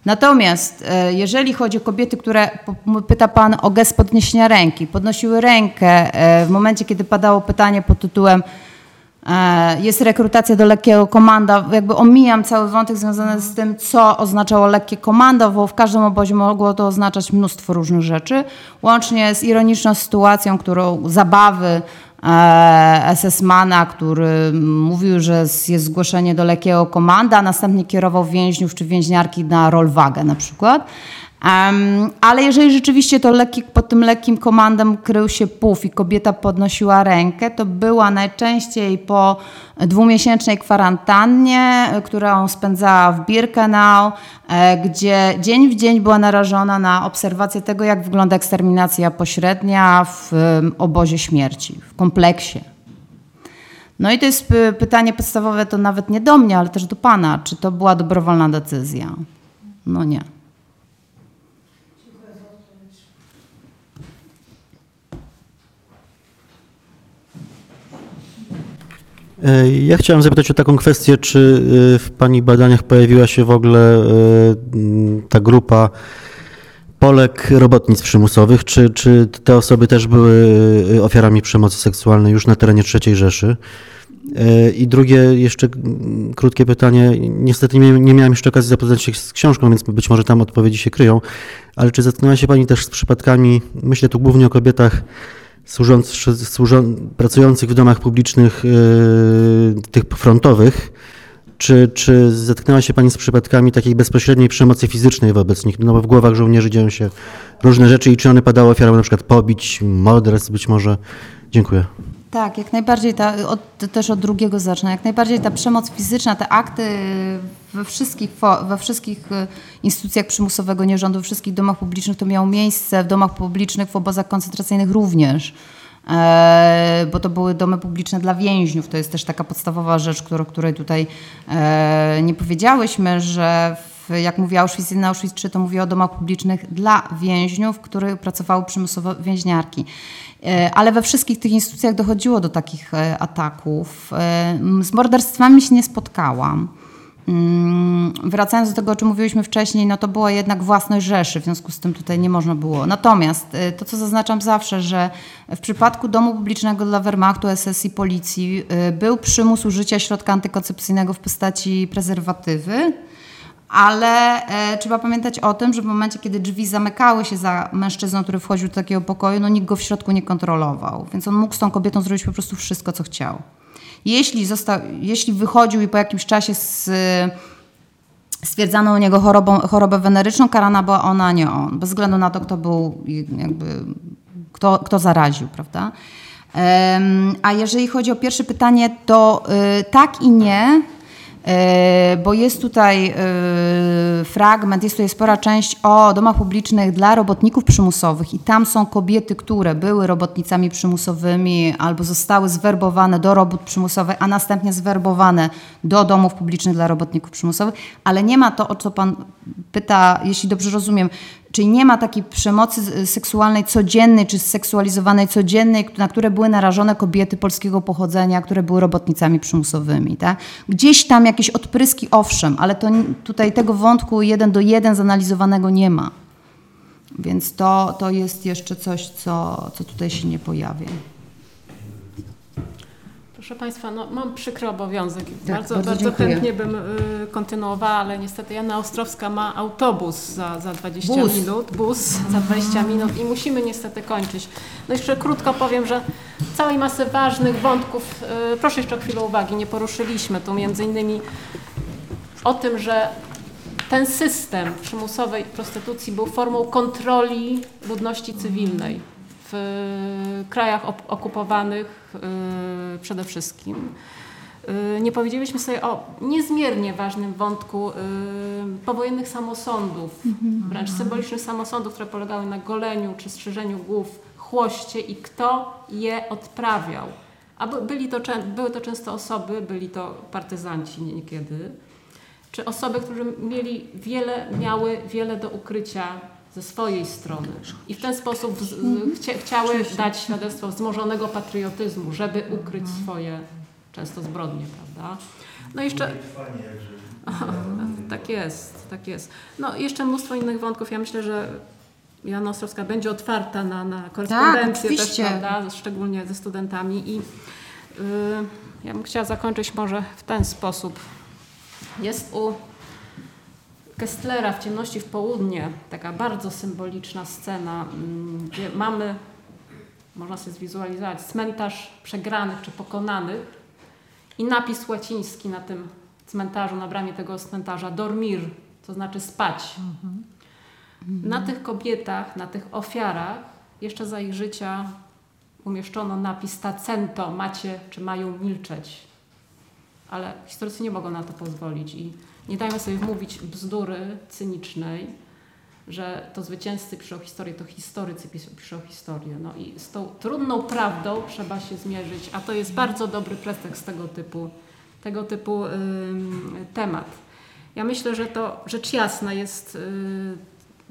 Natomiast e, jeżeli chodzi o kobiety, które, pyta Pan o gest podniesienia ręki, podnosiły rękę e, w momencie, kiedy padało pytanie pod tytułem jest rekrutacja do lekkiego komanda, jakby omijam cały wątek związany z tym, co oznaczało lekkie komando, bo w każdym obozie mogło to oznaczać mnóstwo różnych rzeczy, łącznie z ironiczną sytuacją, którą zabawy e, SS-mana, który mówił, że jest zgłoszenie do lekkiego komanda, a następnie kierował więźniów czy więźniarki na rolwagę na przykład. Em, ale jeżeli rzeczywiście to lekki, pod tym lekkim komandem krył się puf i kobieta podnosiła rękę, to była najczęściej po dwumiesięcznej kwarantannie, którą spędzała w Birkenau, e, gdzie dzień w dzień była narażona na obserwację tego, jak wygląda eksterminacja pośrednia w obozie śmierci, w kompleksie. No i to jest py- pytanie podstawowe, to nawet nie do mnie, ale też do Pana. Czy to była dobrowolna decyzja? No nie. Ja chciałem zapytać o taką kwestię, czy e, w Pani badaniach pojawiła się w ogóle m, ta grupa Polek robotnic przymusowych, czy, czy te osoby też były e, ofiarami przemocy seksualnej już na terenie III Rzeszy? I drugie, jeszcze krótkie pytanie. Niestety nie, nie miałem jeszcze okazji zapoznać się z książką, więc być może tam odpowiedzi się kryją, ale czy zetknęła się Pani też z przypadkami, myślę tu głównie o kobietach, służąc, służą, pracujących w domach publicznych yy, tych frontowych, czy, czy zetknęła się Pani z przypadkami takiej bezpośredniej przemocy fizycznej wobec nich? No bo w głowach żołnierzy dzieją się różne rzeczy i czy one padały ofiarą na przykład pobić, morderstw być może? Dziękuję. Tak, jak najbardziej, ta, od, też od drugiego zacznę, jak najbardziej ta przemoc fizyczna, te akty we wszystkich, we wszystkich e, instytucjach przymusowego nierządu, we wszystkich domach publicznych to miało miejsce, w domach publicznych, w obozach koncentracyjnych również, e, bo to były domy publiczne dla więźniów, to jest też taka podstawowa rzecz, którą, której tutaj e, nie powiedziałyśmy, że w, jak mówi Auschwitz 1, Auschwitz 3, to mówi o domach publicznych dla więźniów, w których pracowały przymusowo więźniarki. E, Ale we wszystkich tych instytucjach dochodziło do takich e, ataków. E, Z morderstwami się nie spotkałam. Mm, Wracając do tego, o czym mówiliśmy wcześniej, no to była jednak własność Rzeszy, w związku z tym tutaj nie można było. Natomiast to, co zaznaczam zawsze, że w przypadku domu publicznego dla Wehrmachtu, SS i policji był przymus użycia środka antykoncepcyjnego w postaci prezerwatywy, ale e, trzeba pamiętać o tym, że w momencie, kiedy drzwi zamykały się za mężczyzną, który wchodził do takiego pokoju, no nikt go w środku nie kontrolował. Więc on mógł z tą kobietą zrobić po prostu wszystko, co chciał. Jeśli, został, jeśli wychodził i po jakimś czasie z, stwierdzano u niego chorobą, chorobę weneryczną, karana była ona, a nie on. Bez względu na to, kto był, jakby, kto, kto zaraził, prawda? A jeżeli chodzi o pierwsze pytanie, to y, tak i nie, bo jest tutaj e, fragment, jest tutaj spora część o domach publicznych dla robotników przymusowych i tam są kobiety, które były robotnicami przymusowymi albo zostały zwerbowane do robót przymusowych, a następnie zwerbowane do domów publicznych dla robotników przymusowych, ale nie ma to, o co Pan pyta, jeśli dobrze rozumiem, Czyli nie ma takiej przemocy z- seksualnej codziennej czy seksualizowanej codziennej, na które były narażone kobiety polskiego pochodzenia, które były robotnicami przymusowymi. Tak? Gdzieś tam jakieś odpryski, owszem, ale to tutaj tego wątku jeden do jeden zanalizowanego nie ma. Więc to, to jest jeszcze coś, co, co tutaj się nie pojawia. Proszę Państwa, no, mam przykry obowiązek. Tak, bardzo bardzo bardzo, chętnie bym y, kontynuowała, ale niestety Jana Ostrowska ma autobus za, za 20 Bus. minut, bus za 20 minut i musimy niestety kończyć. No jeszcze krótko powiem, że całej masy ważnych wątków, y, proszę jeszcze o chwilę uwagi, nie poruszyliśmy tu między innymi o tym, że ten system przymusowej prostytucji był formą kontroli ludności cywilnej w krajach op- okupowanych y, przede wszystkim. Y, Nie powiedzieliśmy sobie o niezmiernie ważnym wątku powojennych samosądów, wręcz symbolicznych samosądów, które polegały na goleniu czy strzyżeniu głów, chłoście i kto je odprawiał. A by- byli to, były to często osoby, byli to partyzanci niekiedy, czy osoby, które mieli wiele, miały wiele do ukrycia ze swojej strony i w ten sposób z, chcia, chciały dać świadectwo wzmożonego patriotyzmu, żeby ukryć swoje często zbrodnie, prawda? No i jeszcze... tak jest, tak jest. No i jeszcze mnóstwo innych wątków. Ja myślę, że Joanna Ostrowska będzie otwarta na, na korespondencję też, oczywiście. prawda? Szczególnie ze studentami i y, ja bym chciała zakończyć może w ten sposób. Jest u Kestlera w Ciemności w Południe taka bardzo symboliczna scena, mm, gdzie mamy, można sobie zwizualizować, cmentarz przegranych czy pokonanych i napis łaciński na tym cmentarzu, na bramie tego cmentarza, dormir, to znaczy spać. Na tych kobietach, na tych ofiarach jeszcze za ich życia umieszczono napis tacento, macie czy mają milczeć. Ale historycy nie mogą na to pozwolić i nie dajmy sobie wmówić bzdury cynicznej, że to zwycięzcy piszą historię, to historycy pis- piszą historię. No i z tą trudną prawdą trzeba się zmierzyć, a to jest bardzo dobry pretekst tego typu, tego typu temat. Ja myślę, że to rzecz jasna jest, y,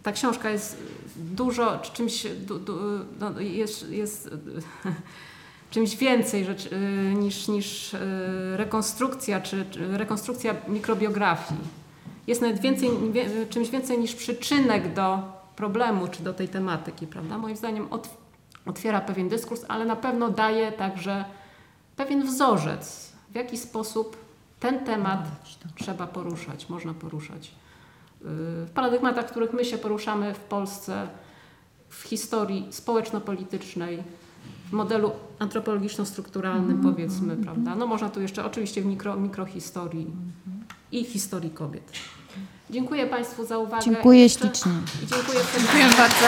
ta książka jest dużo, czy czymś, du, du, no, jest, jest czymś więcej rzecz, y, niż, niż y, rekonstrukcja, czy, czy rekonstrukcja mikrobiografii. Jest nawet więcej, czymś więcej niż przyczynek do problemu, czy do tej tematyki, prawda? Moim zdaniem ot, otwiera pewien dyskurs, ale na pewno daje także pewien wzorzec, w jaki sposób ten temat trzeba poruszać, można poruszać. Y, W paradygmatach, w których my się poruszamy w Polsce, w historii społeczno-politycznej, modelu antropologiczno-strukturalnym, powiedzmy, prawda? No można tu jeszcze oczywiście w mikro, mikrohistorii i historii kobiet. Dziękuję Państwu za uwagę. Dziękuję Jeszcze- ślicznie. i Dziękuję Dziękuję bardzo.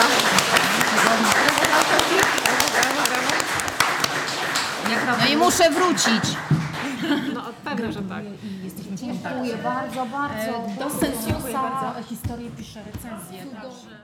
No i muszę wrócić. No, pewnie, że tak. Dziękuję bardzo, bardzo. Do Sensiusa historię pisze recenzję. Także.